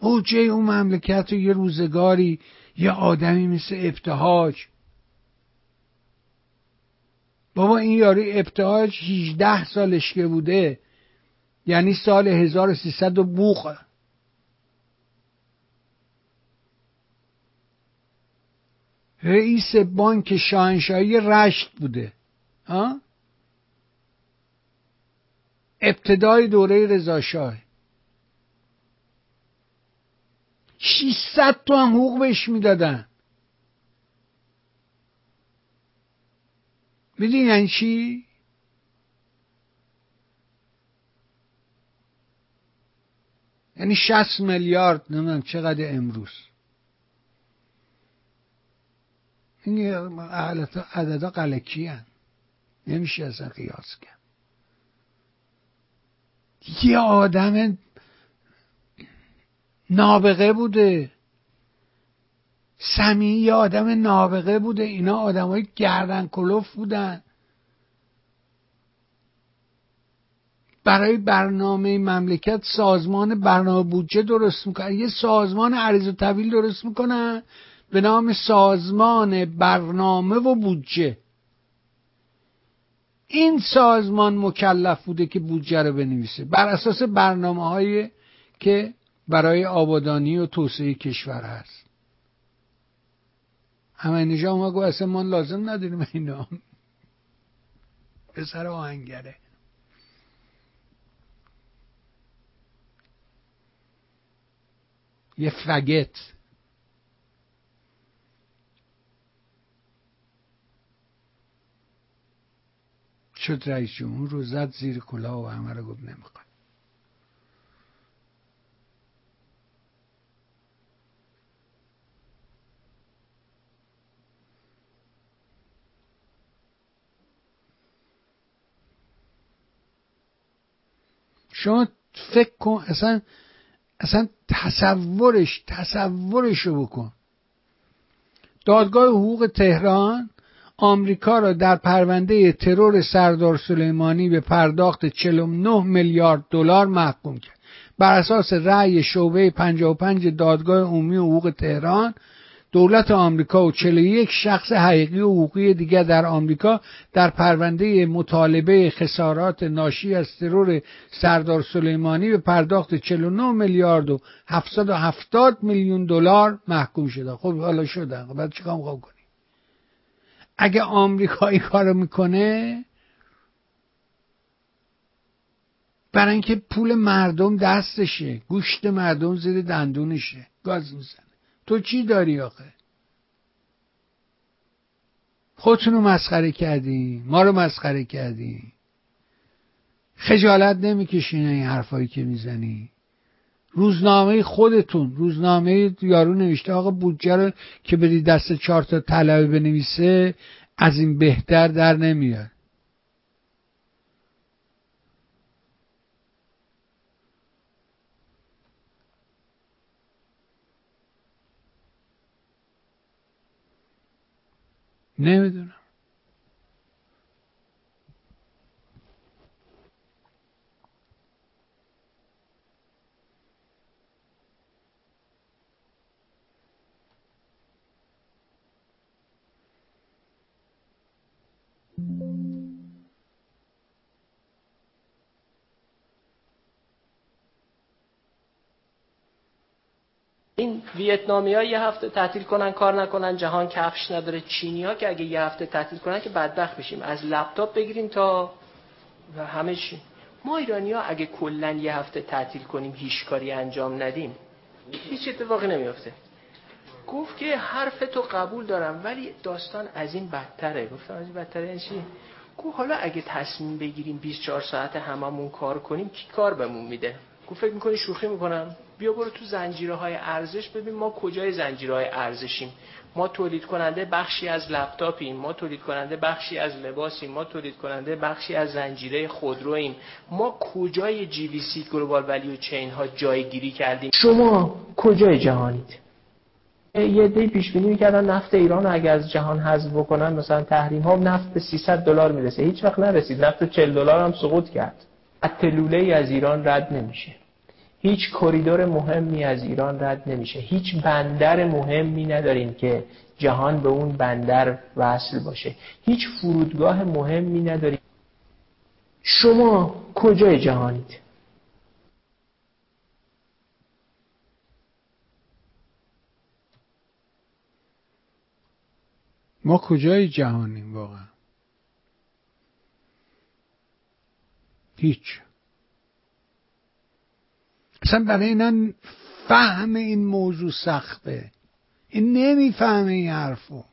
بودجه اون مملکت رو یه روزگاری یه آدمی مثل ابتهاج. بابا این یاری ابتهاج 18 سالش که بوده یعنی سال 1300 و رئیس بانک شاهنشاهی رشت بوده. ها؟ ابتدای دوره رضا شاه. 600 تو هم حقوق بهش می‌دادن. میدین یعنی چی؟ یعنی 60 میلیارد نمی‌دونم چقدر امروز. این عددا قلکی هن. نمیشه اصلا قیاس کرد. یه آدم نابغه بوده. سمی یه آدم نابغه بوده. اینا آدم های گردن کلوف بودن. برای برنامه مملکت سازمان برنامه بودجه درست می‌کنن. یه سازمان عریض و طویل درست می‌کنن. به نام سازمان برنامه و بودجه. این سازمان مکلف بوده که بودجه رو بنویسه. بر اساس برنامه های که برای آبادانی و توسعه کشور هست. همه اینجا اومد گفت اصلا ما لازم نداریم اینا. پسر آهنگره. یه فگت. شد رئیس جمهور رو زد زیر کلاه و همه رو گفت نمی‌خواد. شما فکر کن اصلا اصلا تصورش تصورش رو بکن. دادگاه حقوق تهران آمریکا را در پرونده ترور سردار سلیمانی به پرداخت 49 میلیارد دلار محکوم کرد. بر اساس رأی شعبه 55 دادگاه عمومی حقوق تهران دولت آمریکا و 41 شخص حقیقی و حقوقی دیگر در آمریکا در پرونده مطالبه خسارات ناشی از ترور سردار سلیمانی به پرداخت 49 میلیارد و 770 میلیون دلار محکوم شده. خب حالا شدن بعد چیکار می‌خوام کنی اگه آمریکا این کارو می‌کنه برای اینکه پول مردم دستشه گوشت مردم زیر دندونشه گاز می‌زنه. تو چی داری آخه؟ خودتون رو مسخره کردی ما رو مسخره کردی خجالت نمی‌کشین این حرفایی که می‌زنی. روزنامه خودتون روزنامه یارو نوشته آقا بودجه رو که بدی دست چهار تا طلبه بنویسه از این بهتر در نمیاد. نمی‌دونم. این ویتنامی ها یه هفته تعطیل کنن کار نکنن جهان کفش نداره. چینی ها که اگه یه هفته تعطیل کنن که بدبخت بشیم. از لپتاپ بگیریم تا و همه چی. ما ایرانی ها اگه کلا یه هفته تعطیل کنیم هیچ کاری انجام ندیم هیچ اتفاقی نمیافته. گفت که حرف تو قبول دارم ولی داستان از این بدتره. گفتم از این بدتره یعنی چی؟ گفت حالا اگه تصمیم بگیریم 24 ساعت هممون کار کنیم کی کار بهمون میده؟ گفت فکر می‌کنی شوخی می‌کنم؟ بیا برو تو زنجیره های ارزش ببین ما کجای زنجیره های ارزشیم. ما تولید کننده بخشی از لپتاپیم ما تولید کننده بخشی از لباسیم ما تولید کننده بخشی از زنجیره خودرویم. ما کجای جی وی سی گلوبال ولیو چین ها جایگیری کردیم؟ شما کجای جهانید؟ یه دی پیش بینی می‌کردن نفت ایران رو اگر از جهان حذف بکنن مثلا تحریم ها نفت به 300 دلار می‌رسه. هیچ وقت نرسید. نفت 40 دلار هم سقوط کرد. اتلوله از ایران رد نمیشه. هیچ کریدور مهمی از ایران رد نمیشه. هیچ بندر مهمی نداریم که جهان به اون بندر وصل باشه. هیچ فرودگاه مهمی نداریم. شما کجای جهانید؟ ما کجای جهانیم واقعا؟ هیچ. اصلا برای اینا فهم این موضوع سخته. این نمی‌فهمه این حرفو.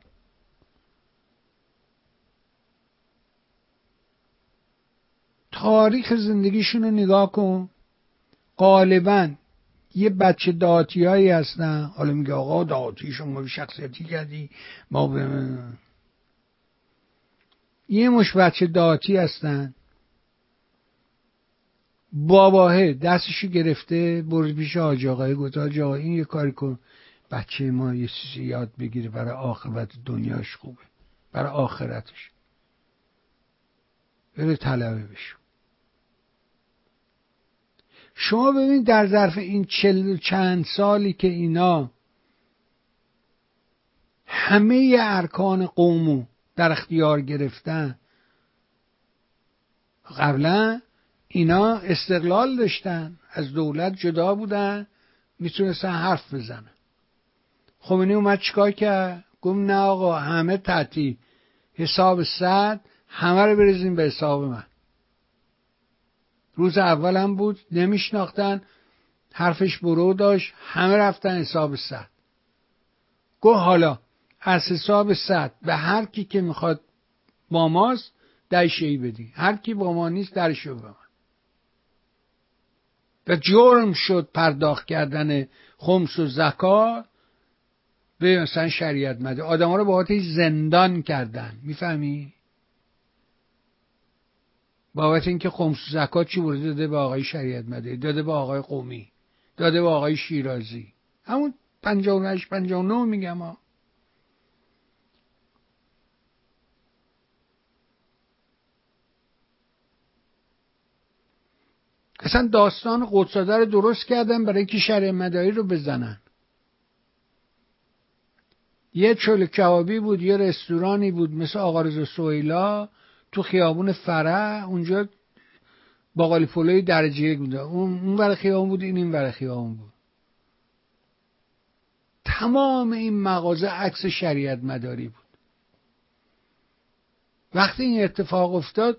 تاریخ زندگیشون رو نگاه کن. غالبا یه بچه داتی هستن. حالا میگه آقا داتی شما شخصیتی کردی؟ ما به یه مش بچه داتی هستن. باباه دستشو گرفته برد پیش آج آقای گفت آج آقا این یه کاری کن. بچه ما یه چیزی یاد بگیره برای آخرت دنیاش خوبه. برای آخرتش. بره طلبه بشو. شما ببین در ظرف این چل چند سالی که اینا همه ارکان قومو در اختیار گرفتن قبلا اینا استقلال داشتن از دولت جدا بودن می‌تونستن حرف بزنن. خمینی اومد چیکار کرد؟ گفت نه آقا همه تعطیل. حساب صد همه رو بریزیم به حساب من. روز اولم بود نمیشناختن حرفش برو داشت همه رفتن حساب صد. گفت حالا از حساب صد به هر کی که می‌خواد با ماست دهشهی بدی هر کی با ما نیست درشو به من و جرم شد پرداخت کردن خمس و زکات به مثلا شریعت مده. آدم ها رو با زندان کردن. می‌فهمی؟ بابت اینکه خمس و زکات چی برده داده به آقای شریعت مده. داده به آقای قومی. داده به آقای شیرازی. همون پنجاه و هشت پنجاه و نو میگم ها. اصلا داستان قدساده رو درست کردن برای اینکه شرع مداری رو بزنن. یه چل کبابی بود یه رستورانی بود مثل آقا رضا سویلا تو خیابون فرع اونجا باقالی پلوی درجه یک بود. اون ور خیابون بود این این ور خیابون بود. تمام این مغازه عکس شریعت مداری بود. وقتی این اتفاق افتاد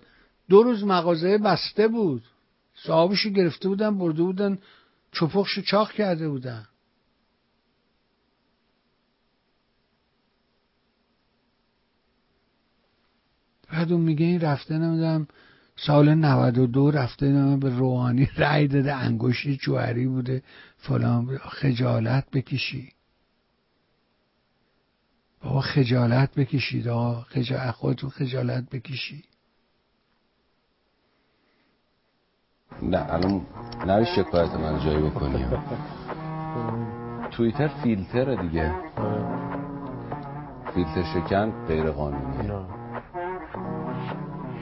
دو روز مغازه بسته بود. صاحبشو گرفته بودن برده بودن چپخشو چاق کرده بودن. بعد اون میگه این رفته نمی‌دونم سال 92 رفته نمی‌دونم به روحانی رأی داده انگشت جوهری بوده فلان خجالت بکشی. بابا خجالت بکشید آقا خجالت خودتون خجالت بکشی. نه الان نری شکایت من جایی بکنیم. توییتر فیلتره دیگه. فیلتر شکن غیر قانونیه.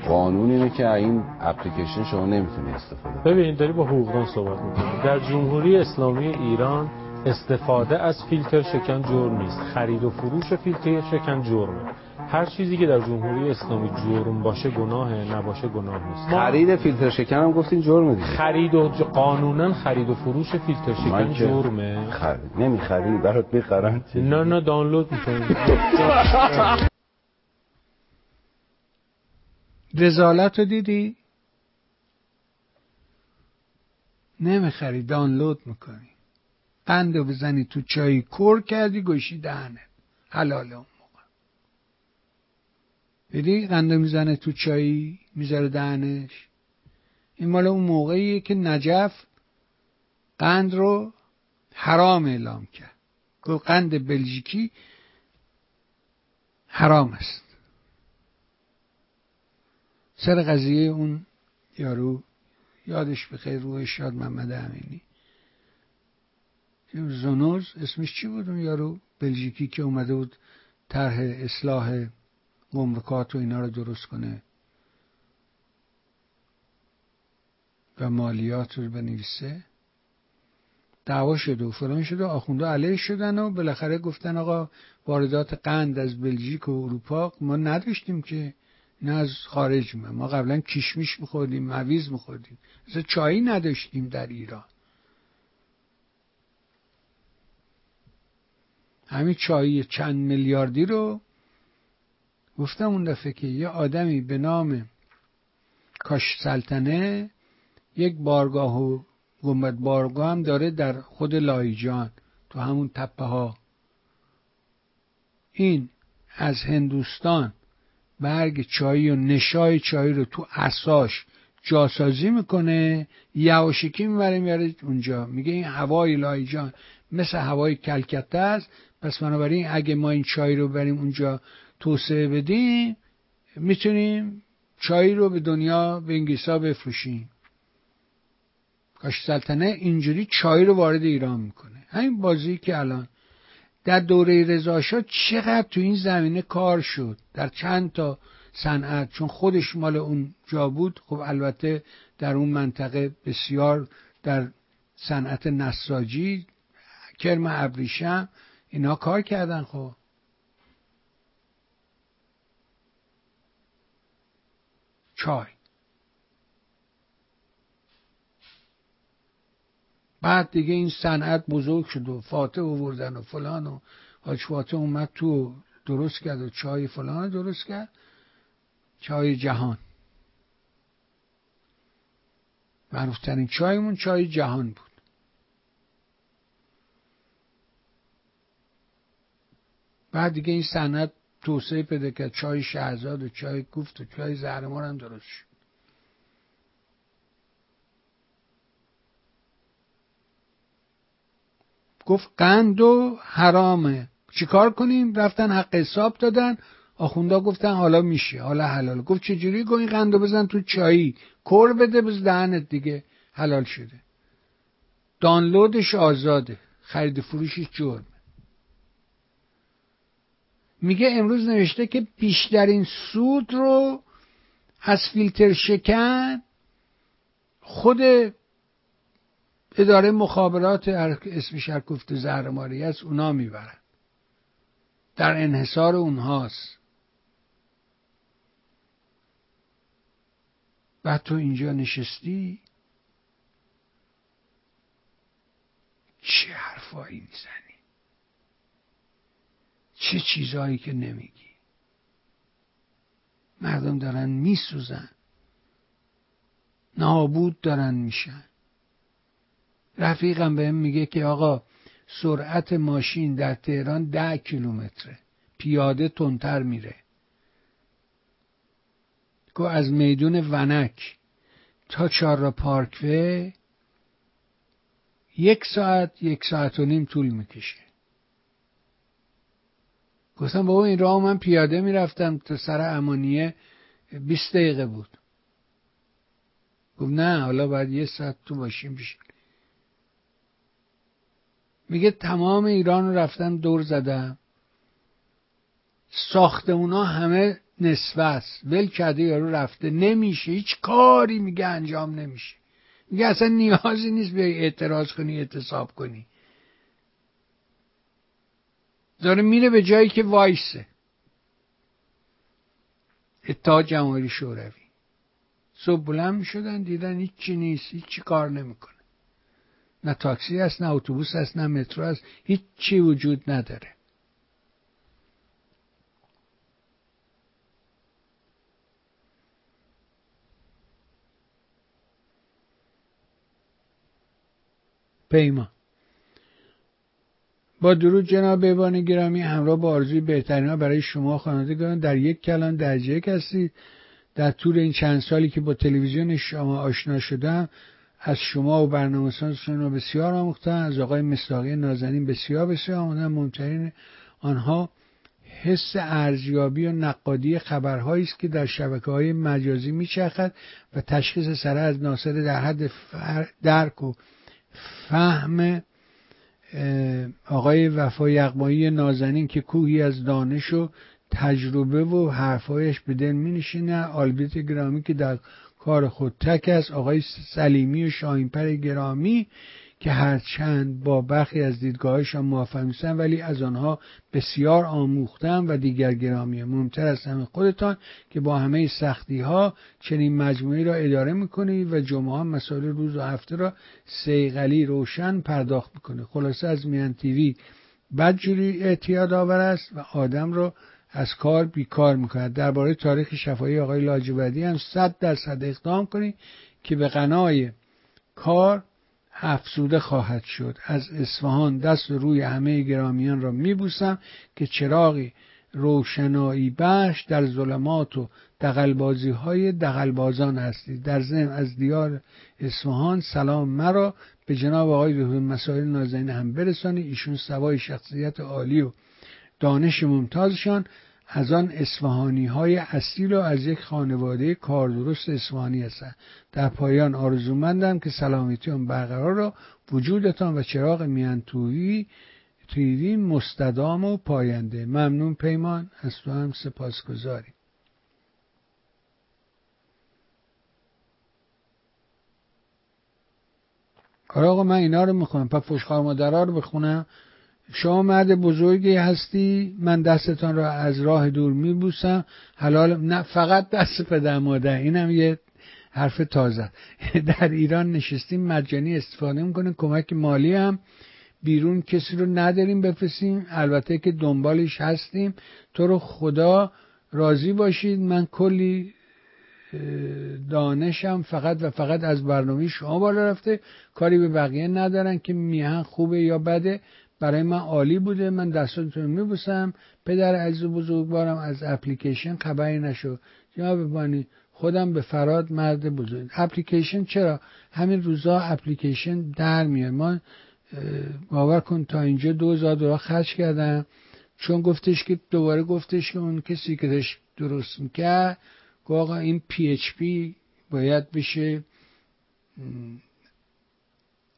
قانون اینه که این اپلیکیشن شما نمی‌تونی استفاده ببین داری با حقوقدان صحبت می‌کنی. در جمهوری اسلامی ایران استفاده از فیلتر شکن جرم نیست. خرید و فروش فیلتر شکن جرمه هر چیزی که در جمهوری اسلامی جرم باشه گناهه نباشه گناه نیست. خرید فیلتر شکن هم گفتین جرمه دیگه. خرید و ج... قانونا خرید و فروش فیلتر شکن جرمه. خرید نمی‌خری برات می‌خرن. نه نه دانلود می‌کنی. رزالت رو دیدی؟ نمی‌خری دانلود می‌کنی. قند بزنی تو چای کر کردی گوشی دهنه حلال اون موقع. دیدی قند می‌زنه تو چایی می‌ذاره دهنش؟ این مال اون موقعیه که نجف قند رو حرام اعلام کرد. گفت قند بلژیکی حرام است. سر قضیه اون یارو یادش بخیر روح شاد محمد امینی. زونوز اسمش چی بود اون یارو بلژیکی که اومده بود طرح اصلاح گمرکات و اینا رو درست کنه و مالیات رو بنویسه؟ دعوا شده و فلان شده و آخونده علیه شدن و بالاخره گفتن آقا واردات قند از بلژیک و اروپا ما نداشتیم که نه از خارج ما ما قبلا کشمیش میخوردیم مویز میخوردیم. چایی نداشتیم در ایران. همین چایی چند میلیاردی رو گفتم اون دفعه که یه آدمی به نام کاش سلطنه یک بارگاه و گنبد بارگاه هم داره در خود لایجان تو همون تپه ها. این از هندوستان برگ چایی و نشای چایی رو تو اساش جاسازی می‌کنه یواشکی می‌بره میاره اونجا. میگه این هوای لایجان مثل هوای کلکته است پس بنابراین اگه ما این چای رو بریم اونجا توسعه بدیم می‌تونیم چای رو به دنیا به انگلیسا بفروشیم. کاش سلطنه اینجوری چای رو وارد ایران می‌کنه. همین بازی که الان در دوره رضاشاه چقدر تو این زمینه کار شد. در چند تا صنعت چون خودش مال اون جا بود خب البته در اون منطقه بسیار در صنعت نساجی کرم ابریشم اینا کار کردن خب. چای. بعد دیگه این صنعت بزرگ شد و فاتح آوردن و فلان و حاج فاتح اومد تو درست کرد و چای فلان درست کرد. چای جهان. معروفترین چایمون چای جهان بود. بعد دیگه این صنعت توسعه پیدا کرد. چای شهزاد و چای گفت و چای زهرمار هم درست شد. گفت قند و حرامه. چیکار کنیم؟ رفتن حق حساب دادن. آخوندا گفتن حالا میشه حالا حلال. گفت چجوری گفت این قندو بزن تو چایی؟ کر بده بز دهنت دیگه. حلال شده. دانلودش آزاده. خرید فروشش جرمه میگه امروز نوشته که بیشترین سود رو از فیلتر شکن خود اداره مخابرات اسمش هر گفته زهرماری است اونا می‌برن. در انحصار اونهاست. بعد تو اینجا نشستی؟ چه حرفایی می‌زنی؟ چه چیزهایی که نمیگی. مردم دارن میسوزن. نابود دارن میشن. رفیقم بهم میگه که آقا سرعت ماشین در تهران ده کیلومتره. پیاده تندتر میره. گو از میدون ونک تا چهار پارکوه یک ساعت یک ساعت و نیم طول می‌کشه. گفتم بابا این راه من پیاده می‌رفتم تا سر امانیه بیست دقیقه بود. گفت نه حالا باید یه ساعت تو باشیم بشه میگه تمام ایران رو رفتم دور زدم. ساختمونا همه نصفه است. ول کرده یارو رفته. نمیشه هیچ کاری میگه انجام نمیشه. میگه اصلا نیازی نیست بیای اعتراض کنی اعتصاب کنی. داره میره به جایی که وایسه. اتحاد جمهوری شوروی. صبح بلند می‌شدن دیدن هیچی نیست هیچی کار نمی‌کنه. نه تاکسی هست نه اتوبوس هست نه مترو هست هیچی وجود نداره. پیما با درود جناب ایوان گرامی همراه با آرزوی بهترین برای شما خوانندگان در یک کلان درجه یک هستید. در طول این چند سالی که با تلویزیون شما آشنا شدم از شما و برنامه‌سازتون رو بسیار آموختم. از آقای مصداقی نازنین بسیار بسیار آموختم مهمترین آنها حس ارزیابی و نقادی خبرهایی است که در شبکه های مجازی میچرخد و تشخیص سره از ناصر در حد درک و فهم آقای وفا یغمایی نازنین که کوهی از دانش و تجربه و حرفهایش به دل می نشینه آلبیت گرامی که در کار خود تک است. آقای سلیمی و شاهینپر گرامی که هرچند با برخی از دیدگاهشان موافق نیستن ولی از آنها بسیار آموختم و دیگر گرامی مهمتر از همه خودتان که با همه سختی ها چنین مجموعی را اداره می‌کنید و جمعه ها مسائل روز و هفته را سیغلی روشن پرداخت می‌کنید خلاصه از میان تیوی بدجوری اعتیاد آور است و آدم را از کار بیکار می‌کند. درباره تاریخ شفایی آقای لاجوردی هم صد درصد اقدام کنید که به غنای کار افسوده خواهد شد. از اصفهان دست روی همه گرامیان را میبوسم که چراغی روشنایی بخش در ظلمات و دقلبازی های دقلبازان هستید. در ضمن از دیار اصفهان سلام مرا به جناب آقای دکتر مسائل نازنین هم برسانی ایشون سوای شخصیت عالی و دانش ممتازشان. از آن اصفهانی های اصیل و از یک خانواده کاردرست اصفهانی هستند. در پایان آرزومندم که سلامتی اون برقرار را وجودتان و چراغ میانتویی تیری مستدام و پاینده. ممنون پیمان. از تو هم سپاسگزاری آره آقا من اینا رو می‌خونم پس فشخار مادرها رو بخونم. شما مرد بزرگی هستی من دستتان را از راه دور میبوسم. حلال نه فقط دست پدر مادر اینم یه حرف تازه [laughs] در ایران نشستیم مجانی استفاده می‌کنه کمک مالی هم. بیرون کسی رو نداریم بفرستیم البته که دنبالش هستیم. تو رو خدا راضی باشید. من کلی دانشم فقط و فقط از برنامه شما بالا رفته. کاری به بقیه ندارن که میهن خوبه یا بده. برای من عالی بوده. من دستاتون میبوسم. پدر عزیز و بزرگوارم از اپلیکیشن خبری نشد. جناب بهبهانی خودم به فراد مرد بزرگ. اپلیکیشن چرا؟ همین روزا اپلیکیشن در میاد. ما باور کن تا اینجا دو هزار دلار خرج کردم. چون گفتش که دوباره گفتش که اون کسی که داشت درست می‌کرد گفت آقا این PHP باید بشه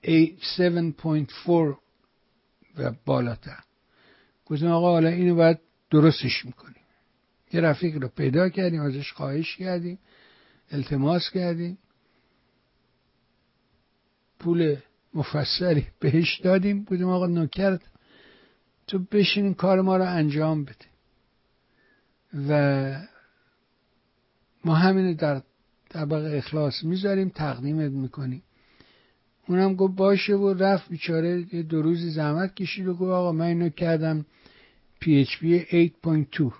7.4 و بالاتر. گفتم آقا حالا اینو باید درستش می‌کنیم. یه رفیق رو پیدا کردیم ازش خواهش کردیم التماس کردیم. پول مفصلی بهش دادیم. بودیم آقا نوکرت تو بشین کار ما رو انجام بده. و ما همین در طبق اخلاص می‌ذاریم تقدیمت می‌کنیم. اونم گفت باشه و رفت بیچاره یه دو روزی زحمت کشید و گفت آقا من اینو کردم PHP 8.2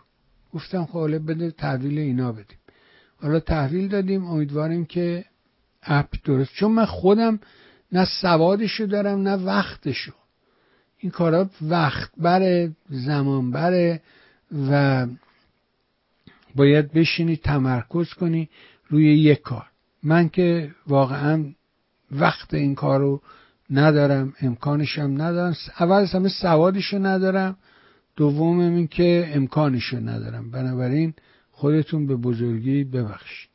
گفتم خب حالا بده تحویل اینا بدیم. حالا تحویل دادیم امیدواریم که اپ درست. چون من خودم نه سوادشو دارم نه وقتشو. این کارا وقت بره زمان بره و باید بشینی تمرکز کنی روی یک کار. من که واقعا وقت این کارو ندارم امکانشم ندارم. اول از همه سوادشو ندارم دوم این که امکانشو ندارم. بنابراین خودتون به بزرگی ببخشید.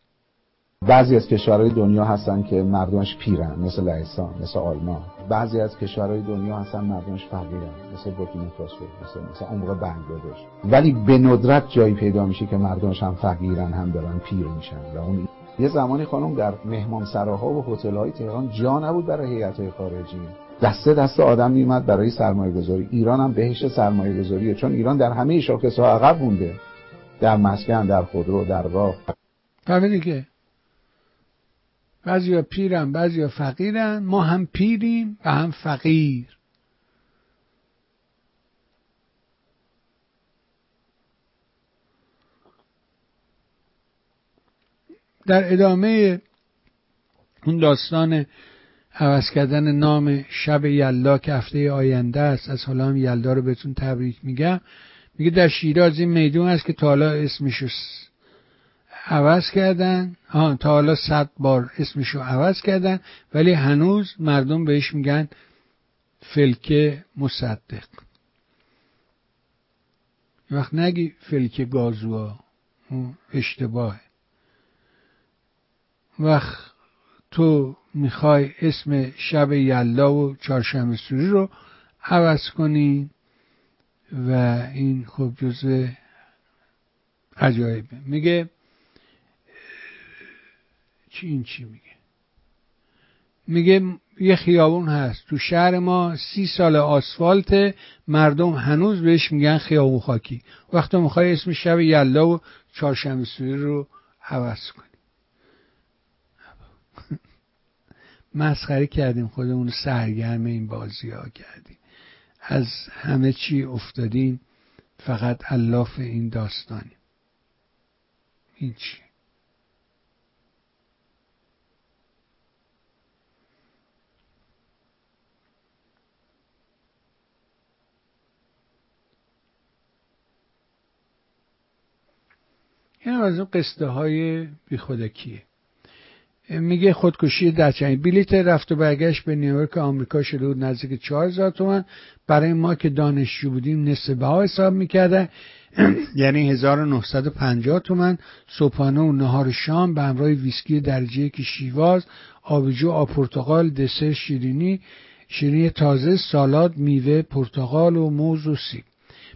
بعضی از کشورهای دنیا هستن که مردمش پیرن مثل لهستان مثل آلمان. بعضی از کشورهای دنیا هستن مردمش فقیرن مثل بورکینافاسو مثل مثل موقع بنگلادش. ولی به ندرت جایی پیدا میشه که مردمش هم فقیرن هم دارن پیر میشن. و اون یه زمانی خانم در مهمان سراها و هتل های تهران جا نبود برای هیئت های خارجی. دسته دست آدم میومد برای سرمایه گذاری ایران هم بهش سرمایه گذاریه چون ایران در همه شاخص ها عقب مونده. در مسکن در خودرو در راه. فهمیدی که بعضی پیرن بعضی فقیرن. ما هم پیریم و هم فقیر. در ادامه اون داستان عوض کردن نام شب یلدا که هفته آینده است از حالا هم یلدا رو بهتون تبریک میگم. میگه در شیراز این میدون است که تا حالا اسمشو عوض کردن. ها تا حالا صد بار اسمشو عوض کردن ولی هنوز مردم بهش میگن فلکه مصدق. وقت نگی فلکه گازوا اشتباهه. وقت تو می‌خوای اسم شب یلدا و چهارشنبه سوری رو عوض کنی و این خب جزء عجایبه. میگه چی این چی میگه؟ میگه یه خیابون هست. تو شهر ما سی سال آسفالت مردم هنوز بهش میگن خیابون خاکی. وقتی می‌خوای اسم شب یلدا و چهارشنبه سوری رو عوض کنی. مسخره کردیم خودمون رو سرگرم این بازی ها کردیم. از همه چی افتادیم فقط الاف این داستانیم این چی؟ این از اون قصده های بی خودکیه میگه خودکشی در چنین بلیت رفت و برگشت به نیویورک آمریکا شده بود نزدیک 4000 تومن برای ما که دانشجو بودیم نصف بها حساب می‌کرده [clears throat] یعنی 1950 تومن صبحانه و نهار شام به همراه ویسکی درجه که شیواز آبجو آب پرتقال دسر شیرینی شیرینی تازه سالاد میوه پرتقال و موز و سیب.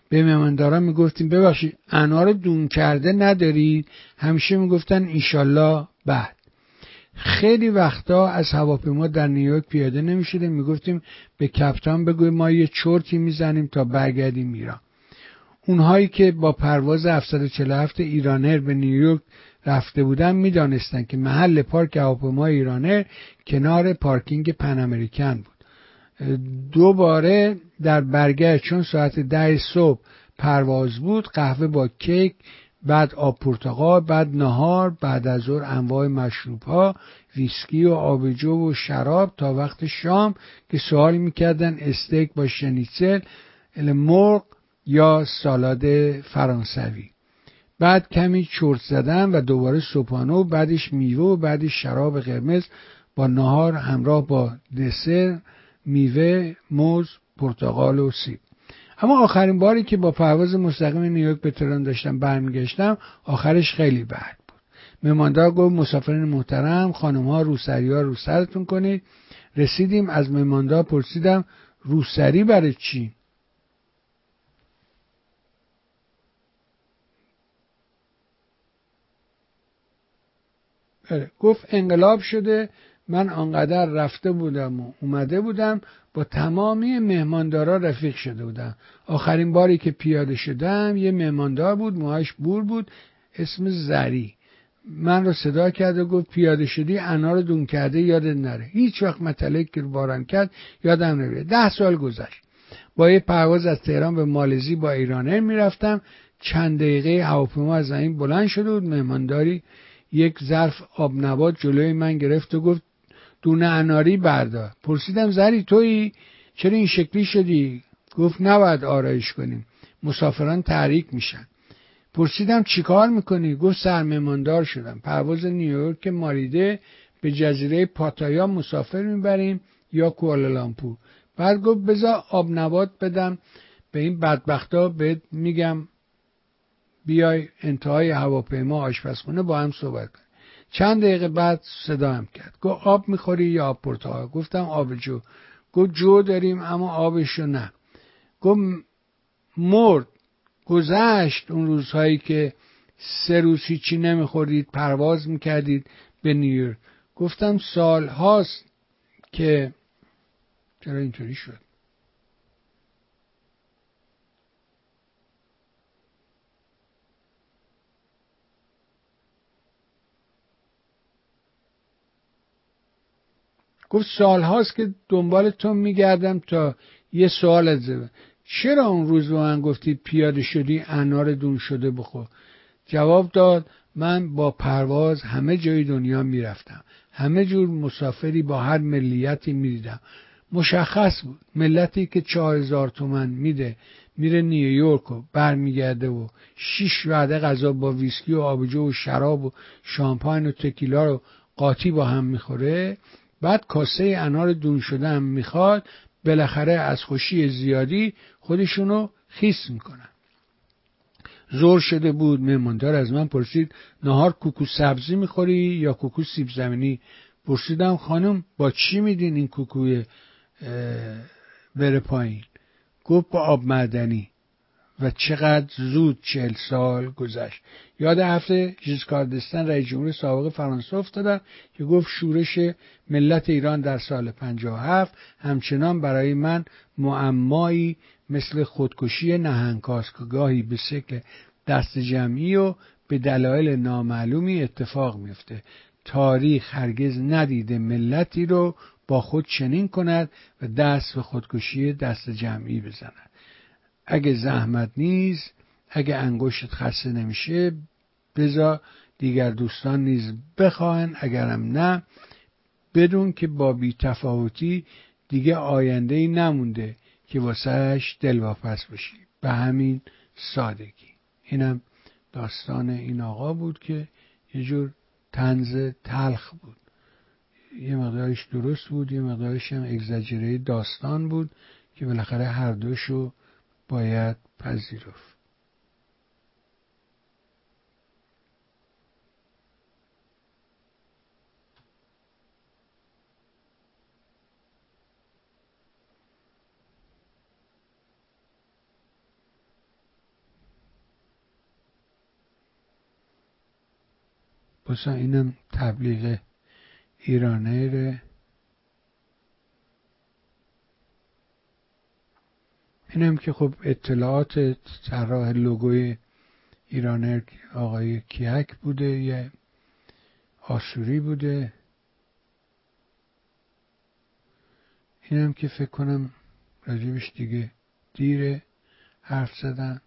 به مهمانداران می‌گفتیم ببخشید انار دون کرده ندارید همیشه می‌گفتن ایشالله بعد خیلی وقتا از هواپیما در نیویورک پیاده نمی‌شدیم. می‌گفتیم به کپتان بگوی ما یه چرتی می‌زنیم تا برگردیم ایران. اونهایی که با پرواز 747 ایرانر به نیویورک رفته بودن می‌دانستند که محل پارک هواپیما ایرانر کنار پارکینگ پن امریکن بود. دوباره در برگشت چون ساعت ده صبح پرواز بود قهوه با کیک بعد آب پرتقال بعد نهار بعد از ظهر انواع مشروب ها ویسکی و آبجو و شراب تا وقت شام که سوال می‌کردن استیک با شنیتسل مرغ یا سالاد فرانسوی. بعد کمی چرت زدن و دوباره صبحانه و بعدش میوه و بعدش شراب قرمز با نهار همراه با دسر میوه موز پرتقال و سیب. اما آخرین باری که با پرواز مستقیم نیویورک به تهران داشتم برمیگشتم آخرش خیلی بد بود مهماندار گفت مسافرین محترم خانم ها روسری ها رو سرتون کنید رسیدیم از مهماندار پرسیدم روسری برای چی بله. گفت انقلاب شده من آنقدر رفته بودم و اومده بودم با تمامی مهماندارا رفیق شده بودم آخرین باری که پیاده شدم یه مهماندار بود موهاش بور بود اسم زری. من رو صدا کرد و گفت پیاده شدی انار دون کرده یادت نره. هیچ وقت مطلعه که بارم کرد یادم نمیره ده سال گذشت. با یه پرواز از تهران به مالزی با ایرانر می‌رفتم. چند دقیقه هواپیما از این بلند شده بود مهمانداری یک ظرف آب نبات جلوی من گرفت و گفت دونه اناری بردار. پرسیدم زری تویی؟ چرا این شکلی شدی؟ گفت نباید آرایش کنیم. مسافران تحریک میشن. پرسیدم چیکار می‌کنی؟ گفت سرمهماندار شدم. پرواز نیویورک ماریده به جزیره پاتایا مسافر می‌بریم یا کوالالامپور. بعد گفت بذار آب نبات بدم. به این بدبختا بهت میگم بیای انتهای هواپیما آشپزخونه با هم صحبت کنیم چند دقیقه بعد صدا هم کرد. گفت آب می‌خوری یا آب پرتقال؟ گفتم آب جو گفت جو داریم اما آبشو نه. گفت مرد. گذشت اون روزهایی که سه روز هیچی نمی‌خورید پرواز می‌کردید به نیور گفتم سال هاست که چرا اینطوری شد؟ گفت سالهاست که دنبال تو میگردم تا یه سوال از چرا اون روز به من گفتی پیاده شدی انار دون شده بخور؟ جواب داد من با پرواز همه جای دنیا می‌رفتم. همه جور مسافری با هر ملیتی می‌دیدم. مشخص بود ملتی که چهار هزار تومن میده میره نیویورک و برمیگرده و شیش وعده غذا با ویسکی و آبجو و شراب و شامپاین و تکیلا رو قاطی با هم می‌خوره. بعد کاسه انار دون شده هم می‌خواد بالاخره از خوشی زیادی خودشونو خیس می‌کنن. زور شده بود مهماندار از من پرسید نهار کوکو سبزی می‌خوری یا کوکو سیب زمینی؟ پرسیدم خانم با چی میدین این کوکوی بره پایین؟ گفت با آب معدنی. و چقدر زود چهل سال گذشت. یاد هفته ژیسکاردستن رئیس جمهور سابق فرانسه افتادم که گفت شورش ملت ایران در سال 57 همچنان برای من معمایی مثل خودکشی نهنگاست که گاهی به شکل دست جمعی و به دلایل نامعلومی اتفاق میفته تاریخ هرگز ندیده ملتی رو با خود چنین کند و دست به خودکشی دست جمعی بزند. اگه زحمت نیست اگه انگشت خسته نمیشه بزا دیگر دوستان نیز بخواهن اگرم نه بدون که با بیتفاوتی دیگه آینده ای نمونده که واسهش دلواپس بشی. به همین سادگی. اینم داستان این آقا بود که یه جور تنز تلخ بود. یه مقدارش درست بود یه مقدارش هم اگزاجره داستان بود که بالاخره هر دوشو باید پذیرفت. بسا اینم تبلیغ ایرانه اینم که خب اطلاعات طراح لوگوی ایرانر آقای کیک بوده یه آشوری بوده. اینم که فکر کنم راجبش دیگه دیره حرف زدن.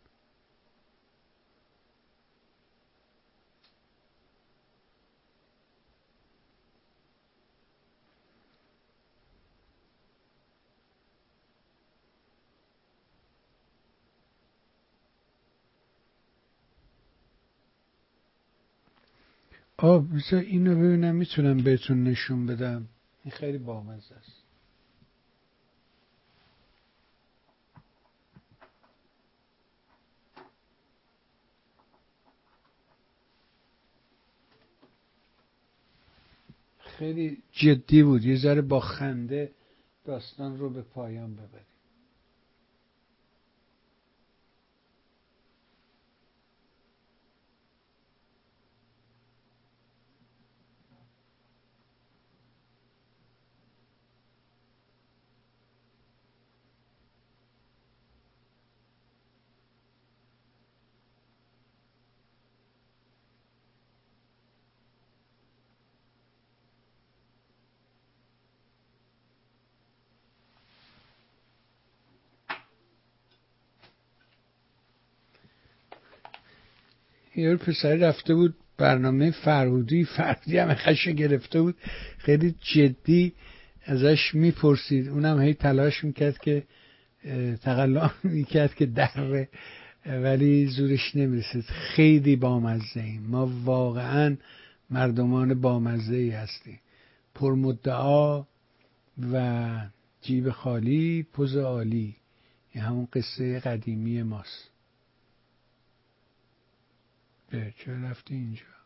آب بذار اینو ببینم می‌تونم بهتون نشون بدم. این خیلی بامزه است. خیلی جدی بود. یه ذره با خنده داستان رو به پایان ببریم. یه پسر رفته بود برنامه فرهودی فرهودی هم خش گرفته بود. خیلی جدی ازش می‌پرسید. اونم هی تلاش می‌کرد که تقلا می‌کرد که دره ولی زورش نمی‌رسید. خیلی بامزه ایم ما واقعا مردمان بامزه ای هستیم پرمدعا و جیب خالی پوز عالی. این همون قصه قدیمی ماست. به چرا رفتی اینجا؟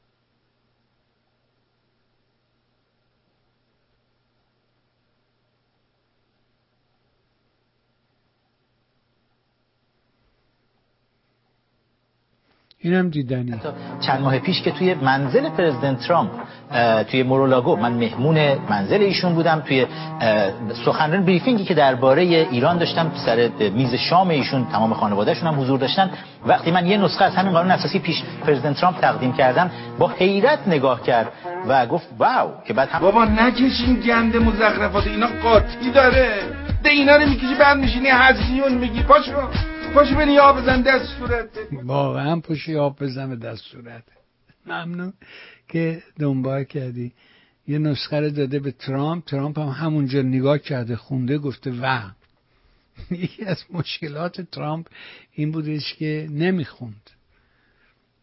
اینم دیدنی. چند ماه پیش که توی منزل پرزیدنت ترامپ توی مورولاگو من مهمون منزل ایشون بودم توی سخنران بریفینگی که درباره ایران داشتم سر میز شام ایشون تمام خانوادهشون هم حضور داشتن. وقتی من یه نسخه از همین قانون اساسی پیش پرزیدنت ترامپ تقدیم کردم با حیرت نگاه کرد و گفت واو! که بعد هم بابا نکشین گند مزخرفات اینا قاطی داره. ده اینا رو می‌کشی بعد میشینی هزیون میگی. پاشو. پاشو بینی آب بزن دست صورت. واقعا پاشی آب بزن به دست صورت. ممنون که دنبال کردی. یه نسخه رو داده به ترامپ. ترامپ هم همونجا نگاه کرده خونده گفته و. یکی از مشکلات ترامپ این بودش که نمی‌خوند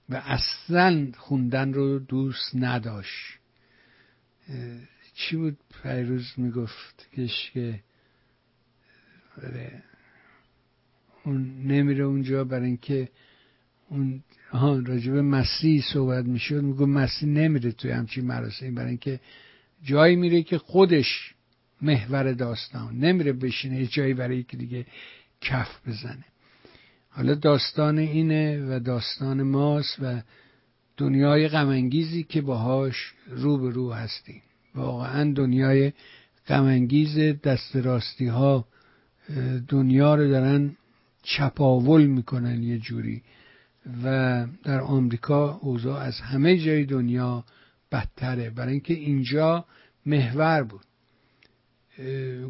و اصلا خوندن رو دوست نداشت. چی بود؟ پیروز می‌گفت کش که اون نمیره اونجا برای اینکه اون ها راجب مسیح صحبت می‌شد میگو مسیح نمیره توی همچین مراسمی برای اینکه جایی میره که خودش محور داستان. نمیره بشینه یه جایی برای یکی دیگه کف بزنه. حالا داستان اینه و داستان ماست و دنیای غمانگیزی که باهاش رو به رو هستیم. واقعا دنیای غمانگیز دست راستی ها دنیا رو دارن چپاول می‌کنن یه جوری. و در آمریکا اوضاع از همه جای دنیا بدتره. برای اینکه اینجا محور بود.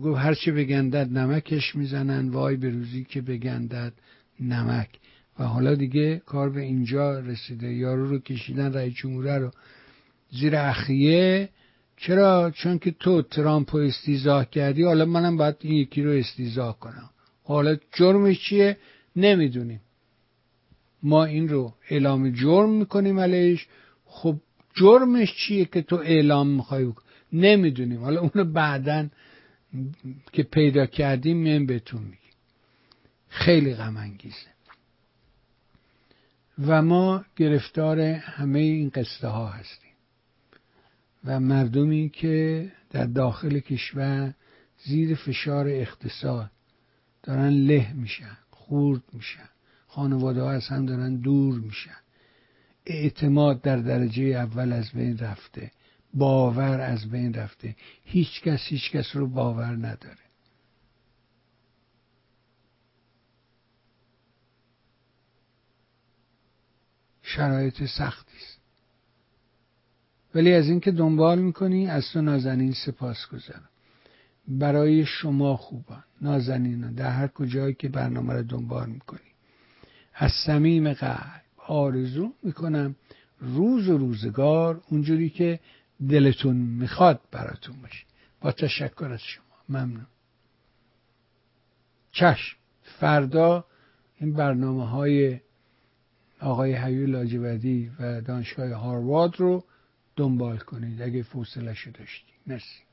گفت هرچه بگندد نمکش می‌زنن. وای به روزی که بگندد نمک. و حالا دیگه کار به اینجا رسیده. یارو رو کشیدن رئیس جمهوره رو. زیر اخیه. چرا؟ چون که تو ترامپ رو استیزاه کردی. حالا منم باید این یکی رو استیزاه کنم. حالا جرمش چیه؟ نمی‌دونیم. ما این رو اعلام جرم می‌کنیم علیش. خب جرمش چیه که تو اعلام می‌خوای بکن نمی‌دونیم. حالا اونو بعدا که پیدا کردیم من بهتون میگیم. خیلی غم انگیزه و ما گرفتار همه این قصه ها هستیم. و مردمی که در داخل کشور زیر فشار اقتصاد دارن له میشن خورد میشن. خانواده ها از هم دارن دور میشن. اعتماد در درجه اول از بین رفته. باور از بین رفته. هیچ کس هیچ کس رو باور نداره. شرایط سختی است. ولی از اینکه دنبال می‌کنی از تو نازنین سپاس گذارم برای شما خوبان. نازنینان در هر کجایی که برنامه رو دنبال می‌کنی. از صمیم قلب آرزو می‌کنم روز و روزگار اونجوری که دلتون می‌خواد براتون باشه. با تشکر از شما. ممنون. چشم. فردا این برنامه های آقای حیو لاجودی و دانشگاه هاروارد رو دنبال کنید اگه فوصلش داشتید. مرسی.